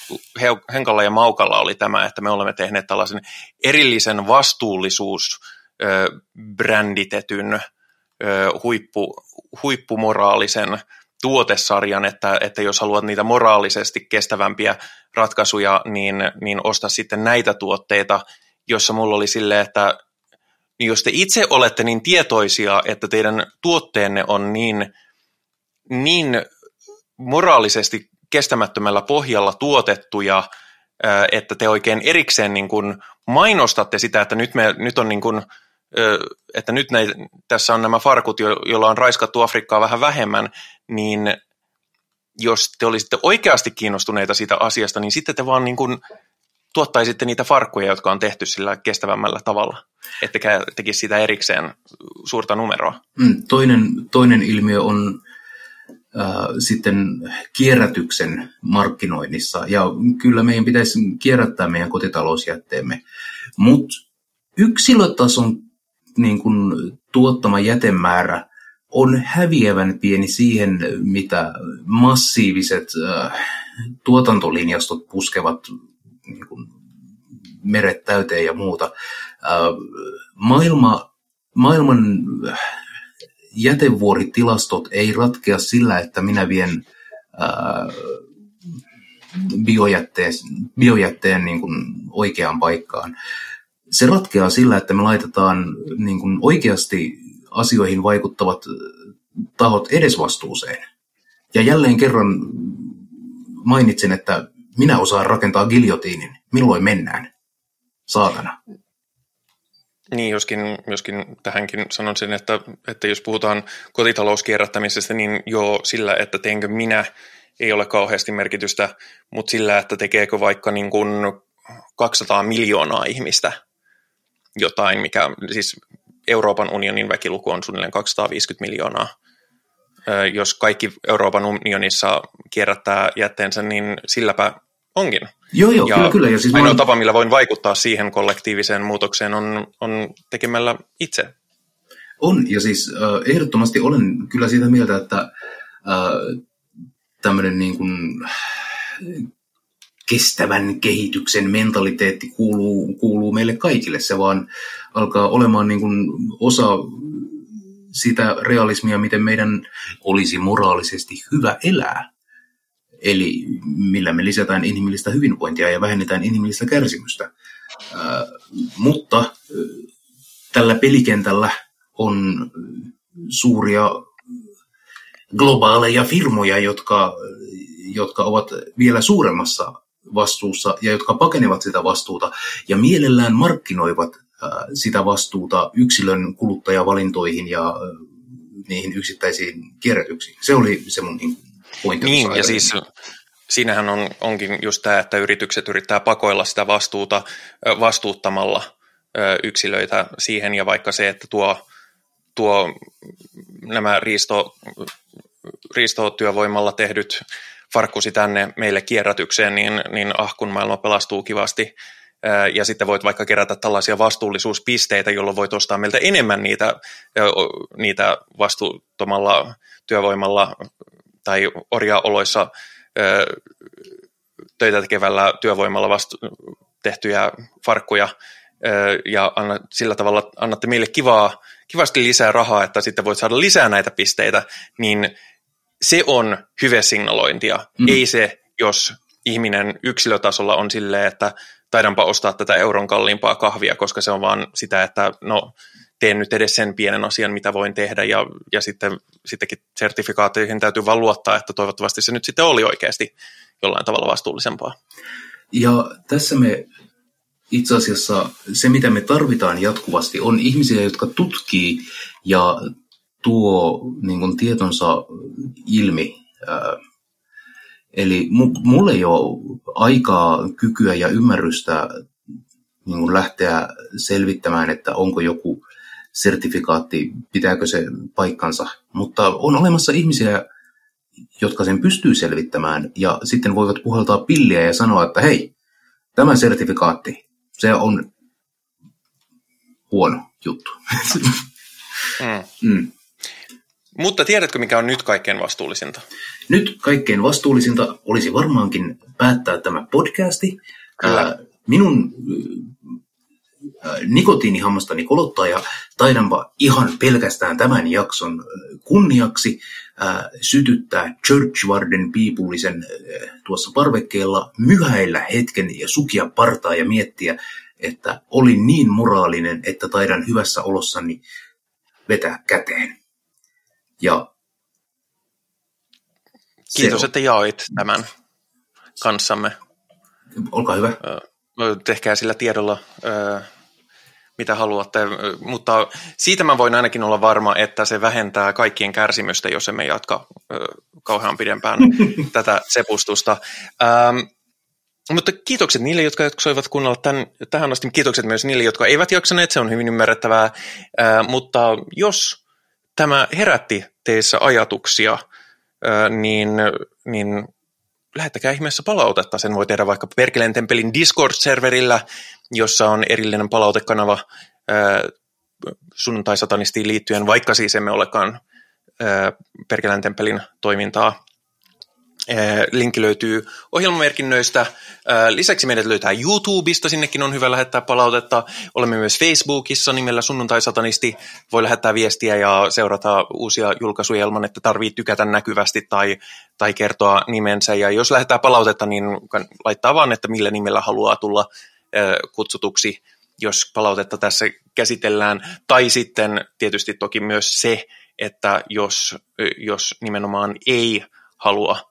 Henkalla ja Maukalla oli tämä, että me olemme tehneet tällaisen erillisen vastuullisuus bränditetyn huippu, huippumoraalisen tuotesarjan, että, että jos haluat niitä moraalisesti kestävämpiä ratkaisuja, niin, niin osta sitten näitä tuotteita, jossa mulla oli silleen, että niin jos te itse olette niin tietoisia, että teidän tuotteenne on niin, niin moraalisesti kestämättömällä pohjalla tuotettuja, että te oikein erikseen niin kuin mainostatte sitä, että nyt, me, nyt on niin kuin, että nyt näitä, tässä on nämä farkut, joilla on raiskattu Afrikkaa vähän vähemmän, niin jos te olisitte oikeasti kiinnostuneita siitä asiasta, niin sitten te vaan niin kuin tuottaisitte niitä farkkuja, jotka on tehty sillä kestävämmällä tavalla, ettekä tekisi sitä erikseen suurta numeroa. Mm, toinen, toinen ilmiö on äh, sitten kierrätyksen markkinoinnissa, ja kyllä meidän pitäisi kierrättää meidän kotitalousjätteemme, mutta yksilötason niin kun, tuottama jätemäärä on häviävän pieni siihen, mitä massiiviset äh, tuotantolinjastot puskevat niin kuin, meret täyteen ja muuta. Äh, maailma, maailman jätevuoritilastot ei ratkea sillä, että minä vien ää, biojätteen, biojätteen niin kuin oikeaan paikkaan. Se ratkeaa sillä, että me laitetaan niin kuin oikeasti asioihin vaikuttavat tahot edesvastuuseen. Ja jälleen kerran mainitsin, että minä osaan rakentaa giljotiinin. Milloin mennään? Saatana. Niin, joskin, joskin tähänkin sanon sen, että, että jos puhutaan kotitalouskierrättämisestä, niin jo sillä, että teenkö minä, ei ole kauheasti merkitystä, mutta sillä, että tekeekö vaikka niin kuin 200 miljoonaa ihmistä jotain, mikä siis Euroopan unionin väkiluku on suunnilleen 250 miljoonaa. Jos kaikki Euroopan unionissa kierrättää jätteensä, niin silläpä onkin. Joo, joo, ja kyllä, kyllä. Ja siis ainoa olen... tapa, millä voin vaikuttaa siihen kollektiiviseen muutokseen, on, on tekemällä itse. On, ja siis äh, ehdottomasti olen kyllä siitä mieltä, että äh, tämmöinen niin kuin, kestävän kehityksen mentaliteetti kuuluu, kuuluu meille kaikille. Se vaan alkaa olemaan niin kuin osa sitä realismia, miten meidän olisi moraalisesti hyvä elää. Eli millä me lisätään inhimillistä hyvinvointia ja vähennetään inhimillistä kärsimystä. Mutta tällä pelikentällä on suuria globaaleja firmoja, jotka, jotka ovat vielä suuremmassa vastuussa ja jotka pakenevat sitä vastuuta ja mielellään markkinoivat sitä vastuuta yksilön kuluttajavalintoihin ja niihin yksittäisiin kierrätyksiin. Se oli se mun niin pointti. Niin, ja siis siinähän on, onkin just tämä, että yritykset yrittää pakoilla sitä vastuuta vastuuttamalla yksilöitä siihen, ja vaikka se, että tuo, tuo nämä riisto, riistotyövoimalla tehdyt farkkusi tänne meille kierrätykseen, niin, niin ah, kun maailma pelastuu kivasti, ja sitten voit vaikka kerätä tällaisia vastuullisuuspisteitä, jolloin voit ostaa meiltä enemmän niitä, niitä vastuuttomalla työvoimalla tai orjaoloissa töitä tekevällä työvoimalla vastu- tehtyjä farkkuja, ja anna, sillä tavalla annatte meille kivaa, kivasti lisää rahaa, että sitten voit saada lisää näitä pisteitä, niin se on hyvesignalointia, mm. ei se, jos ihminen yksilötasolla on silleen, että taidanpa ostaa tätä euron kalliimpaa kahvia, koska se on vaan sitä, että no teen nyt edes sen pienen asian, mitä voin tehdä, ja, ja sitten, sittenkin sertifikaatteihin täytyy vaan luottaa, että toivottavasti se nyt sitten oli oikeasti jollain tavalla vastuullisempaa. Ja tässä me itse asiassa se, mitä me tarvitaan jatkuvasti, on ihmisiä, jotka tutkii ja tuo niin kuin, tietonsa ilmi. Eli mulle ei ole aikaa, kykyä ja ymmärrystä niin kuin lähteä selvittämään, että onko joku sertifikaatti, pitääkö se paikkansa. Mutta on olemassa ihmisiä, jotka sen pystyy selvittämään ja sitten voivat puhaltaa pilliä ja sanoa, että hei, tämä sertifikaatti, se on huono juttu. Mm. mm. Mutta tiedätkö, mikä on nyt kaikkein vastuullisinta? Nyt kaikkein vastuullisinta olisi varmaankin päättää tämä podcasti. Kyllä. minun nikotiinihammastani kolottaa ja taidanpa ihan pelkästään tämän jakson kunniaksi sytyttää Churchwarden piipullisen tuossa parvekkeella, myhäillä hetken ja sukia partaa ja miettiä, että olin niin moraalinen, että taidan hyvässä olossani vetää käteen. Ja Kiitos, että jaoit tämän kanssamme. Olkaa hyvä. Tehkää sillä tiedolla, mitä haluatte, mutta siitä mä voin ainakin olla varma, että se vähentää kaikkien kärsimystä, jos emme jatka kauhean pidempään tätä sepustusta. Mutta kiitokset niille, jotka jaksoivat kuunnella tämän, tähän asti. Kiitokset myös niille, jotka eivät jaksaneet, se on hyvin ymmärrettävää. Mutta jos tämä herätti teissä ajatuksia, niin, niin lähettäkää ihmeessä palautetta. Sen voi tehdä vaikka Perkeleen Tempelin Discord-serverillä, jossa on erillinen palautekanava sunnuntai-satanistiin liittyen, vaikka siis emme olekaan Perkeleen Tempelin toimintaa Linkki löytyy ohjelmamerkinnöistä. Lisäksi meidät löytää YouTubesta, sinnekin on hyvä lähettää palautetta. Olemme myös Facebookissa nimellä Sunnuntai-satanisti. Voi lähettää viestiä ja seurata uusia julkaisuja ilman, että tarvii tykätä näkyvästi tai, tai kertoa nimensä. Ja jos lähettää palautetta, niin laittaa vaan, että millä nimellä haluaa tulla kutsutuksi, jos palautetta tässä käsitellään. Tai sitten tietysti toki myös se, että jos, jos nimenomaan ei halua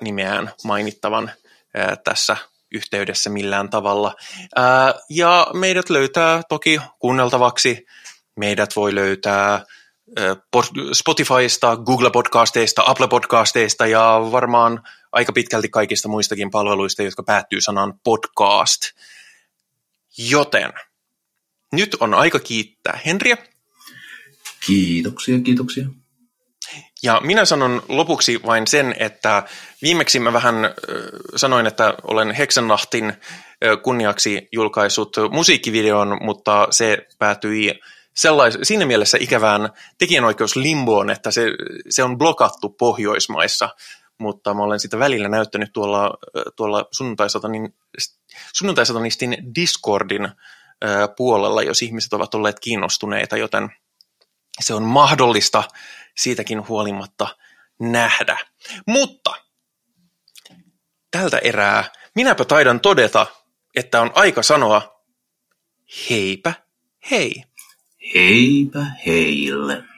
nimeään mainittavan tässä yhteydessä millään tavalla. Ja meidät löytää toki kuunneltavaksi. Meidät voi löytää Spotifysta, Google Podcasteista, Apple Podcasteista ja varmaan aika pitkälti kaikista muistakin palveluista, jotka päättyy sanan podcast. Joten nyt on aika kiittää Henriä. Kiitoksia, kiitoksia. Ja minä sanon lopuksi vain sen, että viimeksi mä vähän sanoin, että olen Heksenlahtin kunniaksi julkaisut musiikkivideon, mutta se päätyi sellais, siinä mielessä ikävään tekijänoikeuslimboon, että se, se on blokattu Pohjoismaissa, mutta mä olen sitä välillä näyttänyt tuolla, tuolla sunnuntaisatanistin Discordin puolella, jos ihmiset ovat olleet kiinnostuneita, joten se on mahdollista siitäkin huolimatta nähdä. Mutta tältä erää minäpä taidan todeta, että on aika sanoa heipä hei. Heipä heille.